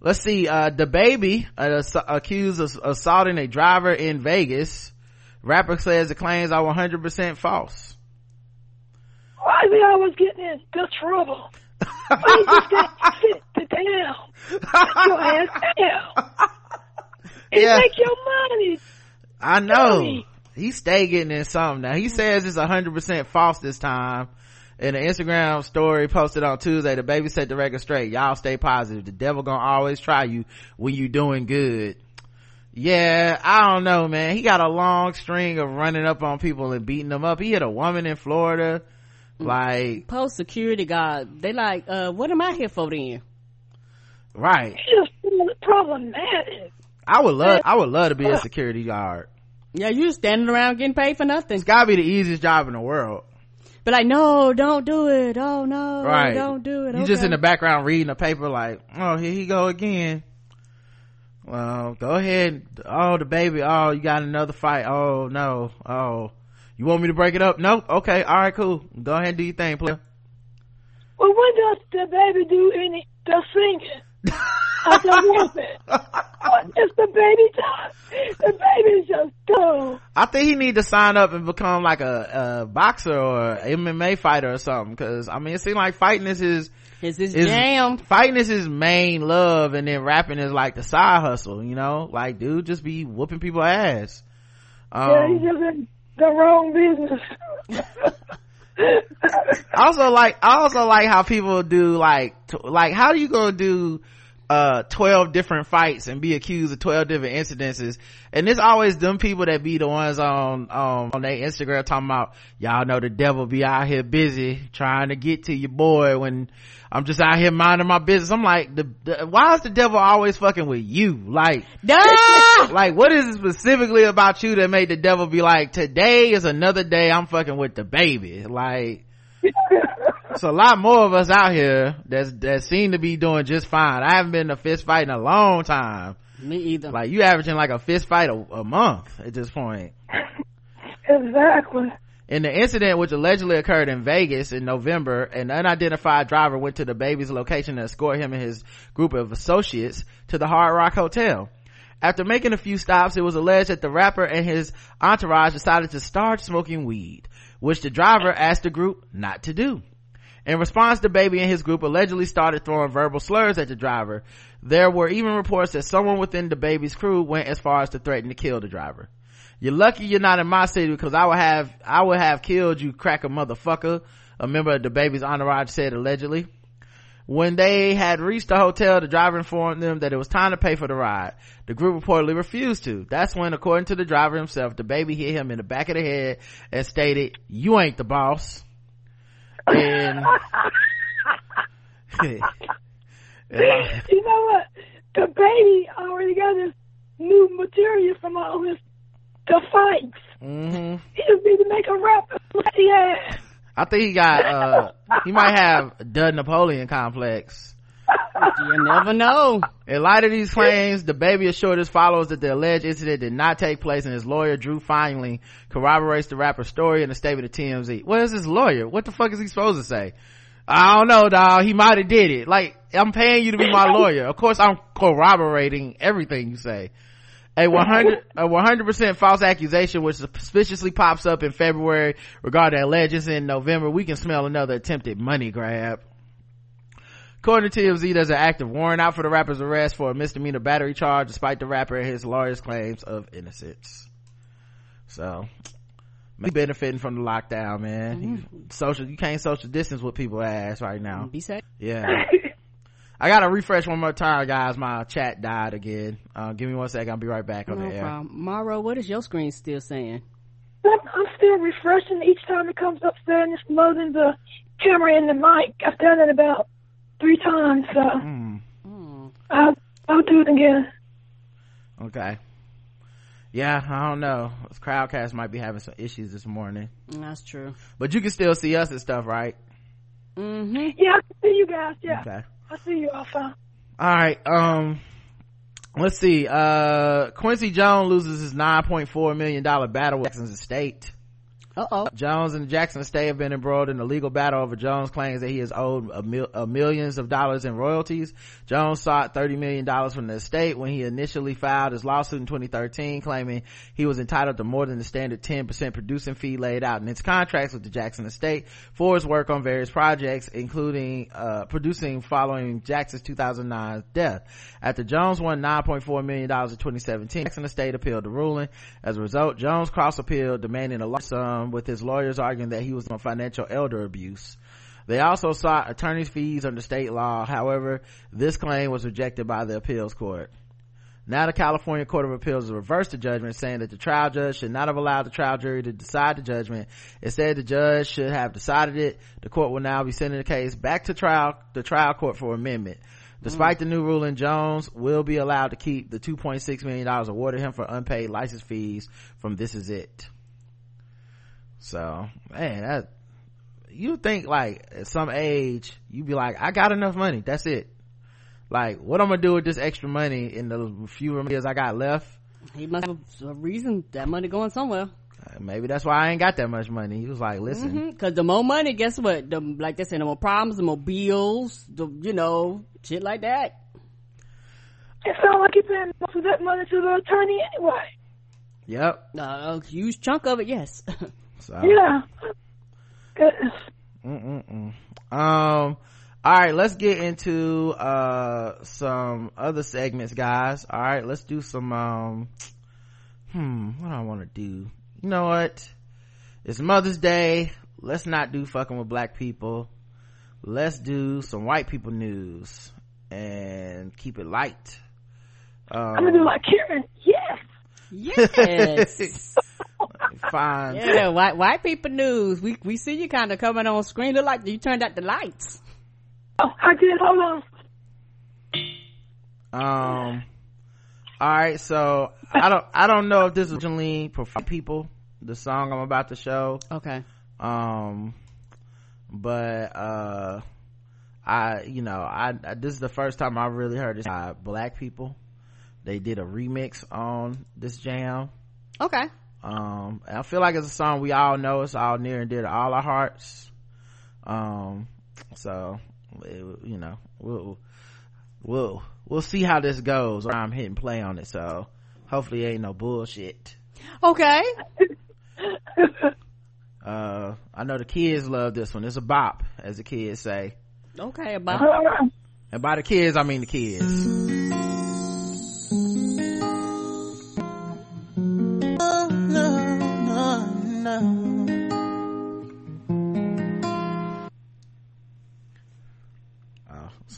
let's see uh DaBaby uh, accused of assaulting a driver in vegas rapper says the claims are 100% false Why is he always getting in this trouble? You just got sit sit down? Sit your ass down. And Yeah. make your money. I know. Really? He stay getting in something now. He says it's hundred percent false this time. In an Instagram story posted on Tuesday, DaBaby set the record straight. Y'all stay positive. The devil gonna always try you when you doing good. Yeah, I don't know, man. He got a long string of running up on people and beating them up. He hit a woman in Florida. Like, Post security guard. They like, uh, what am I here for then? right. It's just problematic. I would love, I would love to be a security guard. Yeah, you just standing around getting paid for nothing. It's gotta be the easiest job in the world. But like, no, don't do it. Oh no, right don't do it. you just in the background reading a paper like oh here he go again well go ahead oh DaBaby oh you got another fight oh no oh You want me to break it up? No? Okay, alright, cool. Go ahead and do your thing, player. Well, when does DaBaby do any the singing? of the woman. What is DaBaby time? DaBaby's just dumb. I think he need to sign up and become like a, a boxer or MMA fighter or something. Cause I mean, it seems like fighting is his, Is his is jam? fighting is his main love and then rapping is like the side hustle, you know? Like dude just be whooping people ass. yeah, he's Um, just in the wrong business. Also like, I also like how people do like, like how do you gonna do uh 12 different fights and be accused of 12 different incidences. And it's always them people that be the ones on um on their instagram talking about y'all know the devil be out here busy trying to get to your boy when i'm just out here minding my business. I'm like the, the why is the devil always fucking with you? Like Duh! like what is it specifically about you that made the devil be like today is another day i'm fucking with DaBaby? Like it's a lot more of us out here that's that seem to be doing just fine i haven't been in a fist fight in a long time Me either. like you averaging like a fist fight a, a month at this point exactly. in the incident which allegedly occurred in Vegas in November, an unidentified driver went to DaBaby's location to escort him and his group of associates to the Hard Rock Hotel. After making a few stops, it was alleged that the rapper and his entourage decided to start smoking weed, which the driver asked the group not to do. In response, DaBaby and his group allegedly started throwing verbal slurs at the driver. There were even reports that someone within DaBaby's crew went as far as to threaten to kill the driver. You're lucky you're not in my city because I would have, I would have killed you cracker motherfucker, a member of DaBaby's entourage said allegedly. When they had reached the hotel, the driver informed them that it was time to pay for the ride. The group reportedly refused to. That's when, according to the driver himself, DaBaby hit him in the back of the head and stated, you ain't the boss. And, You know what? DaBaby already got his new material from all his the fights. mhm. He just need to make a rap had. I think he got, uh, he might have the Napoleon complex. You never know. In light of these claims, DaBaby assured his followers that the alleged incident did not take place and his lawyer, Drew Findling, corroborates the rapper's story in a statement to TMZ. What is his lawyer? What the fuck is he supposed to say? I don't know, dog. He might have did it. Like, I'm paying you to be my lawyer. Of course, I'm corroborating everything you say. A 100, a 100% false accusation which suspiciously pops up in February regarding alleges in November. We can smell another attempted money grab. According to TMZ, there's an active warrant out for the rapper's arrest for a misdemeanor battery charge despite the rapper and his lawyer's claims of innocence. So, he benefiting from the lockdown, man. He- social, you can't social distance with people ass right now. Be safe. Yeah. I gotta refresh one more time, guys. My chat died again. Uh, give me one second. I'll be right back on No the air. problem. Maro, what is your screen still saying? I'm, I'm still refreshing each time it comes up saying it's loading the camera and the mic. I've done it about three times, so Mm, I'll, I'll do it again. okay. Yeah, I don't know. Crowdcast might be having some issues this morning, That's true. but you can still see us and stuff, right? Mm-hmm. Yeah, I can see you guys. Yeah, Okay. I see you all fine. All right. Um, let's see. Uh, Quincy Jones loses his nine point four million dollar battle with Jackson's estate. Uh-oh. Jones and Jackson estate have been embroiled in a legal battle over Jones' claims that he is owed a mil- a millions of dollars in royalties. Jones sought $30 million from the estate when he initially filed his lawsuit in 2013, claiming he was entitled to more than the standard 10% producing fee laid out in its contracts with the Jackson estate for his work on various projects, including, uh, producing following Jackson's 2009 death. After Jones won $9.4 million in 2017, Jackson estate appealed the ruling. As a result, Jones cross appealed demanding a large sum with his lawyers arguing that he was on financial elder abuse. They also sought attorney's fees under state law. However, this claim was rejected by the appeals court. Now the California Court of Appeals has reversed the judgment saying that the trial judge should not have allowed the trial jury to decide the judgment. Instead, the judge should have decided it. The court will now be sending the case back to trial, the trial court for amendment. Despite the new ruling, Jones will be allowed to keep the $2.6 million awarded him for unpaid license fees from This Is It. So, man, that, you think like at some age, you'd be like, I got enough money. That's it. Like, what I'm gonna do with this extra money in the few years I got left? He must have a reason that money going somewhere. maybe that's why I ain't got that much money. He was like, listen. Mm-hmm. Cause the more money, guess what? The, like they said, the more problems, the more bills, the, you know, shit like that. It sounds like you're paying most of that money to the attorney anyway. Yep. Uh, a huge chunk of it, yes. So. Yeah. Mm-mm-mm. Um, all right, let's get into, uh, some other segments, guys. All right, let's do some, um, hmm, what do I want to do? You know what? It's Mother's Day. Let's not do fucking with black people. Let's do some white people news and keep it light. Um, I'm gonna do like Karen. Yes. Yes. fine. yeah, white, white people news. We, we see you kind of coming on screen. Look like you turned out the lights. Oh, I did. Hold on. Um. All right, so I don't I don't know if this is originally for people the song I'm about to show. Okay. Um, but uh, I you know I, I this is the first time I really heard this by black people. They did a remix on this jam. Okay. Um, I feel like it's a song we all know. It's all near and dear to all our hearts. Um, so it, you know we'll we'll we'll see how this goes. I'm hitting play on it, so hopefully it ain't no bullshit. Okay. Uh, I know the kids love this one. It's a bop, as the kids say. Okay. About And by the kids, I mean the kids.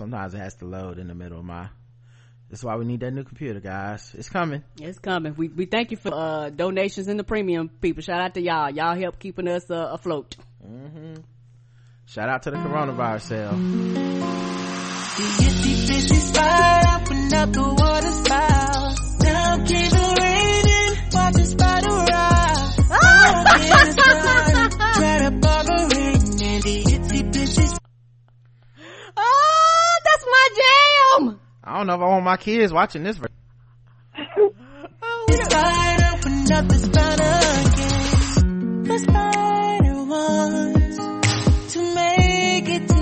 Sometimes it has to load in the middle of my that's why we need that new computer guys it's coming it's coming. We we thank you for uh donations in the premium people. Shout out to y'all. Y'all help keeping us uh, afloat. shout out to the coronavirus sale don't know if i want my kids watching this ver- spot, open up the spider again. The spider wants to make it to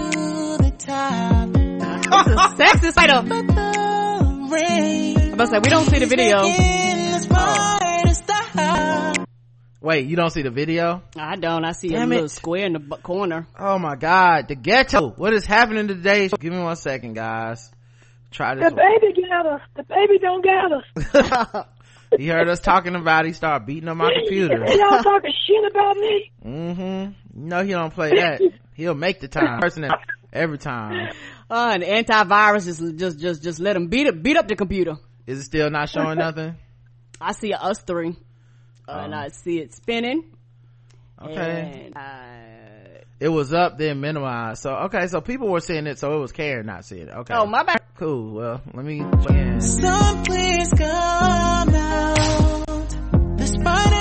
the top, It's a sexy spider. but the rain I'm about to say we don't see the video. wait you don't see the video I don't. I see Damn a little square in the corner. oh my god the ghetto what is happening today give me one second guys try The this baby got us. The baby don't got us. he heard us talking about it he started beating on my computer Y'all talking shit about me. mm-hmm no he don't play that he'll make the time person that every time Uh, and antivirus is just just just let him beat it beat up the computer. is it still not showing nothing I see a us three, uh, and I see it spinning. okay And, uh, it was up then minimized so okay so people were seeing it so it was karen not seeing it okay oh my bad. cool well let me again Some please come out. The spider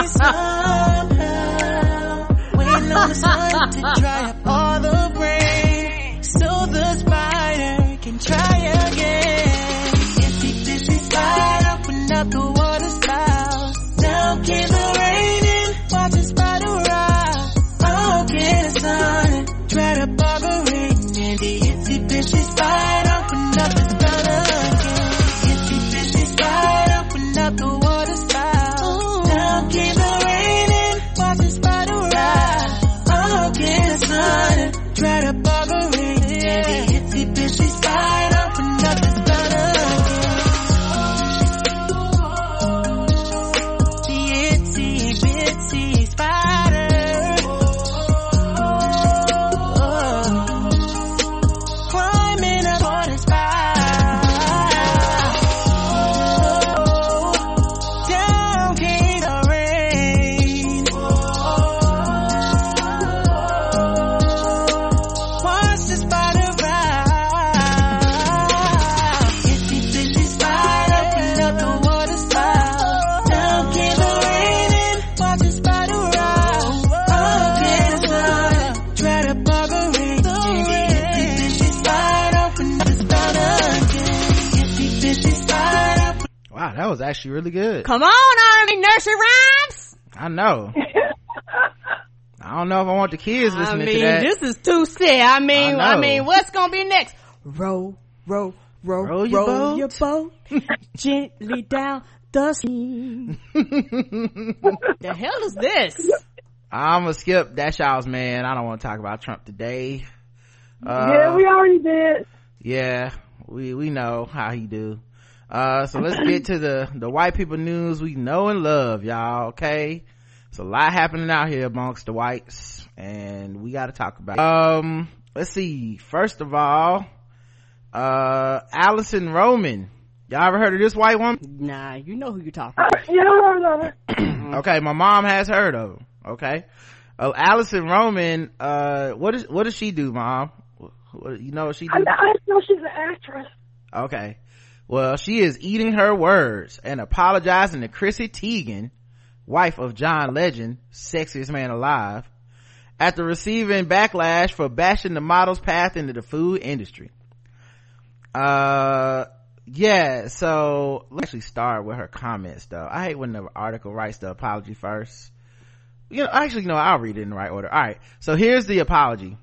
spider needs some help. Waiting on the sun to dry actually really good. Come on, Army Nursery Rhymes. I know. I don't know if I want the kids I listening mean, to that. this is too sad. I mean, I I, mean, what's gonna be next? Row, row, row, Row your boat. your boat gently down the stream. the hell is this? I'm gonna skip that y'all's man. I don't want to talk about Trump today. Uh, yeah, we already did. yeah, we we know how he do. Uh, so let's get to the the white people news we know and love, y'all. Okay, it's a lot happening out here amongst the whites, and we got to talk about. It. Um, let's see. First of all, uh, Alison Roman. Y'all ever heard of this white woman? Nah, you know who you're talking Uh, about. yeah, I heard okay, my mom has heard of him. Okay, uh, Alison Roman. Uh, what is what does she do, mom? What, you know what she do? I, I know she's an actress. Okay. Well, she is eating her words and apologizing to Chrissy Teigen, wife of John Legend, sexiest man alive, after receiving backlash for bashing the model's path into the food industry. Uh, yeah, so let's actually start with her comments though. I hate when the article writes the apology first. You know, actually, no, I'll read it in the right order. Alright, so here's the apology.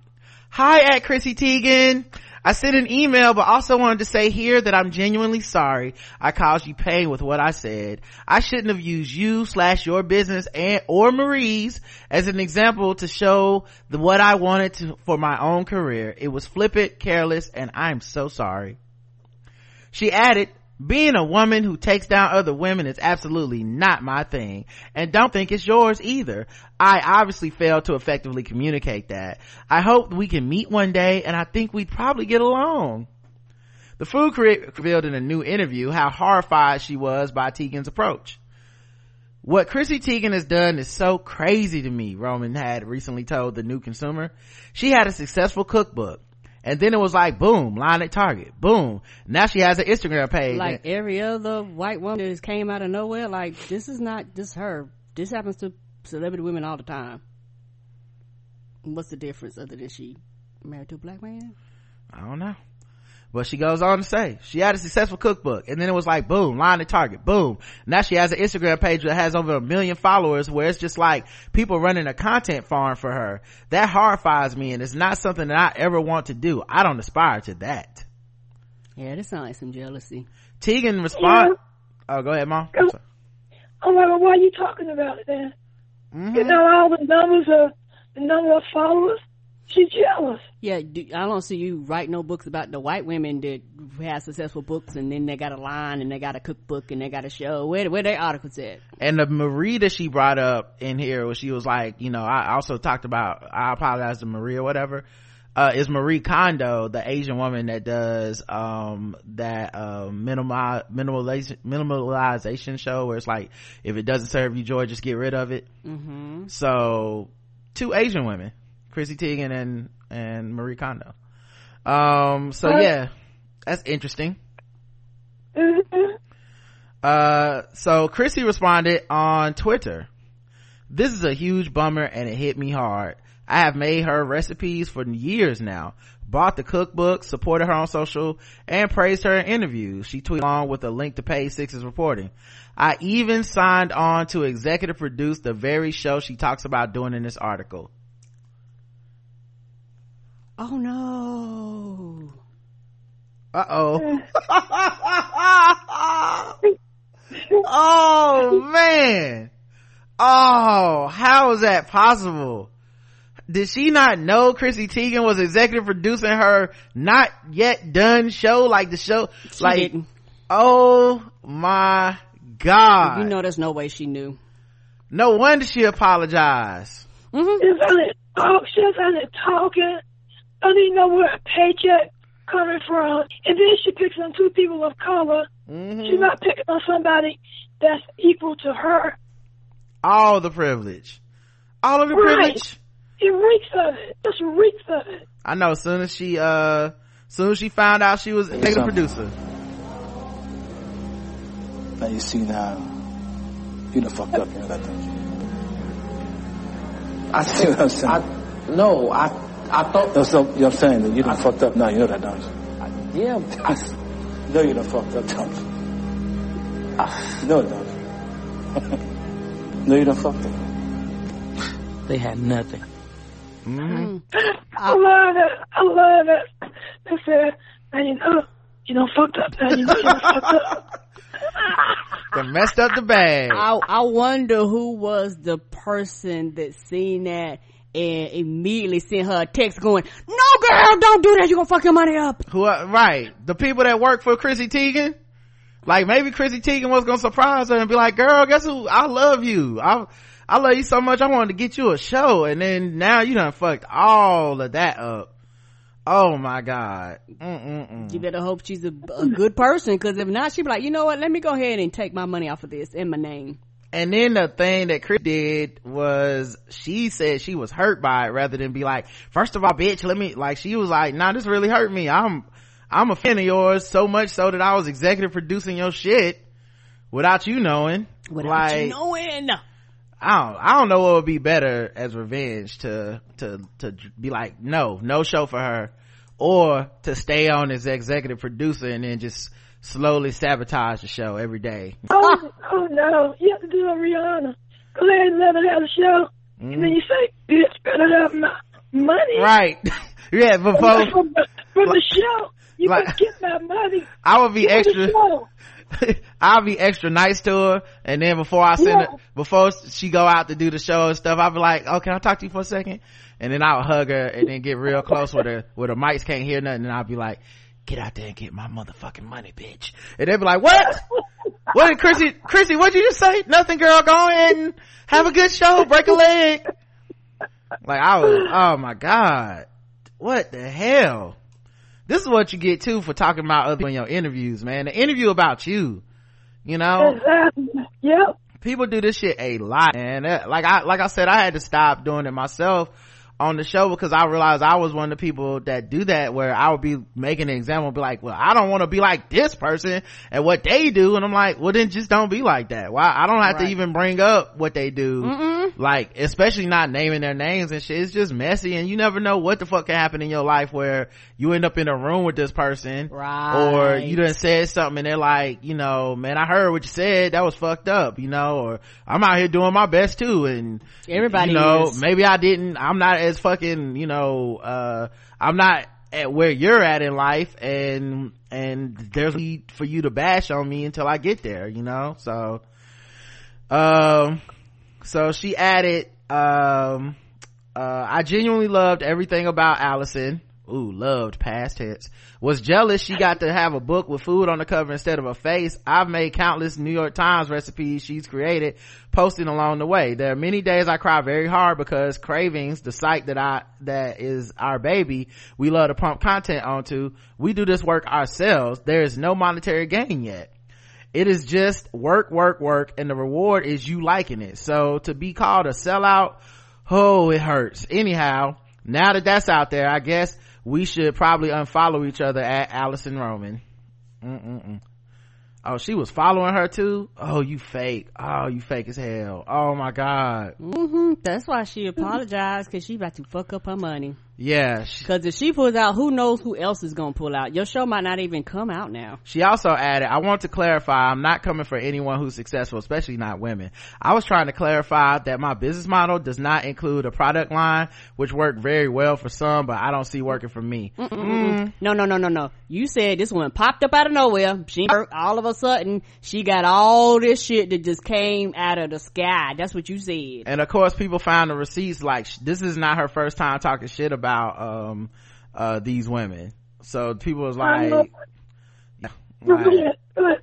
Hi at Chrissy Teigen. I sent an email, but also wanted to say here that I'm genuinely sorry I caused you pain with what I said. I shouldn't have used you slash your business and or Marie's as an example to show the what I wanted to for my own career. It was flippant, careless, and I'm so sorry. She added, being a woman who takes down other women is absolutely not my thing and don't think it's yours either. I obviously failed to effectively communicate that. I hope we can meet one day and I think we'd probably get along. The food critic revealed in a new interview how horrified she was by Teigen's approach. What Chrissy Teigen has done is so crazy to me, Roman had recently told the new consumer. She had a successful cookbook. And then it was like, boom, line at Target. Boom. Now she has an Instagram page. Like every other white woman that just came out of nowhere, like this is not just her. This happens to celebrity women all the time. What's the difference other than she married to a black man? I don't know. But she goes on to say, she had a successful cookbook and then it was like, boom, line at Target, boom. Now she has an Instagram page that has over a million followers where it's just like people running a content farm for her. That horrifies me and it's not something that I ever want to do. I don't aspire to that. Yeah, this sounds like some jealousy. Teigen respond. Oh, go ahead, mom. I'm like, well, why are you talking about it then? Mhm. You know all the numbers of the number of followers. She's jealous. Yeah, I don't see you write no books about the white women that have successful books and then they got a line and they got a cookbook and they got a show. Where where their articles at? And the Marie that she brought up in here where she was like, you know, I also talked about, I apologize to Marie or whatever, uh, is Marie Kondo, the Asian woman that does, um, that, uh, minimal, minimalization, minimalization show where it's like, if it doesn't serve you joy, just get rid of it. Mm-hmm. So, two Asian women, Chrissy Teigen and, and Marie Kondo. Um, so Right. yeah, that's interesting. Mm-hmm. Uh, so Chrissy responded on Twitter. This is a huge bummer and it hit me hard. I have made her recipes for years now, bought the cookbook, supported her on social, and praised her in interviews. She tweeted along with a link to page six's reporting. I even signed on to executive produce the very show she talks about doing in this article. Oh no. Uh-oh. oh man. Oh, how is that possible? Did she not know Chrissy Teigen was executive producing her not yet done show? Like the show, She like, didn't. oh my god. You know there's no way she knew. no wonder she apologized. Mm-hmm. She's on it talk. She's on it talking. I don't even know where a paycheck coming from. And then she picks on two people of color. Mhm. She's not picking on somebody that's equal to her. All the privilege. All of the Right. privilege. It reeks of it. Just reeks of it. I know. As soon as she, uh, as soon as she found out she was executive producer. Now you see now, you done fucked up, you know that, don't you? I See what I'm saying? I, no, I, I thought. No, so, you know what I'm saying? That you done fucked up now, you know that, don't you? Yeah, I s- know you done fucked up, don't you? Ah, no, no. no, you don't fuck them. They had nothing. Mm-hmm. I love it. I love it. They said, and you know, you don't fucked up. And you know, you don't fucked up. They messed up the bag. I, I wonder who was the person that seen that and immediately sent her a text going, no girl, don't do that. You're gonna fuck your money up. Who, uh, right. The people that work for Chrissy Teigen. Like maybe Chrissy Teigen was gonna surprise her and be like, girl, guess who? I love you. I, I love you so much. I wanted to get you a show. And then now you done fucked all of that up. Oh my God. Mm-mm-mm. You better hope she's a, a good person because if not, she'd be like, you know what? Let me go ahead and take my money off of this in my name. And then the thing that Chris did was she said she was hurt by it rather than be like, first of all, bitch, let me, like, she was like, nah, this really hurt me. I'm, I'm a fan of yours so much so that I was executive producing your shit without you knowing. Without like, you knowing. I don't, I don't know what would be better as revenge to, to, to be like, no, no show for her or to stay on as executive producer and then just slowly sabotage the show every day. oh, oh no, you have to do a Rihanna. Go ahead and let her have the show. And then mm-hmm. you say, bitch, better have my money. Right. yeah, before, For, the- for the show. You Like- better get my money. I would be extra. I'll be extra nice to her and then before I send Yeah. her, before she go out to do the show and stuff, I'll be like, oh, can I talk to you for a second? And then I'll hug her and then get real close with her, where the mics can't hear nothing and I'll be like, get out there and get my motherfucking money, bitch. And they'd be like, what? what did Chrissy, Chrissy, what'd you just say? Nothing, girl, go ahead and have a good show, break a leg. Like I was, oh my god. What the hell? This is what you get too for talking about other in your interviews, man. The interview about you. You know? Yep. people do this shit a lot and that- like i like i said i had to stop doing it myself on the show because i realized i was one of the people that do that where i would be making an example and be like well i don't want to be like this person and what they do and i'm like well then just don't be like that why i don't have to even bring up what they do like especially not naming their names and shit it's just messy and you never know what the fuck can happen in your life where you end up in a room with this person Right. or you done said something and they're like, you know, man, I heard what you said. That was fucked up, you know, or I'm out here doing my best too. And Everybody you know, is. maybe I didn't, I'm not as fucking, you know, uh, I'm not at where you're at in life and, and there's need for you to bash on me until I get there, you know? So, um, so she added, um, uh, I genuinely loved everything about Alison. Ooh, loved past tense. Was jealous she got to have a book with food on the cover instead of a face. I've made countless New York Times recipes she's created, posting along the way. There are many days I cry very hard because Cravings, the site that I, that is our baby, we love to pump content onto. We do this work ourselves. There is no monetary gain yet. It is just work, work, work, and the reward is you liking it. So to be called a sellout, oh, it hurts. Anyhow, now that that's out there, I guess we should probably unfollow each other at Alison Roman. Mm-mm-mm. Oh, she was following her too? Oh, you fake. Oh, you fake as hell. Oh my god. hmm That's why she apologized because she about to fuck up her money. Yeah. Because if she pulls out, who knows who else is gonna pull out? Your show might not even come out now. She also added, I want to clarify, I'm not coming for anyone who's successful, especially not women. I was trying to clarify that my business model does not include a product line, which worked very well for some, but I don't see working for me. Mm. No, no, no, no, no. You said this one popped up out of nowhere. She all of a sudden she got all this shit that just came out of the sky. That's what you said. And of course, people found the receipts like, this is not her first time talking shit about, um, uh, these women. So people was like. Yeah, like- ahead. Go ahead.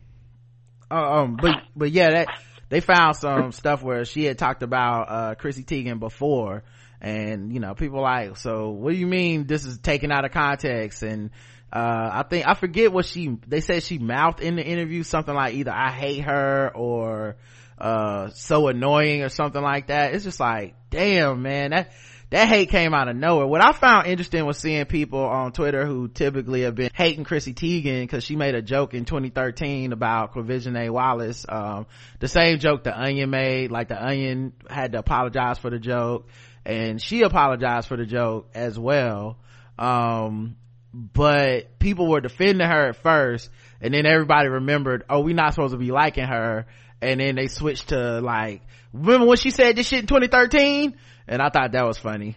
Uh, um but but yeah that they found some stuff where she had talked about uh chrissy teigen before and you know people like so what do you mean this is taken out of context and uh i think i forget what she they said she mouthed in the interview something like either i hate her or uh so annoying or something like that it's just like damn man that that hate came out of nowhere. What I found interesting was seeing people on Twitter who typically have been hating Chrissy Teigen because she made a joke in 2013 about Quvenzhané Wallis. Um, the same joke the Onion made, like the Onion had to apologize for the joke and she apologized for the joke as well. Um, but people were defending her at first and then everybody remembered oh we're not supposed to be liking her and then they switched to like remember when she said this shit in 2013 and i thought that was funny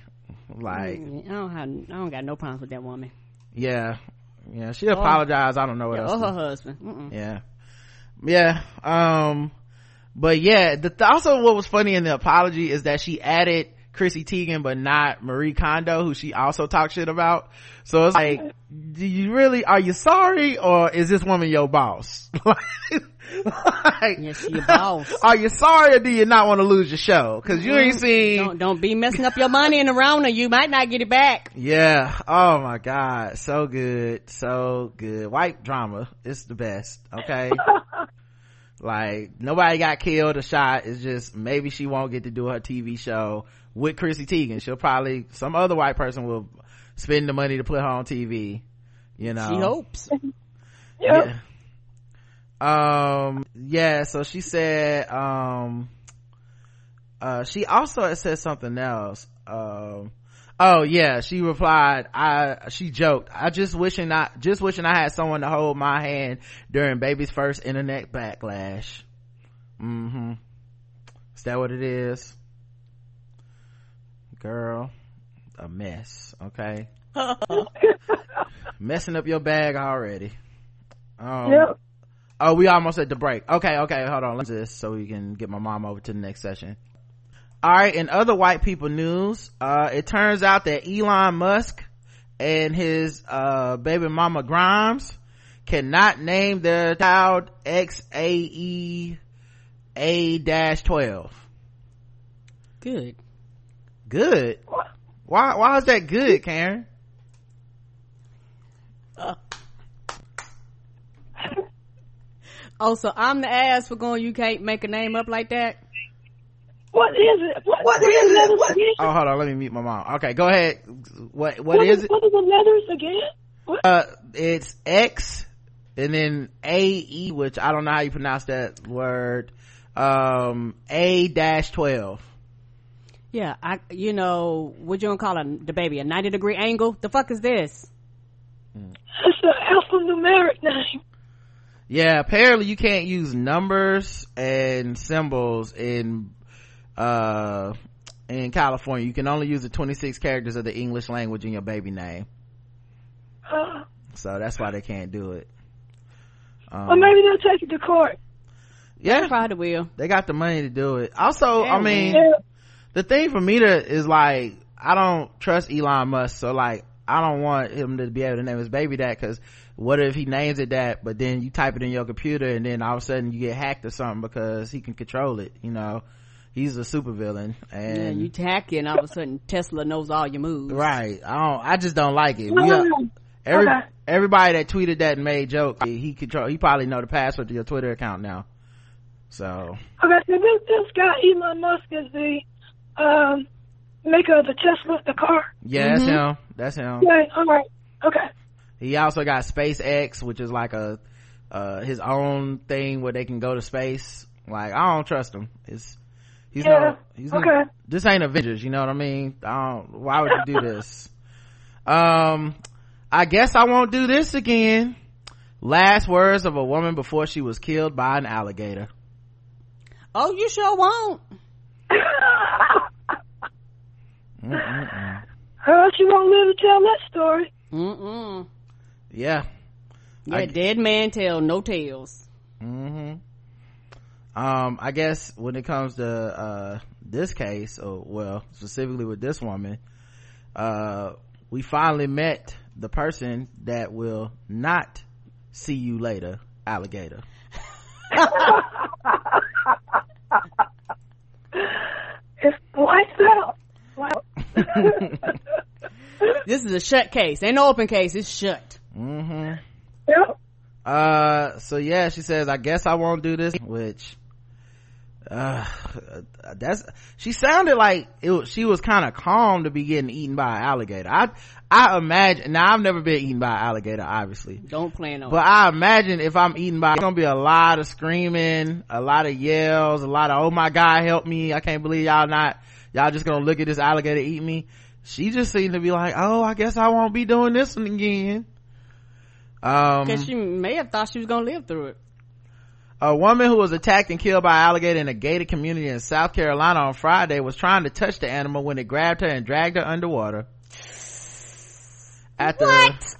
like I don't have, I don't got no problems with that woman. yeah yeah she apologized i don't know what Yeah, else or her husband. Mm-mm. yeah yeah um but yeah the also what was funny in the apology is that she added chrissy teigen but not marie kondo who she also talked shit about. So it's like do you really are you sorry or is this woman your boss? Like, she your boss. are you sorry or do you not want to lose your show? Because you ain't mm-hmm. seen Don't don't be messing up your money in the Rona. You might not get it back. yeah. Oh my god. So good. So good. White drama it's the best okay? Like nobody got killed or shot. It's just maybe she won't get to do her tv show with chrissy teigen she'll probably some other white person will spend the money to put her on tv you know She hopes. Yep. yeah. um yeah so she said um uh she also had said something else um oh yeah she replied i she joked i just wishing i just wishing i had someone to hold my hand during baby's first internet backlash mm-hmm is that what it is girl a mess okay messing up your bag already um Yep. Oh, we almost at the break. Okay, okay, hold on. Let's just so we can get my mom over to the next session. All right, in other white people news, uh, it turns out that Elon Musk and his, uh, baby mama Grimes cannot name their child XAE A-12. Good. Good. Why, why is that good, Karen? Oh, so I'm the ass for going. You can't make a name up like that. What is it? What, what is it? What, Oh, hold on. Let me mute my mom. Okay, go ahead. What, what what is it? What are the letters again? What? uh it's x and then ae which i don't know how you pronounce that word um a dash 12 Yeah, I. You know what you gonna call a, the baby a ninety degree angle? The fuck is this? It's an alphanumeric name. yeah apparently you can't use numbers and symbols in uh in california you can only use the 26 characters of the english language in your baby name Uh, so that's why they can't do it um, or maybe they'll take it to court. yeah Probably will. they got the money to do it also i mean Yeah. The thing for me to is like i don't trust elon musk so like i don't want him to be able to name his baby that because what if he names it that but then you type it in your computer and then all of a sudden you get hacked or something because he can control it you know? He's a supervillain and Yeah, you tack it, and all of a sudden Tesla knows all your moves. right. I don't i just don't like it. No, We are- mm-hmm. every, Okay. everybody that tweeted that and made joke he control he probably know the password to your twitter account now. So Okay, so this, this guy Elon Musk is the um, maker of the Tesla, the car. yeah that's him that's him Yeah, all right. Okay. he also got SpaceX, which is like a uh his own thing where they can go to space. Like I don't trust him. It's he's Yeah, no he's no- okay. this ain't Avengers, you know what I mean? I don't why would you do this? um I guess I won't do this again. Last words of a woman before she was killed by an alligator. Oh, you sure won't. Mm-mm-mm. Uh, she won't live to tell that story. Mm-mm. Yeah. Yeah, I- dead man tell no tales. hmm Um, I guess when it comes to, uh, this case, or well, specifically with this woman, uh, we finally met the person that will not see you later, alligator. It's lights out. Wow. This is a shut case. Ain't no open case. It's shut. hmm yep. Uh, so yeah, she says, I guess I won't do this, which, uh, that's, she sounded like it was, she was kind of calm to be getting eaten by an alligator. I, I imagine, now I've never been eaten by an alligator, obviously. Don't plan on But I imagine if I'm eaten by, it's gonna be a lot of screaming, a lot of yells, a lot of, oh my god, help me, I can't believe y'all not, y'all just gonna look at this alligator eat me. she just seemed to be like oh i guess i won't be doing this one again um Cause she may have thought she was gonna live through it. a woman who was attacked and killed by an alligator in a gated community in south carolina on friday was trying to touch the animal when it grabbed her and dragged her underwater after What?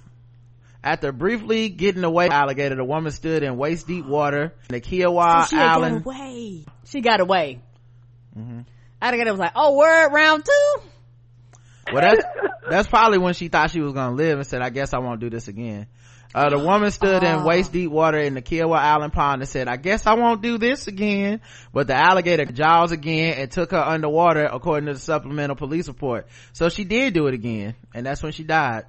after briefly getting away from the alligator the woman stood in waist deep water in the kiawah she had island got away. She got away. Mm-hmm. Alligator was like, "Oh, word round two. Well, that's that's probably when she thought she was gonna live and said, "I guess I won't do this again." Uh, the woman stood in Oh. waist deep water in the Kiawah Island pond and said, "I guess I won't do this again." But the alligator jaws again and took her underwater, according to the supplemental police report. So she did do it again, and that's when she died.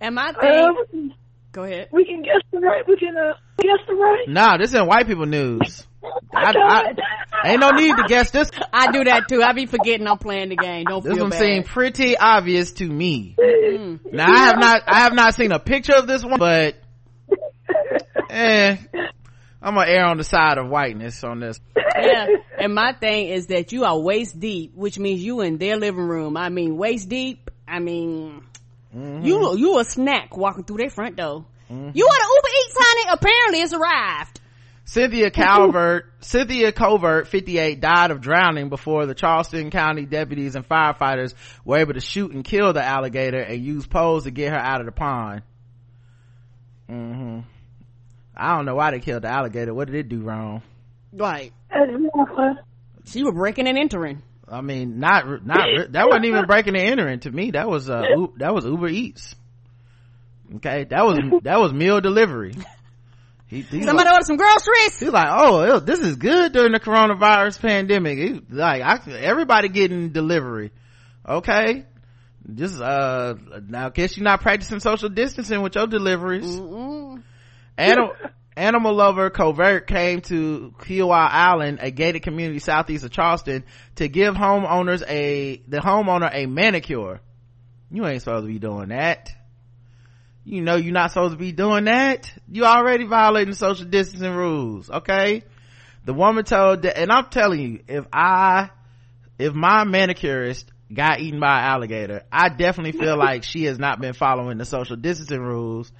And my thing, Uh, go ahead. we can guess the right. We can uh, guess the right. Nah, this ain't white people news. I, know I- it. ain't no need to guess this. I do that too. I be forgetting I'm playing the game. Don't This feel one bad. seemed pretty obvious to me. Mm. Now I have not, I have not seen a picture of this one, but, eh, I'm gonna err on the side of whiteness on this. yeah. And my thing is that you are waist deep, which means you in their living room. I mean, waist deep. I mean, Mm-hmm. you you a snack walking through their front door. You want to Uber Eats, honey? Apparently, it's arrived. Cynthia Calvert, Cynthia Covert, 58, died of drowning before the Charleston County deputies and firefighters were able to shoot and kill the alligator and use poles to get her out of the pond. hmm I don't know why they killed the alligator. What did it do wrong? Right. Exactly. She was breaking and entering. I mean, not, not, that wasn't even breaking and entering to me. That was, uh, that was Uber Eats. Okay. That was, that was meal delivery. He, Somebody like, order some groceries. he's like, oh, this is good during the coronavirus pandemic. He- like, I, everybody getting delivery. Okay. Just, uh, now guess you're not practicing social distancing with your deliveries. Mm-mm. Animal, animal lover Covert came to Kiawah Island, a gated community southeast of Charleston, to give homeowners a, the homeowner a manicure. You ain't supposed to be doing that. You know you're not supposed to be doing that. You already violating the social distancing rules, okay? The woman told that, and I'm telling you, if I, if my manicurist got eaten by an alligator, I definitely feel like she has not been following the social distancing rules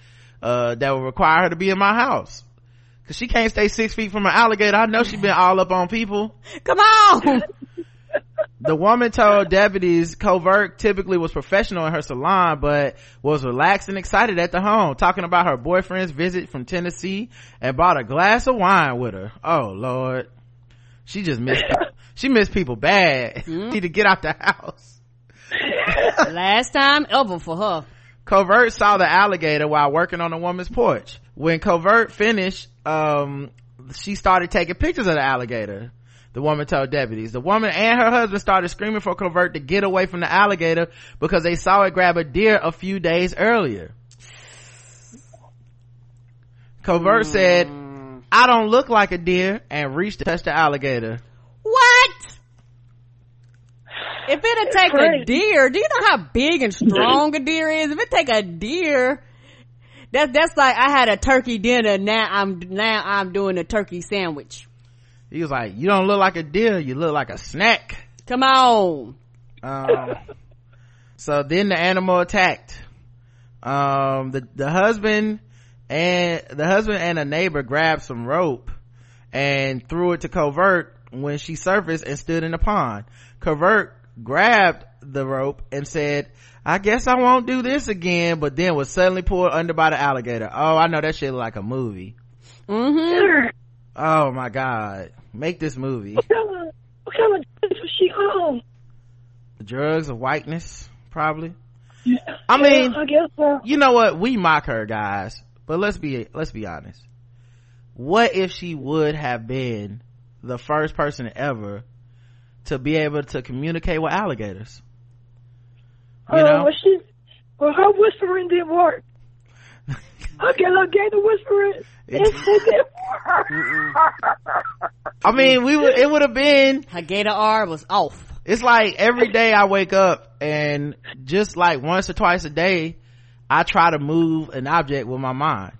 uh, that would require her to be in my house. Cause she can't stay six feet from an alligator. I know she's been all up on people. Come on. The woman told deputies Covert typically was professional in her salon, but was relaxed and excited at the home, talking about her boyfriend's visit from Tennessee and bought a glass of wine with her. Oh lord. She just missed, she missed people bad. Need to get out the house. Last time ever for her. Covert saw the alligator while working on a woman's porch. When Covert finished, um, she started taking pictures of the alligator. The woman told deputies. The woman and her husband started screaming for Covert to get away from the alligator because they saw it grab a deer a few days earlier. Covert said, I don't look like a deer and reached to touch the alligator. What? If it'd take a deer, do you know how big and strong a deer is? If it take a deer, that's that's like I had a turkey dinner. Now I'm now I'm doing a turkey sandwich. He was like, you don't look like a deer, you look like a snack. Come on. Um, so then the animal attacked. Um, the, the husband and the husband and a neighbor grabbed some rope and threw it to Covert when she surfaced and stood in the pond. Covert grabbed the rope and said, I guess I won't do this again, but then was suddenly pulled under by the alligator. Oh, I know that shit like a movie. Mm-hmm. Oh my god. Make this movie. What kind of, what kind of drugs was she on? The drugs of whiteness, I I mean, I guess so. you know what we mock her guys but let's be let's be honest what if she would have been the first person ever to be able to communicate with alligators you uh, know well, she, well, her whispering didn't work. Okay, look, gave the whispering. It, it didn't work. i mean we would it would have been Her gator R was off. it's like every day i wake up and just like once or twice a day i try to move an object with my mind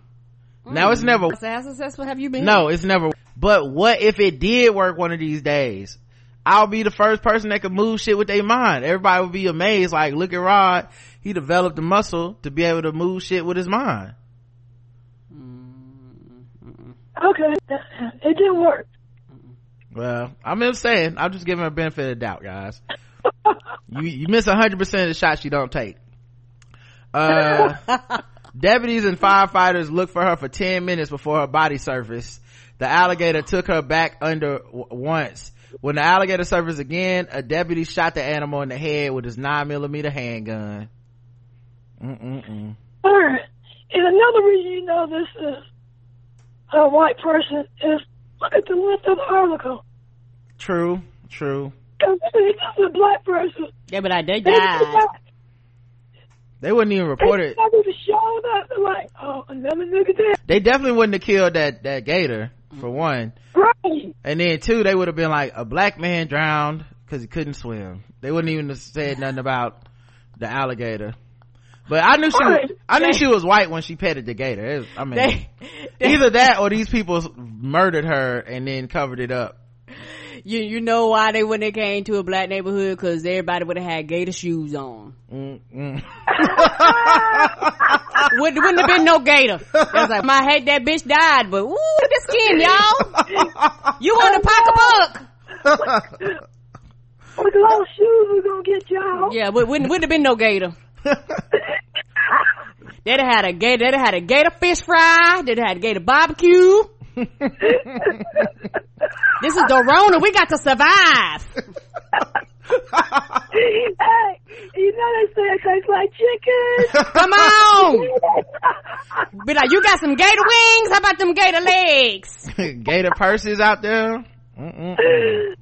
now it's mm. never So how successful have you been? No, it's never. But what if it did work one of these days? I'll be the first person that can move shit with their mind. Everybody would be amazed. Like, look at Rod. He developed the muscle to be able to move shit with his mind. Okay, it didn't work. Well, I'm just saying, I'm just giving her benefit of doubt, guys. you, you miss 100% of the shots you don't take. Uh, deputies and firefighters looked for her for 10 minutes before her body surfaced. The alligator took her back under w- once. When the alligator surfaced again, a deputy shot the animal in the head with his 9 millimeter handgun. Mm-mm-mm. All right. And another reason you know this is a white person is look at the length of the article. True, true. Because this is a black person. Yeah, but I, did They died. They wouldn't even report They it. never even showed up. They're like, oh, another nigga dead. They definitely wouldn't have killed that, that gator, for mm-hmm. one. Right. And then two, they would have been like, a black man drowned because he couldn't swim. They wouldn't even have said nothing about the alligator. But I knew she, was, I knew she was white when she petted the gator. It was- I mean, They, either that or these people murdered her and then covered it up. you you know why they when they came to a black neighborhood because everybody would have had gator shoes on. Mm, mm. Would, wouldn't have been no gator. I was like, I hate that bitch died, but ooh, look at the skin, y'all. You want to pack a buck? With those shoes, we're going to get y'all. Yeah, but wouldn't wouldn't have been no gator. They'd have had a gator. They'd have had a gator fish fry. They'd have had a gator barbecue. this is the Rona. We got to survive. hey, you know they say it tastes like chicken. Come on. Be like, you got some gator wings? How about them gator legs? gator purses out there. Mm-mm-mm.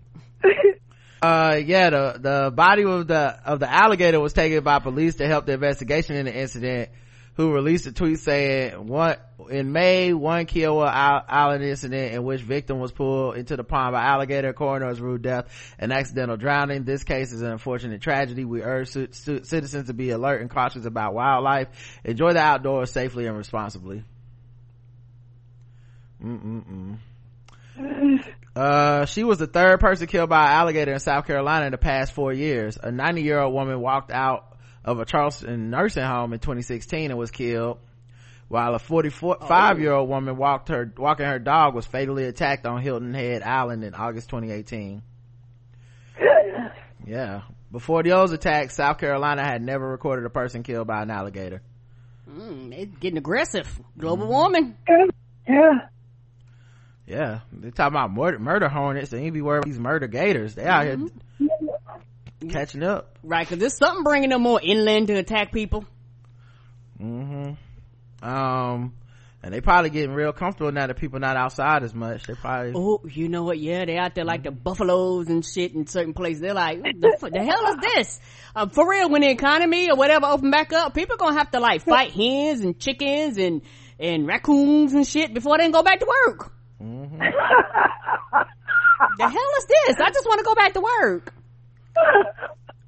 uh yeah the the body of the of the alligator was taken by police to help the investigation in the incident who released a tweet saying one in may one Kiawah island incident in which victim was pulled into the pond by alligator coroner's ruled death and accidental drowning this case is an unfortunate tragedy we urge ci- ci- citizens to be alert and cautious about wildlife enjoy the outdoors safely and responsibly Mm-mm-mm. Uh, she was the third person killed by an alligator in South Carolina in the past four years. A 90 year old woman walked out of a Charleston nursing home in 2016 and was killed, while a 45 year old woman walked her, walking her dog was fatally attacked on Hilton Head Island in August 2018. Yeah. Before those attacks, South Carolina had never recorded a person killed by an alligator. Mm, it's getting aggressive. Global warming. Yeah. Yeah. They talking about murder, murder hornets. They ain't be worried about these murder gators. They out here catching up. Right, because there's something bringing them more inland to attack people. Mm-hmm. Um, and they probably getting real comfortable now that people not outside as much. They probably Oh, you know what? Yeah, they out there like the buffaloes and shit in certain places. They're like, what the, the hell is this? Um, for real, when the economy or whatever open back up, people gonna have to like fight hens and chickens and and raccoons and shit before they can go back to work. Mm-hmm. The hell is this? I just want to go back to work.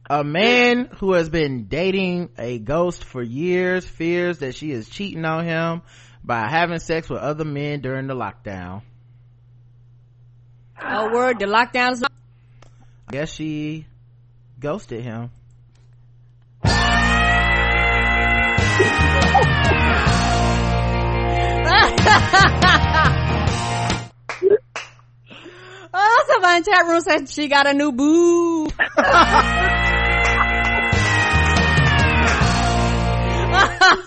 A man who has been dating a ghost for years fears that she is cheating on him by having sex with other men during the lockdown. Oh, word, the lockdown is. I guess she ghosted him. Oh, somebody in chat room said she got a new boo.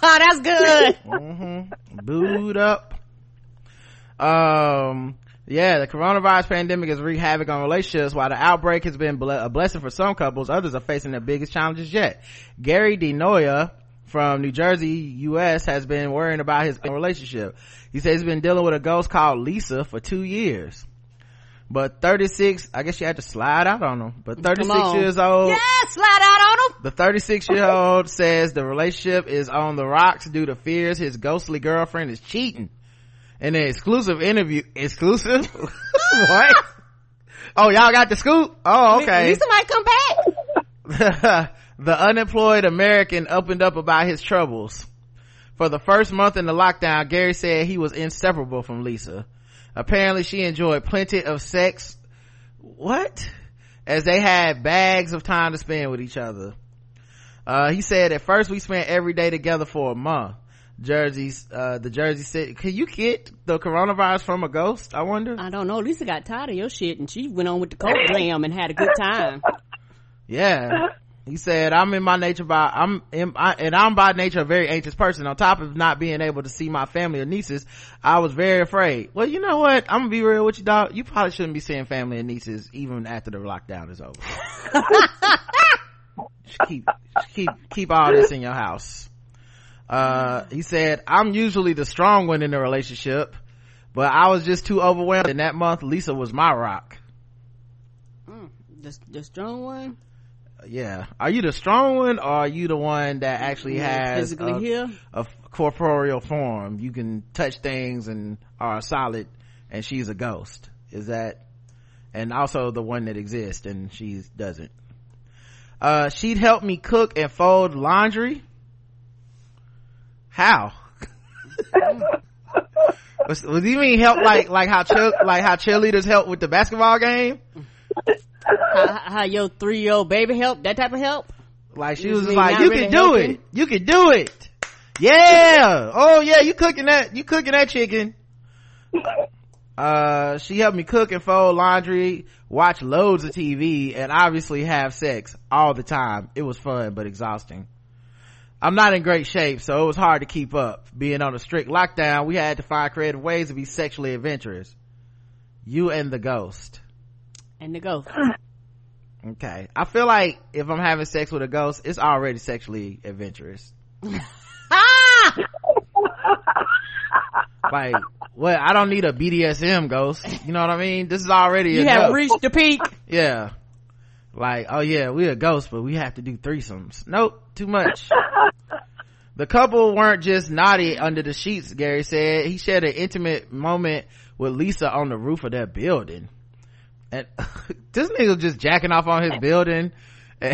That's good. hmm Booed up. Um, yeah, the coronavirus pandemic has wreaked havoc on relationships. While the outbreak has been ble- a blessing for some couples, others are facing the biggest challenges yet. Gary DeNoia from New Jersey, U.S. has been worrying about his relationship. He says he's been dealing with a ghost called Lisa for two years. But 36, I guess she had to slide out on him. But 36 years old. Yeah, slide out on him. The 36 year old says the relationship is on the rocks due to fears his ghostly girlfriend is cheating. In an exclusive interview, exclusive? what? Oh, y'all got the scoop? Oh, okay. Lisa might come back. the unemployed American opened up about his troubles. For the first month in the lockdown, Gary said he was inseparable from Lisa. Apparently she enjoyed plenty of sex. What? as they had bags of time to spend with each other. Uh, he said at first we spent every day together for a month. Jersey's, uh, the Jersey City. Can you get the coronavirus from a ghost? I wonder. I don't know. Lisa got tired of your shit and she went on with the coke jam and had a good time. Yeah. He said, I'm in my nature by, I'm in, I, and I'm by nature a very anxious person. On top of not being able to see my family or nieces, I was very afraid. Well, you know what? I'm gonna be real with you, dog. You probably shouldn't be seeing family and nieces even after the lockdown is over. Keep, keep, keep all this in your house. Uh, he said, I'm usually the strong one in the relationship, but I was just too overwhelmed. And that month, Lisa was my rock. The, the strong one? Yeah. Are you the strong one or are you the one that actually Yeah, has physically a, here? a corporeal form? You can touch things and are solid and she's a ghost. Is that and also the one that exists and she doesn't. Uh she'd help me cook and fold laundry? How? Do you mean help like like how chill like how cheerleaders help with the basketball game How, how your three year old baby help? That type of help? Like she You was like, you really can do helping? it. You can do it. Yeah. Oh yeah, you cooking that, you cooking that chicken. Uh, she helped me cook and fold laundry, watch loads of TV, and obviously have sex all the time. It was fun, but exhausting. I'm not in great shape, so it was hard to keep up. Being on a strict lockdown, we had to find creative ways to be sexually adventurous. You and the ghost. And the ghost. Okay. I feel like if I'm having sex with a ghost, it's already sexually adventurous. like, what? I don't need a BDSM ghost. You know what I mean? This is already You enough. have reached the peak. yeah. Like, oh yeah, we're a ghost, but we have to do threesomes. Nope, too much. the couple weren't just naughty under the sheets, Gary said. He shared an intimate moment with Lisa on the roof of their building. And this nigga was just jacking off on his building. no,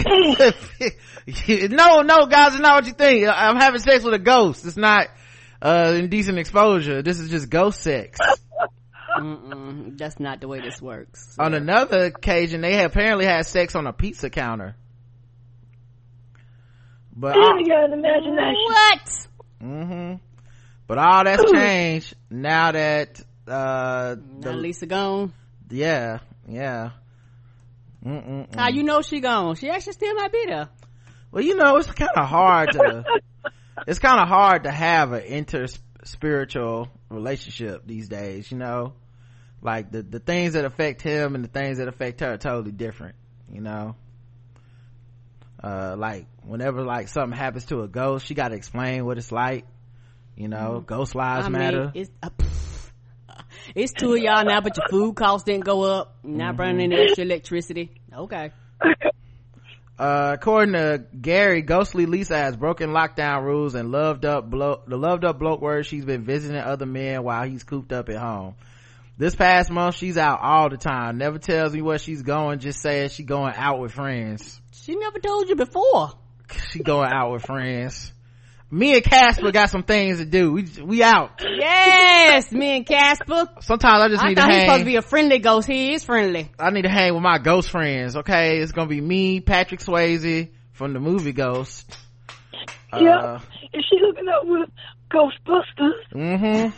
no, guys, it's not what you think. I'm having sex with a ghost. It's not, uh, indecent exposure. This is just ghost sex. Mm-mm, that's not the way this works. on another occasion, they had apparently had sex on a pizza counter. But all, You got an imagination. What? hmm but all that's changed now that, uh, Now the, Lisa gone. yeah, yeah. Mm-mm-mm. How you know she gone? She actually still might be there. Well, you know, it's kind of hard to, it's kind of hard to have an inter spiritual relationship these days, you know? Like the, the things that affect him and the things that affect her are totally different, you know? Uh, like whenever like something happens to a ghost, she got to explain what it's like, you know? Ghost lives Mm-hmm. I matter. mean, it's, uh, it's two of y'all now, but your food costs didn't go up. Not burning any extra electricity. Okay. uh according to gary ghostly lisa has broken lockdown rules and loved up blo- the loved up bloke word she's been visiting other men while he's cooped up at home this past month she's out all the time never tells me where she's going just says she going out with friends She never told you before. she going out with friends me and casper got some things to do we we out Yes, me and Casper. sometimes i just I need to thought he was supposed to be a friendly ghost. He is friendly. i need to hang with my ghost friends okay it's gonna be me patrick swayze from the movie ghost Yeah. Uh, Is she hooking up with Ghostbusters? Mm-hmm.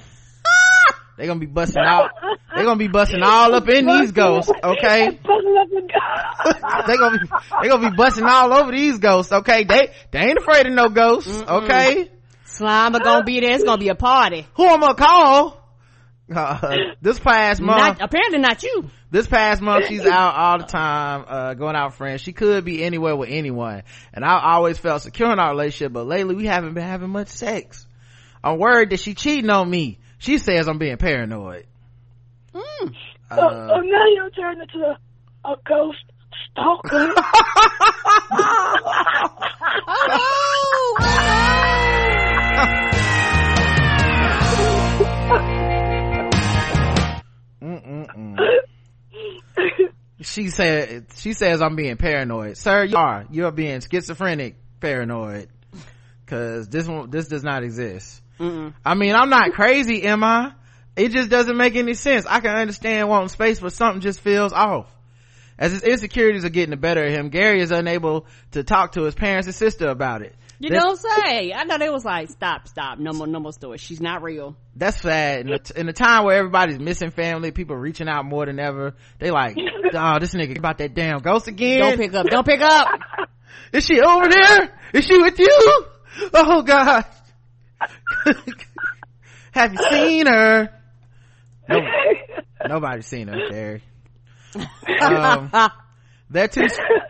They gonna be busting out. They're gonna be busting all up in these ghosts, okay? Busting up the guy. they gonna be they gonna be busting all over these ghosts, okay? They they ain't afraid of no ghosts, okay? Slimer gonna be there. It's gonna be a party. Who I'm gonna call? Uh, this past month, Not, apparently not you. this past month she's out all the time, uh, going out with friends. She could be anywhere with anyone. And I always felt secure in our relationship, but lately we haven't been having much sex. I'm worried that she cheating on me. She says I'm being paranoid. Mm. oh, Uh, oh, now you're turning into a, a ghost stalker. Mm-mm-mm. she said she says i'm being paranoid sir you are you're being schizophrenic paranoid because this one this does not exist Mm-mm. i mean i'm not crazy am i it just doesn't make any sense i can understand wanting space but something just feels off As his insecurities are getting the better of him, Gary is unable to talk to his parents and sister about it. You don't say. I know they was like, stop, stop, no more, no more stories. She's not real. That's sad. In a, in a time where everybody's missing family, people reaching out more than ever. They like, oh, this nigga about that damn ghost again. Don't pick up. Don't pick up. Is she over there? Is she with you? Oh god. Have you seen her? No, nobody's seen her, Gary. Um, they're too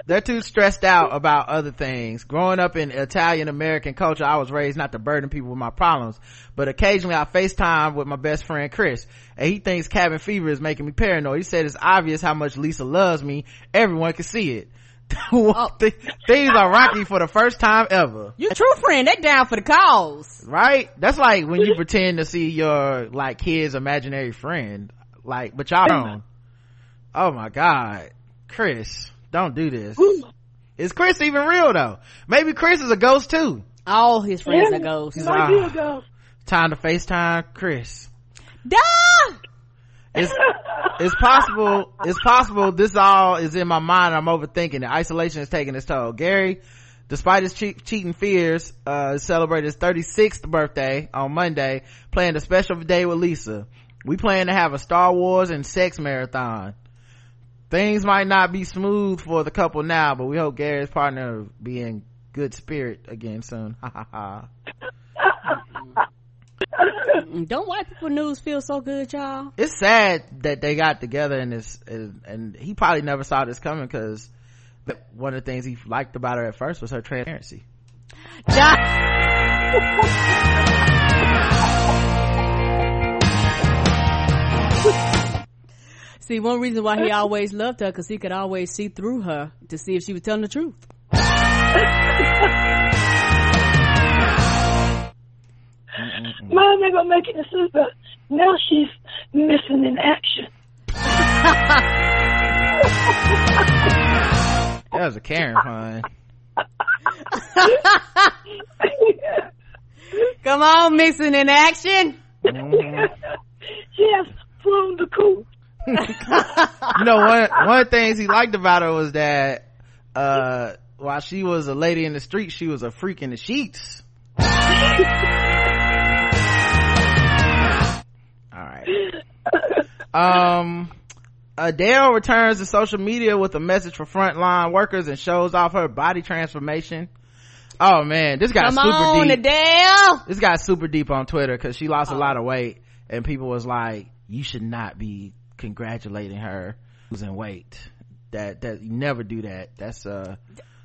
they're too stressed out about other things. Growing up in Italian American culture, I was raised not to burden people with my problems, but occasionally I FaceTime with my best friend Chris, and he thinks cabin fever is making me paranoid. He said it's obvious how much Lisa loves me. Everyone can see it. Oh. Th- Things are rocky for the first time ever. You true friend. They down for the cause. Right? That's like when you pretend to see your like kid's imaginary friend. Like, but y'all don't. Oh my god. Chris, don't do this. Is Chris even real though? Maybe Chris is a ghost too. All his friends Yeah, are ghosts. He's might be a ghost. Time to FaceTime Chris. Duh! It's, it's possible, it's possible this all is in my mind I'm overthinking it. Isolation is taking its toll. Gary, despite his che- cheating fears, uh, celebrated his 36th birthday on Monday, planned a special day with Lisa. We plan to have a Star Wars and sex marathon. Things might not be smooth for the couple now, but we hope Gary's partner will be in good spirit again soon. Ha ha ha. Don't white people news feel so good, y'all? it's sad that they got together and this and, and he probably never saw this coming because one of the things he liked about her at first was her transparency See, one reason why he always loved her because he could always see through her to see if she was telling the truth. Mom, they're gonna make it a super. Now she's missing in action. that was a karen pun Come on, missing in action. Mhm. She has flown the coop. you know one one of the things he liked about her was that uh while she was a lady in the street she was a freak in the sheets all right. Um adele returns to social media with a message for frontline workers and shows off her body transformation. Oh man. This got Come super on, deep. Adele. this got super deep on twitter because she lost a lot of weight and people was like you should not be congratulating her losing weight. That that you never do that. That's uh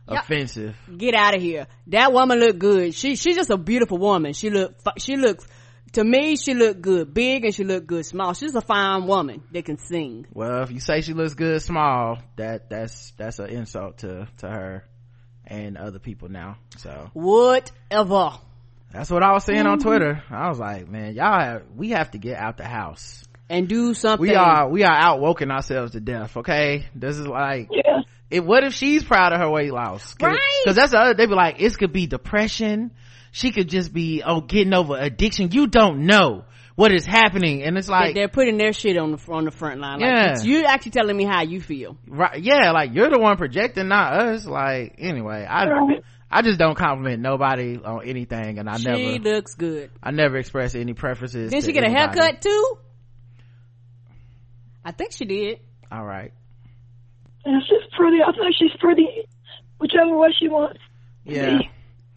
offensive. Get out of here. That woman look good. She she's just a beautiful woman. She look she looks to me she look good big and she look good small. She's a fine woman that can sing. well if you say she looks good small that that's that's an insult to to her and other people now so Whatever. that's what i was saying on twitter i was like man y'all have, we have to get out the house And do something. we are we are out woken ourselves to death okay this is like Yeah. it, what if she's proud of her weight loss Cause, Right. 'cause that's the other they be like it could be depression she could just be oh getting over addiction you don't know what is happening and it's like They're putting their shit on the on the front line. Like, Yeah. you actually telling me how you feel. right yeah like you're the one projecting not us like anyway i i just don't compliment nobody on anything and i she never She looks good. i never express any preferences Didn't she get a haircut too? I think she did. all right And she's pretty. I think she's pretty. Whichever way she wants. yeah.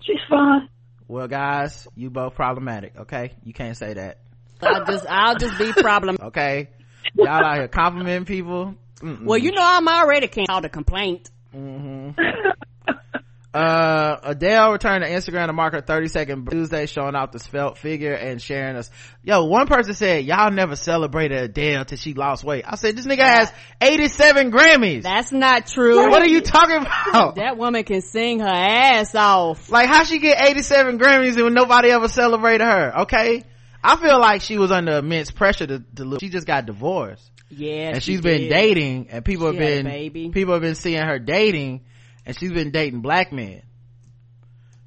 She's fine. Well guys you both problematic okay you can't say that I'll just I'll just be problem. okay y'all out here complimenting people Mm-mm. Well, you know I'm already can't call the complaint. Mm-hmm. Uh, Adele returned to Instagram to mark her 32nd Tuesday, showing off the svelte figure and sharing us. Yo, one person said, y'all never celebrated Adele till she lost weight. I said, this nigga has 87 Grammys. That's not true. what are you talking about? That woman can sing her ass off. Like, how she get 87 Grammys and nobody ever celebrated her? Okay. I feel like she was under immense pressure to, to. She just got divorced. Yeah, and she she's been dating and people She have been people have been seeing her dating and she's been dating black men.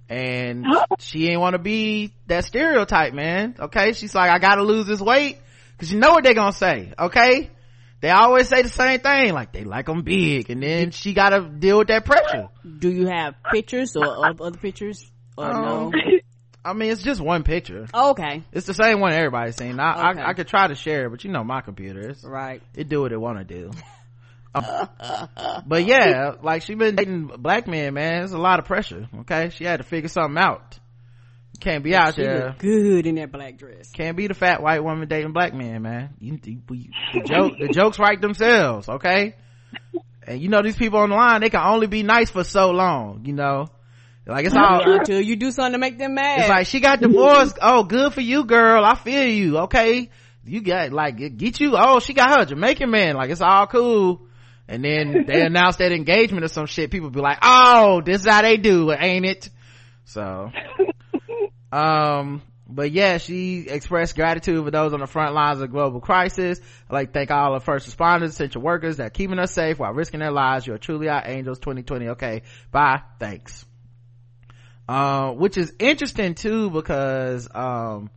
And she ain't want to be that stereotype man. Okay? She's like i gotta lose this weight. Because you know what they're gonna say okay? They always say the same thing like they like them big. And then she gotta deal with that pressure. Do you have pictures or of other pictures? Or Um, no? i mean it's just one picture. Oh, okay. it's the same one everybody's seen. I, Okay. I i could try to share it but you know my computer it's, Right. it do what it want to do Um, but yeah like she been dating black men man it's a lot of pressure okay she had to figure something out can't be out She there good in that black dress. can't be the fat white woman dating black men, man. You, you, you- the joke, the jokes write themselves, okay? And you know these people on the line, they can only be nice for so long, you know? Like it's all, Until you do something to make them mad. it's like she got divorced. Oh, good for you, girl. I feel you, okay? You got, like, get you, oh, she got her Jamaican man. Like, it's all cool. And then they announce that engagement or some shit. People be like, oh, this is how they do it, ain't it? So, um, but yeah, she expressed gratitude for those on the front lines of global crisis. I'd like thank all the first responders, essential workers that are keeping us safe while risking their lives. You're truly our angels 2020. Okay. Bye. Thanks. Uh, which is interesting too because, um,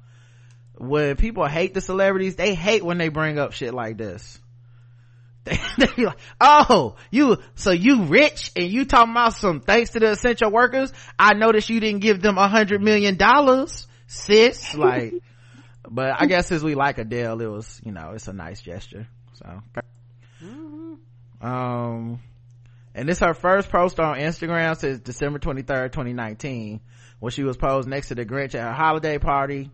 when people hate the celebrities, they hate when they bring up shit like this. They, they be like, oh, you, so you rich and you talking about some thanks to the essential workers. I noticed you didn't give them a hundred million dollars, sis. Like, but I guess since we like Adele, it was, you know, it's a nice gesture. So, um, and this her first post on Instagram since December 23rd, 2019, when she was posed next to the Grinch at her holiday party.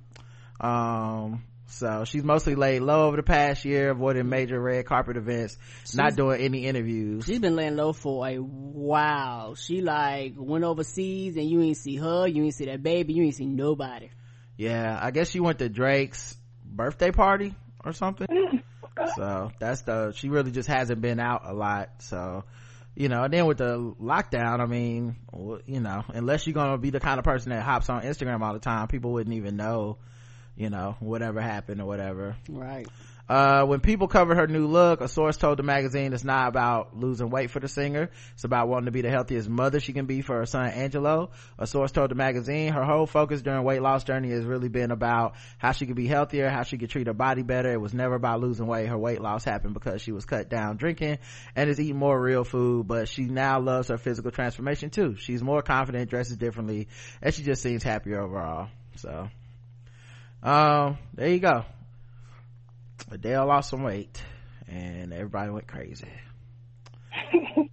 Um, so she's mostly laid low over the past year, avoiding major red carpet events, not doing any interviews. She's been laying low for a while. She like went overseas and you ain't see her, you ain't see that baby, you ain't see nobody. Yeah, I guess she went to Drake's birthday party or something. So that's the, she really just hasn't been out a lot. So, you know, and then with the lockdown, I mean, you know, unless you're gonna be the kind of person that hops on Instagram all the time, people wouldn't even know, you know, whatever happened or whatever. Right. Uh, when people covered her new look, a source told the magazine it's not about losing weight for the singer. It's about wanting to be the healthiest mother she can be for her son Angelo. A source told the magazine her whole focus during weight loss journey has really been about how she could be healthier, how she could treat her body better. It was never about losing weight. Her weight loss happened because she was cut down drinking and is eating more real food, but she now loves her physical transformation too. She's more confident, dresses differently, and she just seems happier overall. So, um, there you go. Adele lost some weight and everybody went crazy.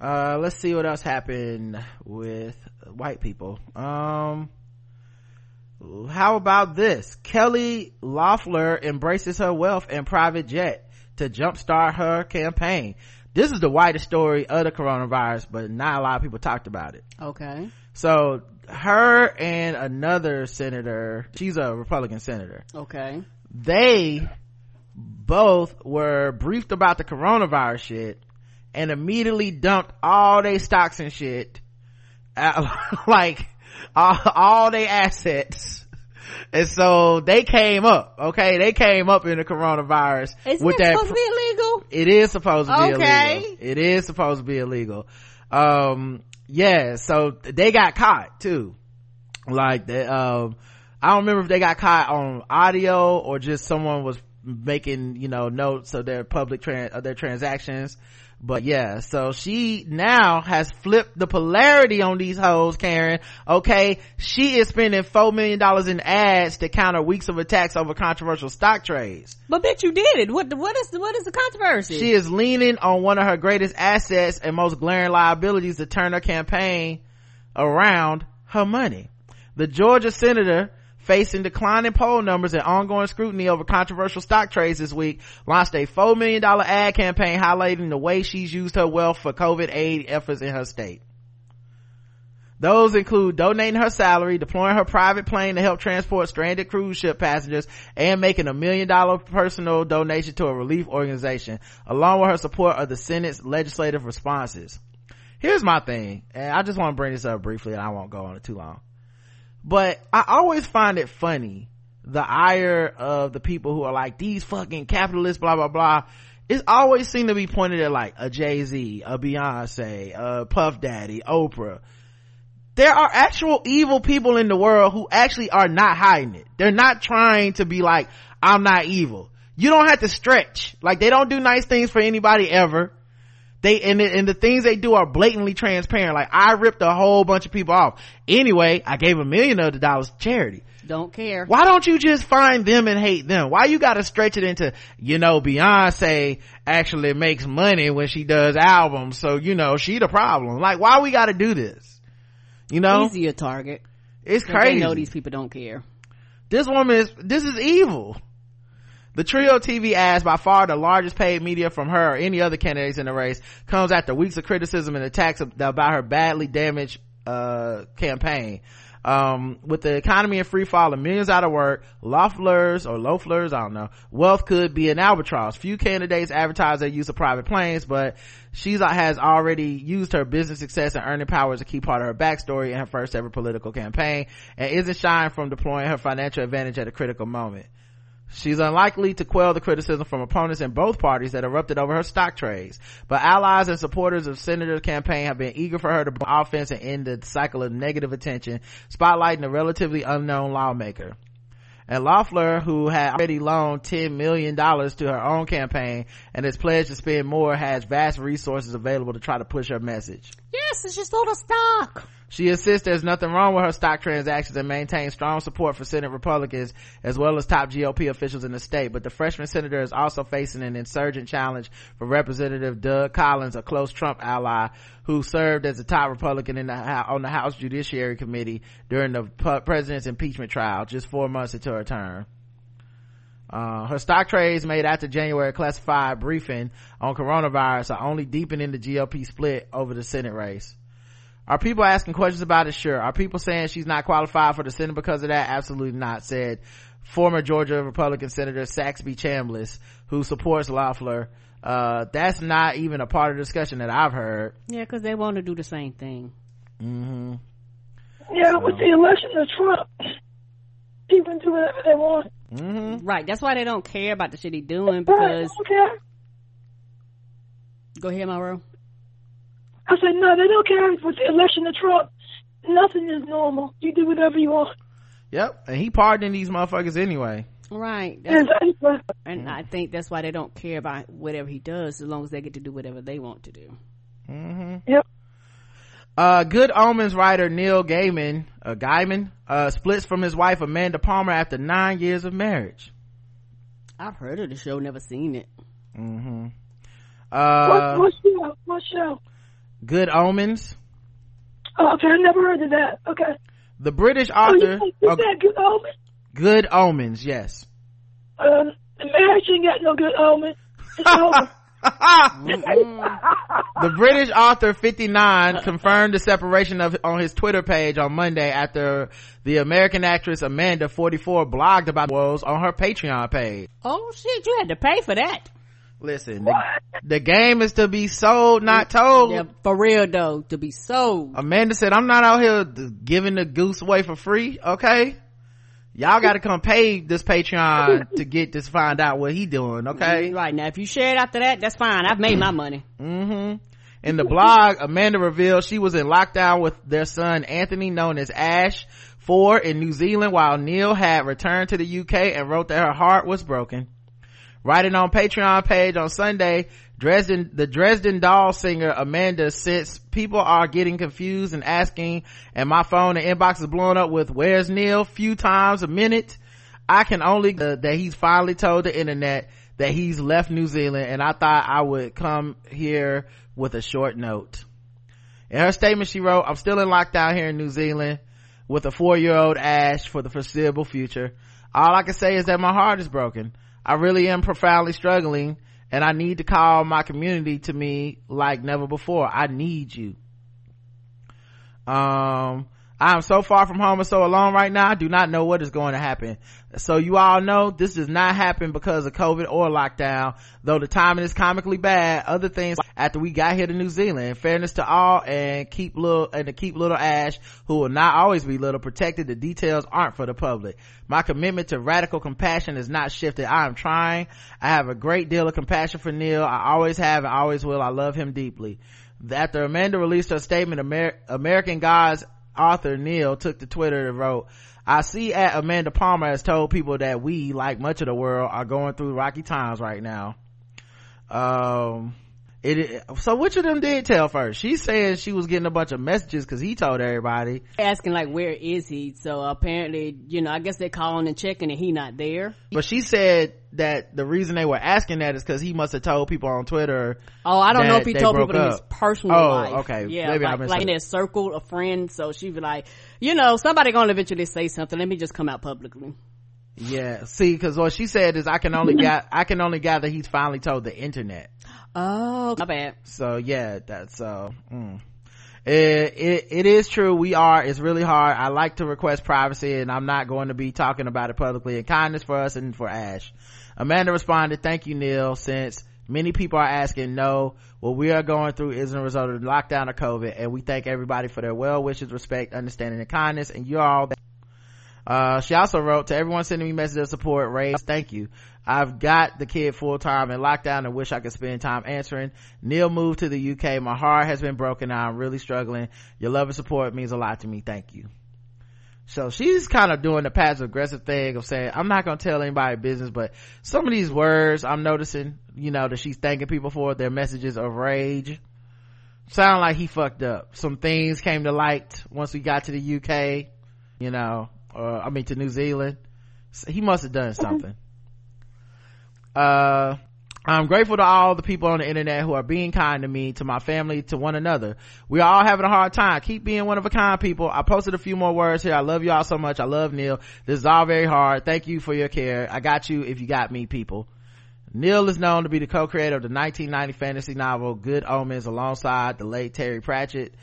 uh, let's see what else happened with white people. Um, how about this? Kelly Loeffler embraces her wealth and private jet to jumpstart her campaign. This is the whitest story of the coronavirus, but not a lot of people talked about it. Okay. So her and another senator, she's a Republican senator, Okay. they both were briefed about the coronavirus shit and immediately dumped all their stocks and shit uh, like all, all their assets and so they came up okay they came up in the coronavirus Is with that supposed to be illegal? it is supposed to be Okay. illegal it is supposed to be illegal um yeah so they got caught too. Like that um i don't remember if they got caught on audio or just someone was making you know notes of their public tran of their transactions but yeah so she now has flipped the polarity on these hoes karen okay she is spending four million dollars in ads to counter weeks of attacks over controversial stock trades But bitch, you did it. What? What is? What is the controversy? she is leaning on one of her greatest assets and most glaring liabilities to turn her campaign around her money. The Georgia senator facing declining poll numbers and ongoing scrutiny over controversial stock trades this week launched a $4 million ad campaign highlighting the way she's used her wealth for COVID aid efforts in her state. Those include donating her salary, deploying her private plane to help transport stranded cruise ship passengers, and making a million dollar personal donation to a relief organization, along with her support of the Senate's legislative responses. Here's my thing, and I just want to bring this up briefly and I won't go on it too long. But I always find it funny, the ire of the people who are like, these fucking capitalists, blah, blah, blah. It always seem to be pointed at like a Jay-Z, a Beyonce, a Puff Daddy, Oprah there are actual evil people in the world who actually are not hiding it. They're not trying to be like, I'm not evil. you don't have to stretch like they don't do nice things for anybody ever they and the, and the things they do are blatantly transparent. Like i ripped a whole bunch of people off. Anyway i gave a million of the dollars to charity. Don't care. why don't you just find them and hate them? Why you gotta stretch it into you know beyonce actually makes money when she does albums so you know she the problem. Like why we gotta do this? You know? Easier target. it's crazy They know these people don't care. this woman is this is evil the trio tv ads by far the largest paid media from her or any other candidates in the race comes after weeks of criticism and attacks about her badly damaged uh, campaign um, with the economy in free fall and millions out of work, Loeffler's or Loeffler's, I don't know, wealth could be an albatross. Few candidates advertise their use of private planes, but she has already used her business success and earning power as a key part of her backstory in her first ever political campaign and isn't shying from deploying her financial advantage at a critical moment. She's unlikely to quell the criticism from opponents in both parties that erupted over her stock trades. But allies and supporters of Senator's campaign have been eager for her to offense and end the cycle of negative attention, spotlighting a relatively unknown lawmaker. And Loeffler, who had already loaned $10 million to her own campaign and has pledged to spend more, has vast resources available to try to push her message. Yes, it's just all the stock. She insists there's nothing wrong with her stock transactions and maintains strong support for Senate Republicans as well as top GOP officials in the state. But the freshman senator is also facing an insurgent challenge from Representative Doug Collins, a close Trump ally who served as a top Republican the, on the House Judiciary Committee during the president's impeachment trial just four months into her term. Uh, her stock trades made after January classified briefing on coronavirus are only deepening the GOP split over the Senate race. Are people asking questions about it? Sure. Are people saying she's not qualified for the Senate because of that? Absolutely not, said former Georgia Republican Senator Saxby Chambliss, who supports Loeffler. Uh, that's not even a part of the discussion that I've heard. Yeah, because they want to do the same thing. Mm-hmm. Yeah, with the election of Trump, people do whatever they want. Mm-hmm. Right. That's why they don't care about the shit he doing Right, because. they don't care. Go ahead, Mauro. I said, no, they don't care with the election of Trump. Nothing is normal. You do whatever you want. Yep. And he pardoning these motherfuckers anyway. Right. That's, Exactly. and I think that's why they don't care about whatever he does, as long as they get to do whatever they want to do. Mm-hmm. Yep. Uh, Good Omens writer Neil Gaiman, uh, Gaiman, uh, splits from his wife Amanda Palmer after nine years of marriage. I've heard of the show, never seen it. Mm-hmm. what, Uh, what show? What show? Good Omens. Oh, okay, I never heard of that. Okay. The British Oh, you author. think you uh, got good omen? good Omens, yes. Um, the marriage ain't got no good omen. It's over. the British author 59 confirmed the separation of on his Twitter page on Monday after the American actress Amanda 44 blogged about woes on her Patreon page. Oh shit, you had to pay for that. Listen, the, the game is to be sold, not told. Yeah, for real though, to be sold. Amanda said, I'm not out here giving the goose away for free, okay? Y'all gotta come pay this Patreon to get this, find out what he doing, okay? Right now, if you share it after that, that's fine. I've made my money. Mm-hmm. In the blog, Amanda revealed she was in lockdown with their son Anthony, known as Ash, four in New Zealand, while Neil had returned to the UK and wrote that her heart was broken. Writing on Patreon page on Sunday, Dresden, the Dresden Doll singer Amanda since people are getting confused and asking, and my phone and inbox is blowing up with "Where's Neil?" few times a minute. I can only uh, that he's finally told the internet that he's left New Zealand, and I thought I would come here with a short note. In her statement, she wrote, "I'm still in lockdown here in New Zealand with a four-year-old Ash for the foreseeable future. All I can say is that my heart is broken. I really am profoundly struggling and I need to call my community to me like never before. I need you. Um, I am so far from home and so alone right now. I do not know what is going to happen. So you all know this does not happen because of COVID or lockdown, though the timing is comically bad. Other things after we got here to New Zealand. Fairness to all and keep little, and to keep little Ash, who will not always be little protected, the details aren't for the public. My commitment to radical compassion is not shifted. I am trying. I have a great deal of compassion for Neil. I always have and always will. I love him deeply. After Amanda released her statement, Amer- American Gods author Neil took to Twitter and wrote, I see at Amanda Palmer has told people that we, like much of the world, are going through rocky times right now. Um, it, so which of them did tell first? She said she was getting a bunch of messages because he told everybody. Asking like, where is he? So apparently, you know, I guess they're calling and checking and he not there. But she said that the reason they were asking that is because he must have told people on Twitter. Oh, I don't know if he told people in his personal Oh, life. okay. Yeah, Maybe like, like in his circle of friends. So she be like, you know, somebody gonna eventually say something. Let me just come out publicly. Yeah, see, because what she said is I can only get I can only gather he's finally told the internet. Oh, my bad. So yeah, that's uh, mm. it, it it is true. We are. It's really hard. I like to request privacy, and I'm not going to be talking about it publicly. And kindness for us and for Ash. Amanda responded, "Thank you, Neil. Since many people are asking, no, what we are going through isn't a result of the lockdown or COVID, and we thank everybody for their well wishes, respect, understanding, and kindness. And you're all." Uh, she also wrote to everyone sending me messages of support, raise, thank you. I've got the kid full time in lockdown and wish I could spend time answering. Neil moved to the UK. My heart has been broken. I'm really struggling. Your love and support means a lot to me. Thank you. So she's kind of doing the passive aggressive thing of saying, I'm not going to tell anybody business, but some of these words I'm noticing, you know, that she's thanking people for, their messages of rage. Sound like he fucked up. Some things came to light once we got to the UK, you know, or I mean to New Zealand. So he must have done something. Uh, I'm grateful to all the people on the internet who are being kind to me, to my family, to one another. We are all having a hard time. Keep being one of a kind people. I posted a few more words here. I love you all so much. I love Neil. This is all very hard. Thank you for your care. I got you if you got me, people. Neil is known to be the co-creator of the 1990 fantasy novel Good Omens alongside the late Terry Pratchett.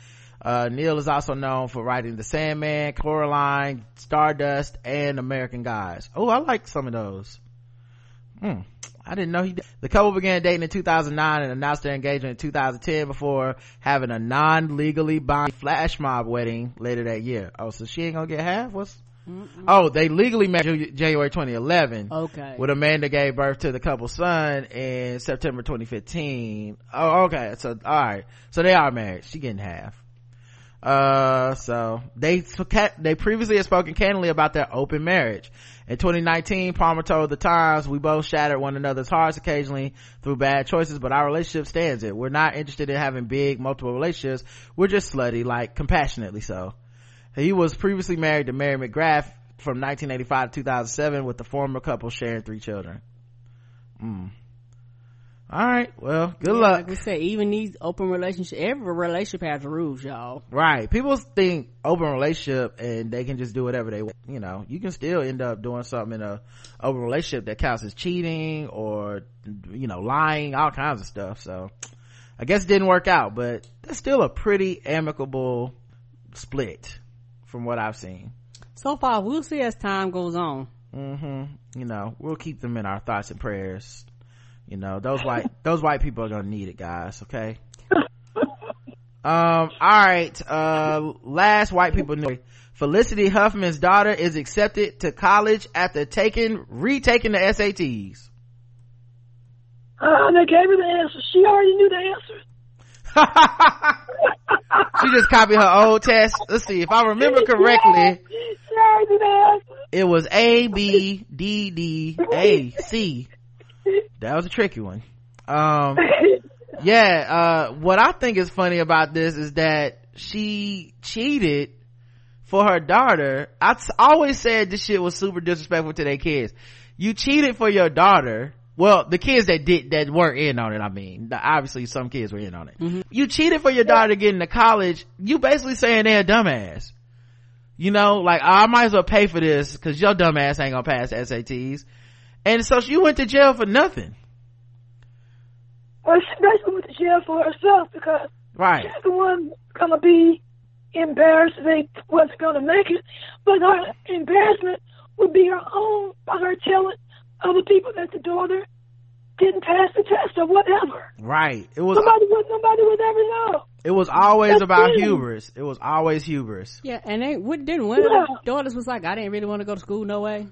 Uh, Neil is also known for writing The Sandman, Coraline, Stardust, and American Gods. Oh, I like some of those. Hmm. I didn't know he did. The couple began dating in 2009 and announced their engagement in 2010 before having a non-legally binding flash mob wedding later that year. Oh, so she ain't gonna get half? What's, oh, they legally met January 2011. Okay. With Amanda gave birth to the couple's son in September 2015. Oh, okay. So, alright. So they are married. She getting half. Uh, so they, they previously had spoken candidly about their open marriage. In 2019, Palmer told the Times, we both shattered one another's hearts occasionally through bad choices, but our relationship stands it. We're not interested in having big, multiple relationships. We're just slutty, like compassionately so. He was previously married to Mary McGrath from 1985 to 2007 with the former couple sharing three children. Mm. All right. Well, good Yeah, luck. Like we said, even these open relationship, every relationship has rules, y'all. Right. People think open relationship and they can just do whatever they want. You know, you can still end up doing something in a open relationship that counts as cheating or, you know, lying, all kinds of stuff. So I guess it didn't work out, but that's still a pretty amicable split from what I've seen. So far, we'll see as time goes on. Mm-hmm. You know, we'll keep them in our thoughts and prayers. You know, those white, those white people are gonna need it, guys. Okay. Um, all right. Uh, last white people news. Felicity Huffman's daughter is accepted to college after taking, retaking the SATs. Uh, they gave her the answer. She already knew the answer. She just copied her old test. Let's see if I remember correctly. She already knew the answer. It was A, B, D, D, A, C. That was a tricky one. Um, yeah, uh, what I think is funny about this is that she cheated for her daughter. I t- always said this shit was super disrespectful to their kids. You cheated for your daughter. Well, the kids that did, that weren't in on it, I mean, The- obviously some kids were in on it. You cheated for your daughter to get into college. You basically saying they're a dumbass. You know, like, I might as well pay for this cause your dumbass ain't gonna pass SATs. And so she went to jail for nothing. Well, she basically went to jail for herself because Right. she's the one gonna be embarrassed if they wasn't gonna make it. But her embarrassment would be her own by her telling other people that the daughter didn't pass the test or whatever. Right. It was, Nobody would nobody would ever know. it was always That's about it. hubris. It was always hubris. Yeah, and they what didn't one of Yeah. the daughters was like, I didn't really want to go to school, no way.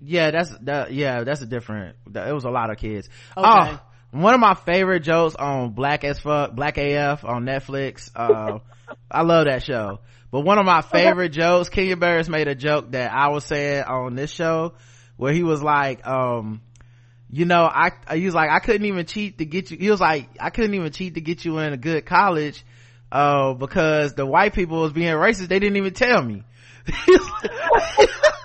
Yeah, that's, that, yeah, that's a different, that, it was a lot of kids. Okay. Oh, one of my favorite jokes on Black as Fuck, Black AF on Netflix. Uh, I love that show. But one of my favorite jokes, Kenya Barris made a joke that I was saying on this show where he was like, um, you know, I, he was like, I couldn't even cheat to get you, he was like, I couldn't even cheat to get you in a good college, uh, because the white people was being racist. They didn't even tell me.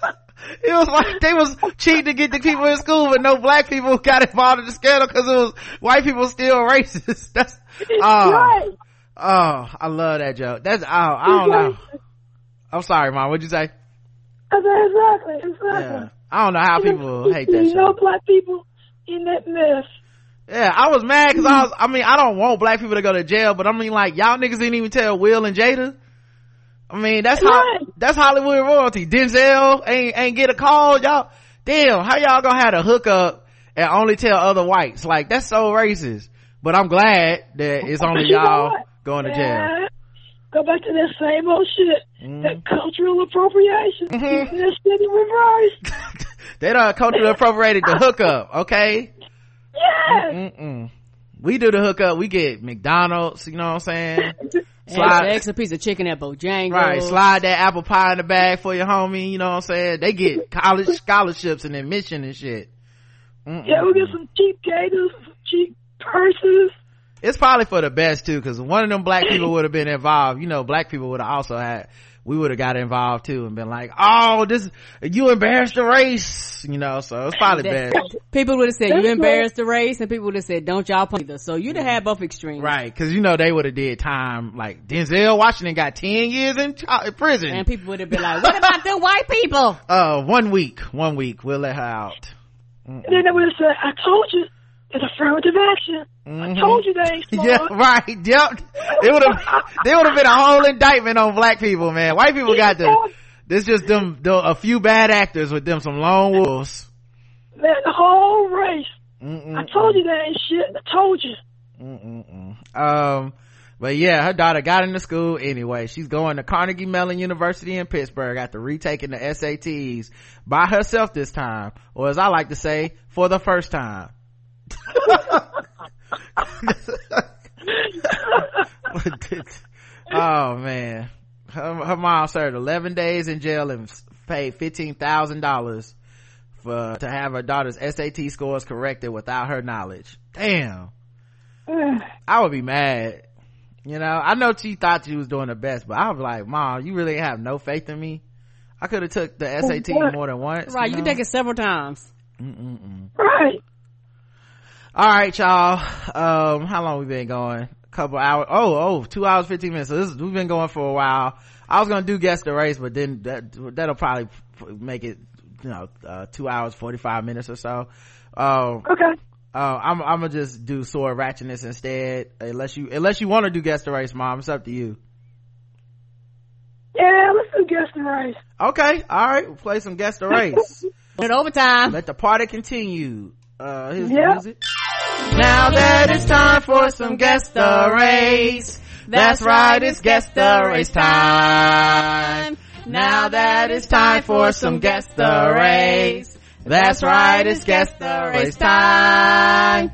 it was like they was cheating to get the people in school, but no black people got involved in the scandal because it was white people still racist. That's, oh, right. oh, I love that joke. That's, oh, I don't know. I'm sorry, mom. What'd you say? I said, exactly, exactly. Yeah. I don't know how people hate that You know black people in that mess. Yeah, I was mad cause I was, I mean, I don't want black people to go to jail, but I mean like, y'all niggas didn't even tell Will and Jada. I mean, that's how, that's Hollywood royalty. Denzel ain't, ain't get a call. Y'all, damn, how y'all gonna have a hookup and only tell other whites? Like, that's so racist. But I'm glad that it's only y'all going to jail. Go back to that same old shit. Mm-hmm. That cultural appropriation. Keeping that shit in reverse. They done culturally appropriated the hookup, okay? Yes. Mm-mm. We do the hookup, we get McDonald's, you know what I'm saying? Extra, extra piece of chicken at Bojangles. Right, slide that apple pie in the bag for your homie, you know what I'm saying? They get college scholarships and admission and shit. Mm-mm. Yeah, we get some cheap gators, some cheap purses. It's probably for the best too, cause one of them black people would have been involved. You know, black people would have also had, we would have got involved too and been like, oh, this, you embarrassed the race, you know, so it's probably best. People would have said That's you right. embarrassed the race, and people would have said don't y'all play either. So you'd have had both extremes, Right, cause you know they would have did time, like Denzel Washington got 10 years in uh, prison. And people would have been like, "What about the white people?" uh, one week, one week, we'll let her out. And then they would have said, I told you, it's affirmative action. I told you they smart. Mm-hmm. Yeah, right. Yep. They would have, they would have been a whole indictment on black people, man. White people got to, this just them, the, a few bad actors with them some lone wolves. Man, the whole race. Mm-mm. I told you that ain't shit. I told you. Mm-mm-mm. Um, but yeah, her daughter got into school anyway. She's going to Carnegie Mellon University in Pittsburgh after retaking the SATs by herself this time, or as I like to say, for the first time. oh man, her, her mom served 11 days in jail and paid $15,000 for, to have her daughter's SAT scores corrected without her knowledge. Damn. I would be mad. You know, I know she thought she was doing the best, but I was like, mom, you really have no faith in me? I could have took the SAT more than once. Right, you can know? take it several times. Right. All right, y'all. Um, how long we been going? A couple hours. Oh, oh, two hours, 15 minutes. So this, we've been going for a while. I was going to do guess the race, but then that, that'll probably make it, you know, uh, two hours, 45 minutes or so. Um, Okay. uh, I'm, I'm gonna just do sword ratchetness instead. Unless you, unless you want to do guess the race, mom. It's up to you. Yeah, let's do guess the race. Okay. All right. We'll play some guess the race. In overtime. Let the party continue. Uh, here's Yep. music. Now that it's time for some guess the race. That's right, it's guess the race time. Now that it's time for some guess the race. That's right, it's guess the race time.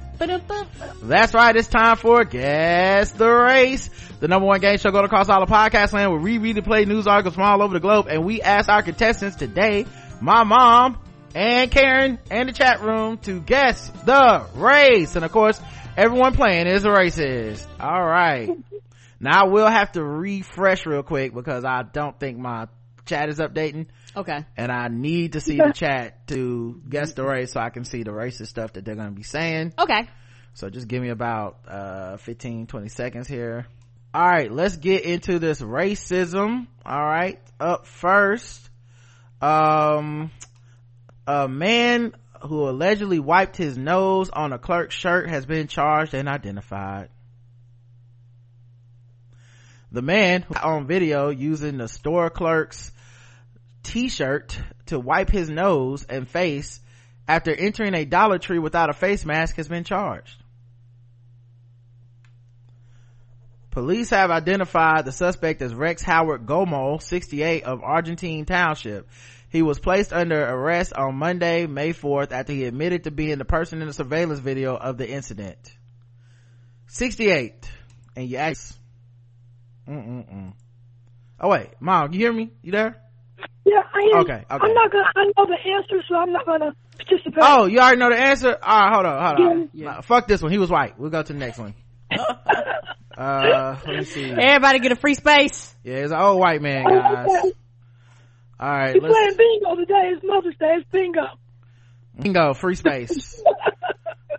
That's right, it's time for Guess the Race. The number one game show going across all the podcast land where we play news articles from all over the globe and we ask our contestants today, my mom and Karen and the chat room to guess the race. And of course, everyone playing is a racist. Alright. Now I will have to refresh real quick because I don't think my chat is updating Okay. and I need to see the chat to guess the race so I can see the racist stuff that they're going to be saying. Okay. So just give me about, uh, 15, 20 seconds here. All right, let's get into this racism. All right. Up first, um, a man who allegedly wiped his nose on a clerk's shirt has been charged and identified. The man on video using the store clerk's t-shirt to wipe his nose and face after entering a Dollar Tree without a face mask has been charged. Police have identified the suspect as Rex Howard Gomo, 68 of Argentine Township. He was placed under arrest on Monday, May 4th after he admitted to being the person in the surveillance video of the incident. 68. And you ask, Mm-mm-mm. Oh wait, mom, you hear me? You there? Yeah, I am. Okay, okay. I'm not gonna. I know the answer, so I'm not gonna participate. Oh, you already know the answer? Alright, hold on, hold on. Yeah. Nah, fuck this one. He was white. We'll go to the next one. uh, let me see. Everybody get a free space. Yeah, it's an old white man, Oh, guys. Okay. Alright, He's let's playing bingo today. It's Mother's Day. It's bingo. bingo, free space.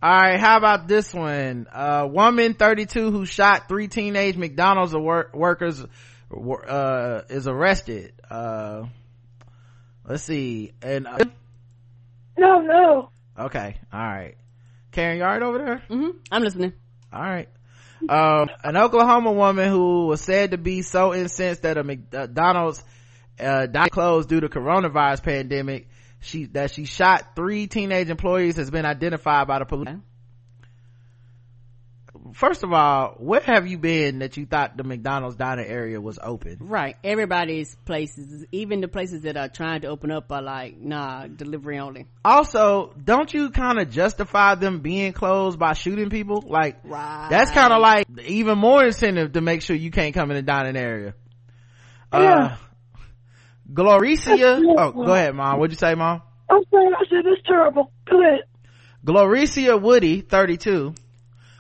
Alright, how about this one? Uh, woman 32 who shot three teenage McDonald's wor- workers, uh, is arrested. Uh, let's see. And, uh, No, no. okay, alright. Karen Yard over there? hmm I'm listening. All right. Um, an Oklahoma woman who was said to be so incensed that a McDonald's uh, died closed due to coronavirus pandemic, she that she shot three teenage employees has been identified by the police. First of all, where have you been that you thought the McDonald's diner area was open? Right. Everybody's places, even the places that are trying to open up are like, nah, delivery only. Also, don't you kind of justify them being closed by shooting people? Like, Right. that's kind of like even more incentive to make sure you can't come in the dining area. Yeah. Uh, Gloricia, oh, go ahead, mom. What'd you say, mom? I'm sorry. I said it's terrible. Go ahead. Gloricia Woody, 32,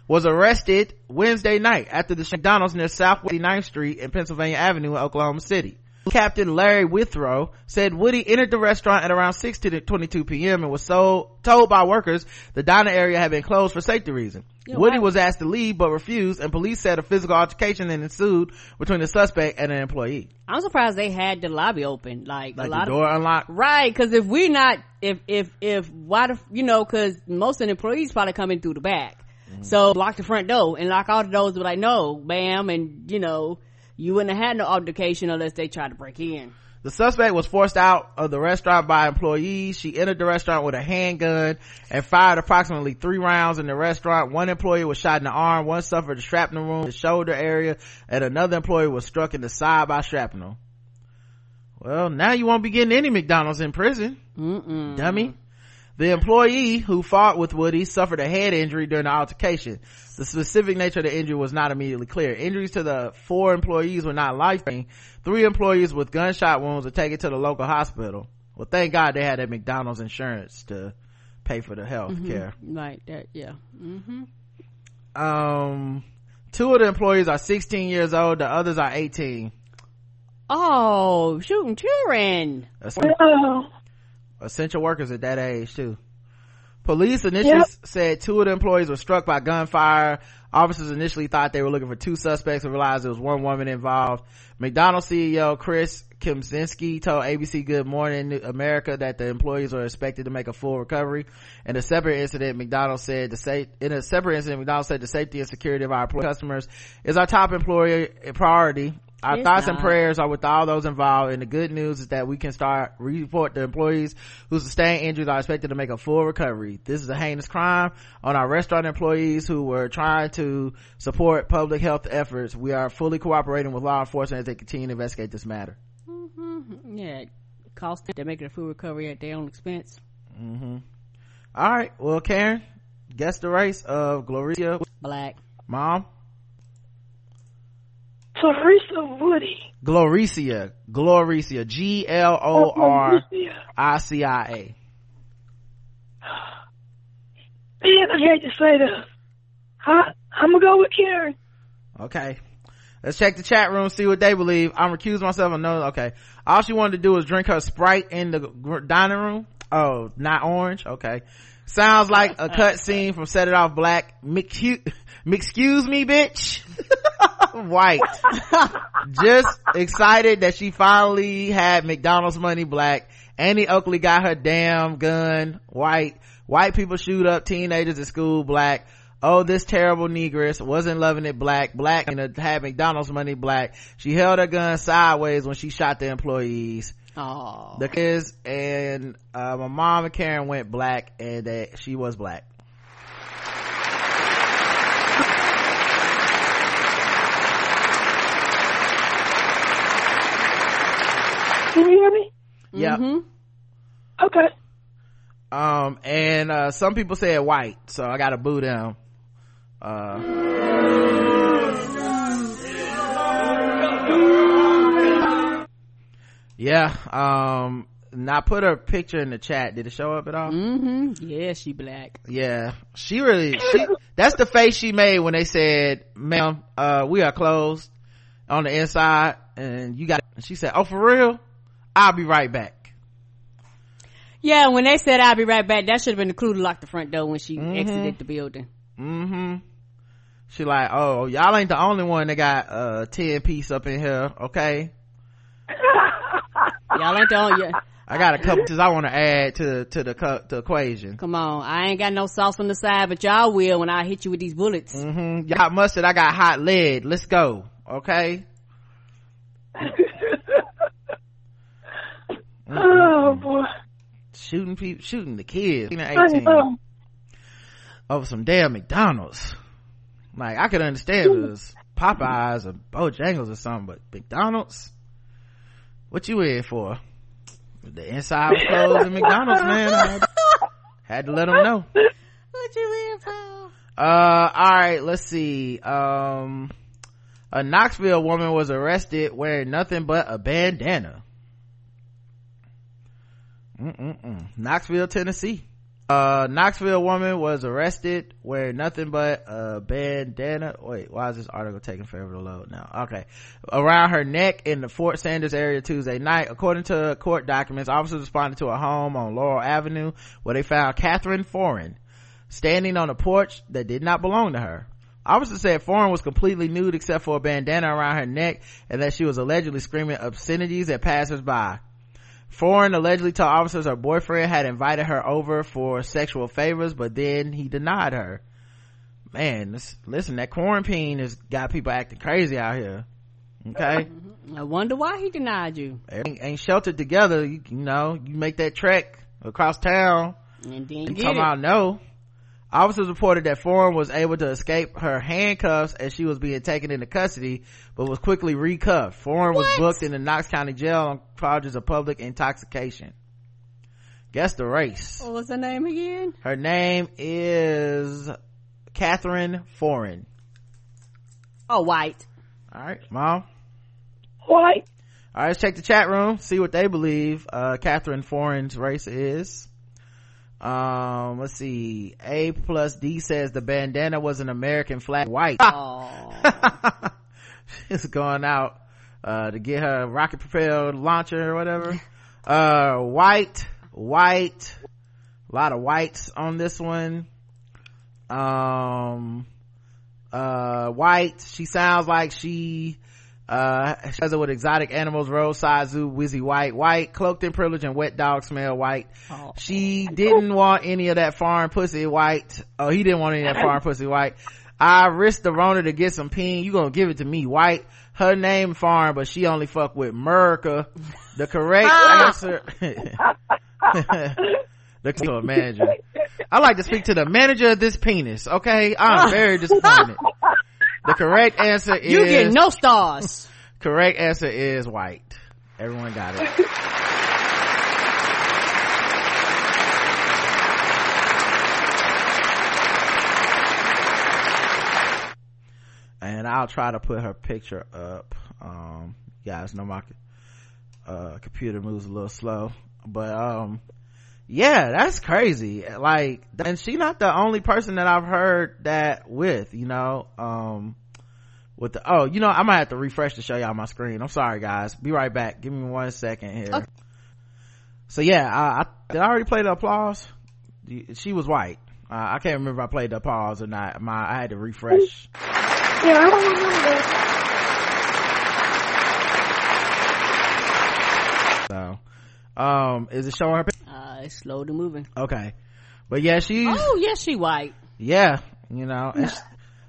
was arrested Wednesday night after the McDonald's near South 9th Street and Pennsylvania Avenue in Oklahoma City. Captain Larry Withrow said Woody entered the restaurant at around 6 to 22 p.m. and was so told by workers the diner area had been closed for safety reasons. Yeah, Woody why- was asked to leave but refused and police said a physical altercation then ensued between the suspect and an employee. I'm surprised they had the lobby open. Like, Like a the lot of door unlocked. Right, because if we're not, if if if why the you know, because most of the employees probably come in through the back, Mm-hmm. so lock the front door and lock all the doors. Be like, no, bam, and you know, you wouldn't have had no altercation unless they tried to break in. The suspect was forced out of the restaurant by employees. She entered the restaurant with a handgun and fired approximately three rounds in the restaurant. One employee was shot in the arm, one suffered a shrapnel wound in the shoulder area, and another employee was struck in the side by shrapnel. Well, now you won't be getting any McDonald's in prison, Mm-mm. dummy. The employee who fought with Woody suffered a head injury during the altercation. The specific nature of the injury was not immediately clear. Injuries to the four employees were not life-threatening. Three employees with gunshot wounds were taken to the local hospital. Well, thank God they had that McDonald's insurance to pay for the health care. Right, that yeah. Mm-hmm. Um, two of the employees are 16 years old. The others are 18. Oh, shooting children. That's- Oh, essential workers at that age too. Police initially Yep. said two of the employees were struck by gunfire. Officers initially thought they were looking for two suspects and realized there was one woman involved. McDonald's CEO Chris Kempczinski told ABC Good Morning America that the employees are expected to make a full recovery. In a separate incident, McDonald's said the sa- in a separate incident, McDonald's said the safety and security of our customers is our top employer priority. Our It's thoughts and prayers are with all those involved and the good news is that we can start report the employees who sustained injuries are expected to make a full recovery this is a heinous crime on our restaurant employees who were trying to support public health efforts we are fully cooperating with law enforcement as they continue to investigate this matter Mm-hmm. Yeah, it cost them they're making a full recovery at their own expense. Mhm. all right well karen guess the race of gloria Black. mom Teresa Woody. gloricia gloricia g-l-o-r-i-c-i-a Man, I hate to say this. I, I'm gonna go with Karen. Okay. Let's check the chat room, see what they believe. I'm recusing myself. I know. Okay. All she wanted to do was drink her Sprite in the dining room. Oh, not orange. Okay. Sounds like a cut scene from Set It Off Black. McHugh- Excuse me, bitch. White. Just excited that she finally had McDonald's money black. Annie Oakley got her damn gun. White. White people shoot up teenagers at school black. Oh, this terrible negress wasn't loving it black. Black and had McDonald's money black. She held her gun sideways when she shot the employees. Oh, The kids and uh, my mom and Karen went black and that she was black. Can you hear me? Yeah. Mhm. Okay. Um, and, uh, some people said white, so I gotta boo them. Uh, yeah, um, and I put her picture in the chat. Did it show up at all? Mm-hmm. Yeah, she black. Yeah, she really, she, that's the face she made when they said, ma'am, uh, we are closed on the inside and you got, she said, oh, for real? I'll be right back. Yeah, when they said I'll be right back, that should have been the clue to lock the front door when she Mhm. exited the building. Mm-hmm. She like, oh, y'all ain't the only one that got, uh, 10 piece up in here, okay? Y'all ain't the only, yeah. I got a couple pieces I want to add to, to the, cu- the equation. Come on, I ain't got no sauce on the side, but y'all will when I hit you with these bullets. Mm-hmm. Y'all mustard, I got hot lead. Let's go. Okay? Oh boy. Shooting people, shooting the kids. I 18. know. over some damn McDonald's. Like I could understand it was Popeyes or Bojangles or something, but McDonald's? What you in for? The inside was closed at McDonald's, man. I had, had to let them know. What you in for? Uh, alright, let's see. Um, a Knoxville woman was arrested wearing nothing but a bandana. Mm-mm-mm. Knoxville, Tennessee. Uh, Knoxville woman was arrested wearing nothing but a bandana. Wait, why is this article taking forever to load now? Okay. Around her neck in the Fort Sanders area Tuesday night. According to court documents, officers responded to a home on Laurel Avenue where they found Catherine Foreign standing on a porch that did not belong to her. Officers said Foreign was completely nude except for a bandana around her neck and that she was allegedly screaming obscenities at passersby. Foreign allegedly told officers her boyfriend had invited her over for sexual favors, but then he denied her. Man, this, listen, that quarantine has got people acting crazy out here. Okay? Mm-hmm. I wonder why he denied you. ain't, ain't sheltered together. You, you know, you make that trek across town. And then You talking it. about no. Officers reported that Foreign was able to escape her handcuffs as she was being taken into custody, but was quickly recuffed. Foreign was booked in the Knox County Jail on charges of public intoxication. Guess the race. What was her name again? Her name is Catherine Foreign. Oh, white. All right, mom. White. All right, let's check the chat room, see what they believe uh, Catherine Foreign's race is. Um, let's see. A plus D says the bandana was an American flag white. She's going out uh, to get her rocket propelled launcher or whatever. Uh, white, white, a lot of whites on this one. Um, uh, white. She sounds like she, uh, she has it with exotic animals, roadside zoo, whizzy white, white, cloaked in privilege and wet dog smell white. Oh. She didn't want any of that foreign pussy white. Oh, he didn't want any of that foreign pussy white. I risked the Rona to get some peen. You gonna give it to me white. Her name foreign, but she only fuck with America. The correct answer. the to manager. I like to speak to the manager of this penis. Okay, I'm very disappointed. The correct answer is You get no stars. correct answer is white. Everyone got it. and I'll try to put her picture up. Um, guys know my uh, computer moves a little slow, but um, yeah, that's crazy. Like, and she not the only person that I've heard that with. You know, um, with the oh, you know, I might have to refresh to show y'all my screen. I'm sorry, guys. Be right back. Give me one second here. Okay. So yeah, I, I did I already play the applause. She was white. Uh, I can't remember if I played the applause or not. My I had to refresh. Yeah, I don't remember. So, um, is it showing her? Uh, it's slowly moving. Okay, but yeah, she's Oh, yes, she white. yeah, you know,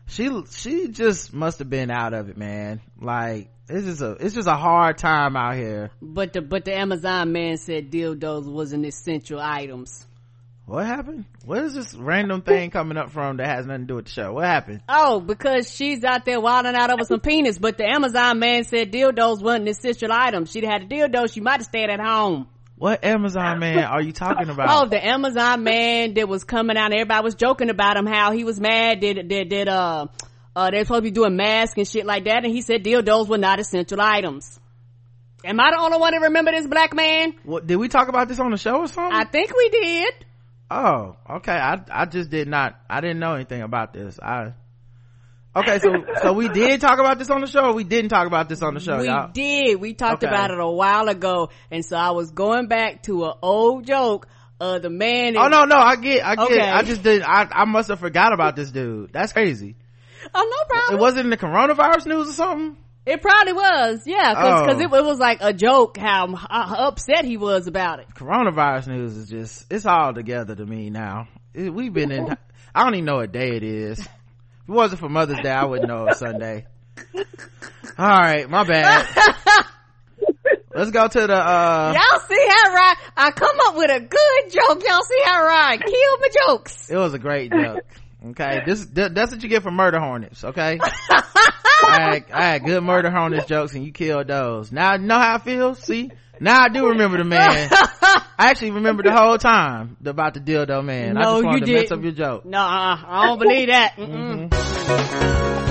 she, she she just must have been out of it, man. Like it's just a it's just a hard time out here. But the, but the Amazon man said dildos wasn't essential items. What happened? What is this random thing coming up from that has nothing to do with the show? What happened? Oh, because she's out there wilding out over some penis, but the Amazon man said dildos wasn't essential items. She'd had a dildo, she might have stayed at home. What amazon man are you talking about? Oh, the Amazon man that was coming out. and Everybody was joking about him, how he was mad that that that uh uh they're supposed to be doing masks and shit like that, and he said dildos were not essential items. Am I the only one to remember this black man? what, did we talk about this on the show or something I think we did. oh okay i i just did not i didn't know anything about this i okay so so we did talk about this on the show or we didn't talk about this on the show we y'all did. We talked Okay. about it a while ago, and so I was going back to an old joke. Uh, the man. Oh no, no, I get, I get. Okay. I just did. I, I must have forgot about this dude. That's crazy. Oh no problem. It wasn't in the coronavirus news or something. It probably was, yeah, cause, Oh. it, it was like a joke how, how upset he was about it. Coronavirus news is just, it's all together to me now. It- we've been in, I don't even know what day it is. If it wasn't for Mother's Day, I wouldn't know it was Sunday. All right, my bad. Let's go to the, uh, Y'all see how Ryan, I come up with a good joke. Y'all see how Ryan killed my jokes. it was a great joke. Okay, this, th- that's what you get for murder hornets, okay? I had, I had good murder hornets jokes and you killed those. Now I know how I feel, see? Now I do remember the man. I actually remember the whole time about the dildo man. I No, just wanted you to didn't. up your joke. No, I don't believe that. Mm-hmm. Mm-mm.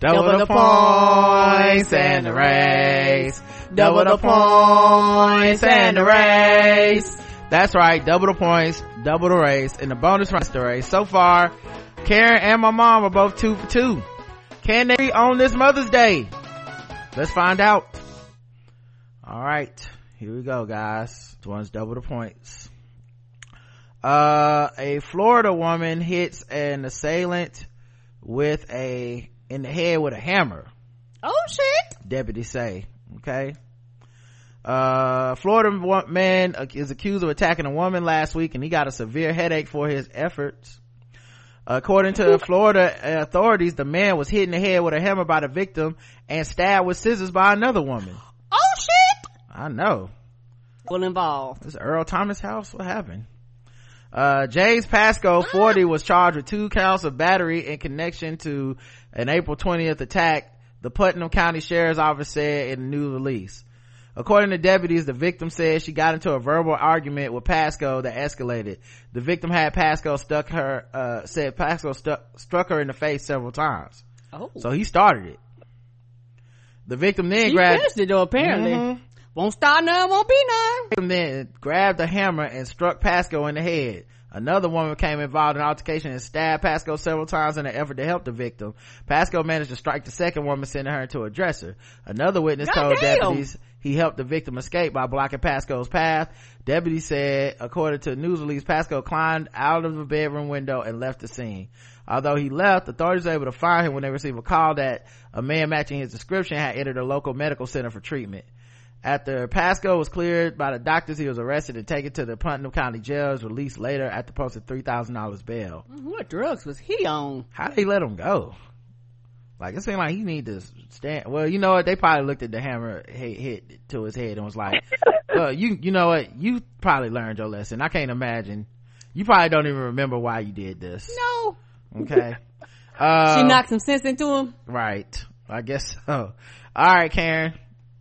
Double, the points and the race. Double the points and the race. That's right, double the points, double the race, and the bonus round the race. So far, Karen and my mom are both two for two. Can they be on this Mother's Day? Let's find out. Alright, here we go guys. This one's double the points. Uh, a Florida woman hits an assailant with a, in the head with a hammer Oh shit. deputies say okay uh florida man is accused of attacking a woman last week and he got a severe headache for his efforts according to florida authorities the man was hit in the head with a hammer by the victim and stabbed with scissors by another woman Oh shit. i know Well involved. this earl thomas house what happened uh, James Pasco, 40, was charged with two counts of battery in connection to an April 20th attack, the Putnam County Sheriff's Office said in a new release. According to deputies, the victim said she got into a verbal argument with Pasco that escalated. The victim had Pasco stuck her, uh, said Pasco stuck, struck her in the face several times. Oh. So he started it. The victim then He grabbed, finished it though apparently. Mhm. Won't start none, won't be none. victim then grabbed a hammer and struck Pasco in the head. Another woman became involved in an altercation and stabbed Pasco several times in an effort to help the victim. Pasco managed to strike the second woman, sending her into a dresser. Another witness told Goddamn. deputies he helped the victim escape by blocking Pasco's path. Deputy said, according to a news release, Pasco climbed out of the bedroom window and left the scene. Although he left, authorities were able to find him when they received a call that a man matching his description had entered a local medical center for treatment. After Pasco was cleared by the doctors, he was arrested and taken to the Putnam County Jail. Was released later after posting three thousand dollars bail. What drugs was he on? How did they let him go? Like it seemed like he need to stand. Well, you know what? They probably looked at the hammer hit, hit to his head and was like, "Well, you you know what? You probably learned your lesson. I can't imagine. You probably don't even remember why you did this. No. Okay. Uh, she knocked some sense into him. Right. I guess so. All right, Karen.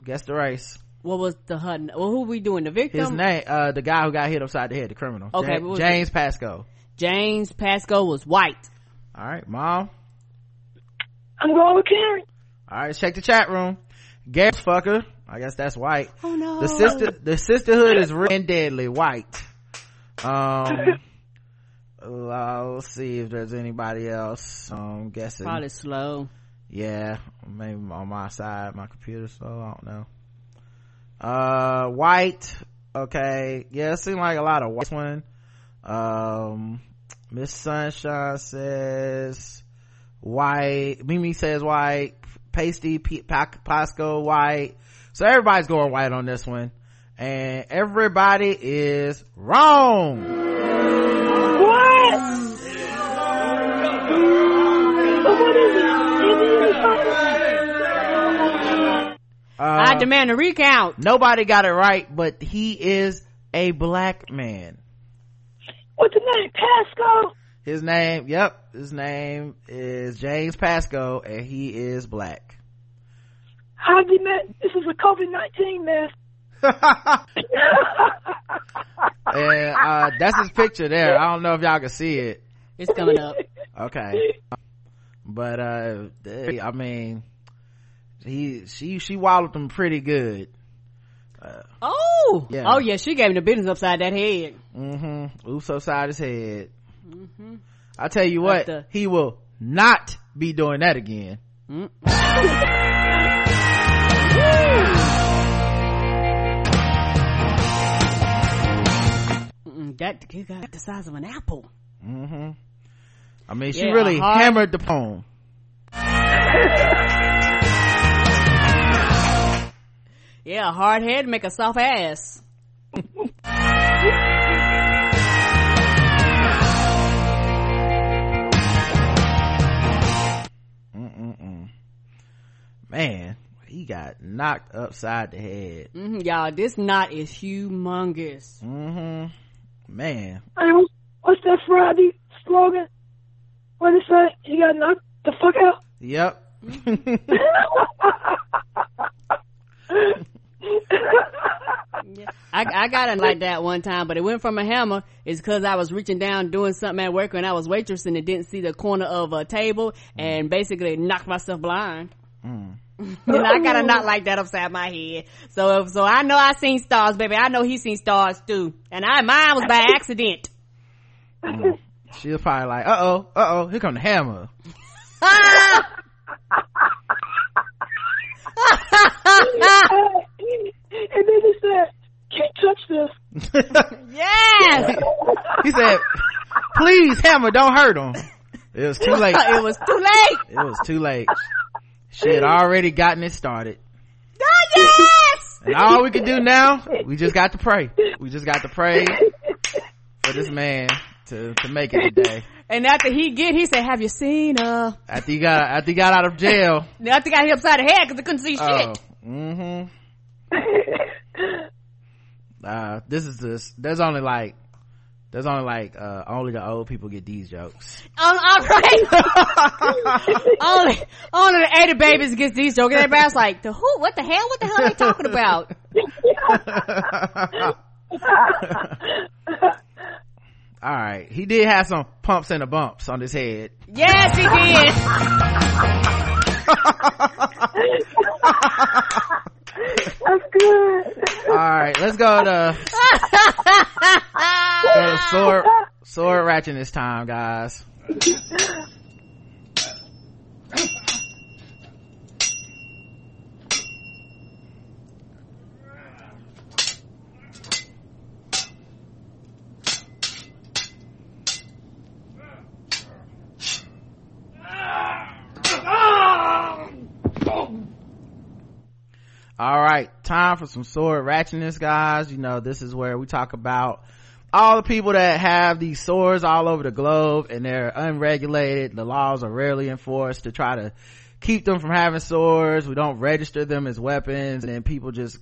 Guess the race. What was the HUD? Well, who we doing? The victim? His name, uh, the guy who got hit upside the head, the criminal. Okay, Ja- what was James Pasco. James Pasco was white. All right, mom. I'm going with Karen. All right, let's check the chat room. Gas fucker. I guess that's white. Oh no. The sister, the sisterhood is real and deadly white. Um, let's see if there's anybody else. I'm guessing. Probably slow. Yeah, maybe on my side, my computer's slow. I don't know. Uh, white. Okay. Yeah, it seemed like a lot of white one. Um, Miss Sunshine says white. Mimi says white. Pasty, P- Pa- Pasco, white. So everybody's going white on this one. And everybody is wrong. What? What is it? Indian or something? Uh, I demand a recount. nobody got it right, but he is a black man. What's the name? Pasco? His name, yep, his name is James Pasco and he is black. hardly met. This is a COVID nineteen mess. and uh that's his picture there i don't know if y'all can see it It's coming up. okay but uh i mean he she she walloped him pretty good Oh, Yeah. oh yeah, she gave him the business upside that head. mm-hmm oops upside his head i tell you what the- he will not be doing that again. Mm-mm, that he got the size of an apple. mm-hmm. I mean she Yeah, really hard- hammered the poem Yeah, hard head make a soft ass. man he got knocked upside the head hmm y'all, this knot is humongous. mm-hmm man Hey, what's, what's that Friday slogan? what is it say? You got knocked the fuck out. yep I, I got it like that one time, but it went from a hammer. It's because I was reaching down doing something at work and I was waitressing and didn't see the corner of a table and basically knocked myself blind. Mm. and I got a knot like that upside my head. So, so I know I seen stars, baby. I know he seen stars too. And I, mine was by accident. Mm. she was probably like uh-oh uh-oh here come the hammer and then he said, "Can't touch this." Yes! he said please hammer don't hurt him it was too late it was too late. it was too late she had already gotten it started. Oh, yes! and all we can do now we just got to pray. We just got to pray for this man to to make it today. And after he get, he said, have you seen, uh, after he got after he got out of jail. After he got hit upside the head because he couldn't see oh shit. mm-hmm. Uh this is this there's only like there's only like uh only the old people get these jokes Um, all right. only, only the 80 babies get these jokes. Everybody's like, the who? What the hell? What the hell are they talking about? all right he did have some pumps and the bumps on his head Yes, he did. That's good. all right let's go to go to sword sword ratchet this time guys all right time for some sword ratchetness guys. You know this is where we talk about all the people that have these swords all over the globe and they're unregulated. The laws are rarely enforced to try to keep them from having swords. We don't register them as weapons and people just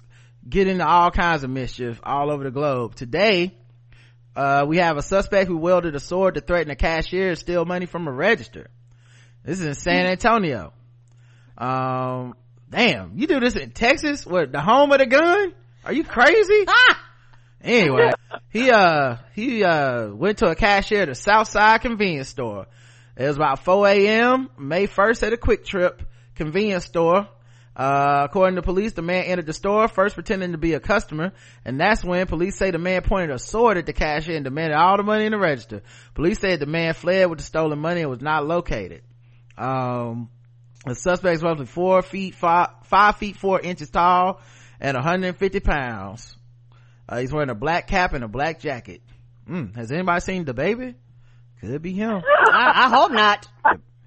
get into all kinds of mischief all over the globe. Today uh, we have a suspect who wielded a sword to threaten a cashier and steal money from a register. This is in san antonio. Um damn you do this in texas what the home of the gun are you crazy ah! anyway he uh he uh went to a cashier at a southside convenience store it was about 4 a.m may 1st at a QuikTrip convenience store uh, according to police, the man entered the store first pretending to be a customer, and that's when police say the man pointed a sword at the cashier and demanded all the money in the register. Police said the man fled with the stolen money and was not located. Um, the suspect is roughly four feet five, five feet four inches tall and 150 pounds. Uh, he's wearing a black cap and a black jacket. Mm, has anybody seen DaBaby? Could be him. I, I hope not.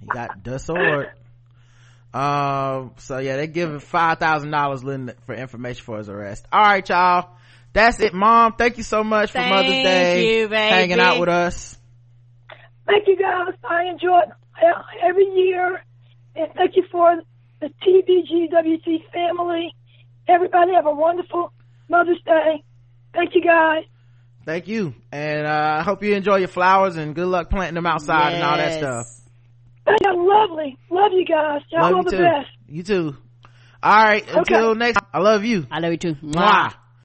He got the sword. Um, so yeah, they give him five thousand dollars for information for his arrest. All right, y'all. That's it, mom. Thank you so much for Thank Mother's Day you, baby. hanging out with us. Thank you guys. I enjoy it uh, every year. And thank you for the TBGWT family. Everybody have a wonderful Mother's Day. Thank you guys. Thank you, and uh, I hope you enjoy your flowers and good luck planting them outside and all that stuff. They're lovely. Love you guys. Y'all Love are you the too. best. You too. all right until next i love you i love you too Mwah.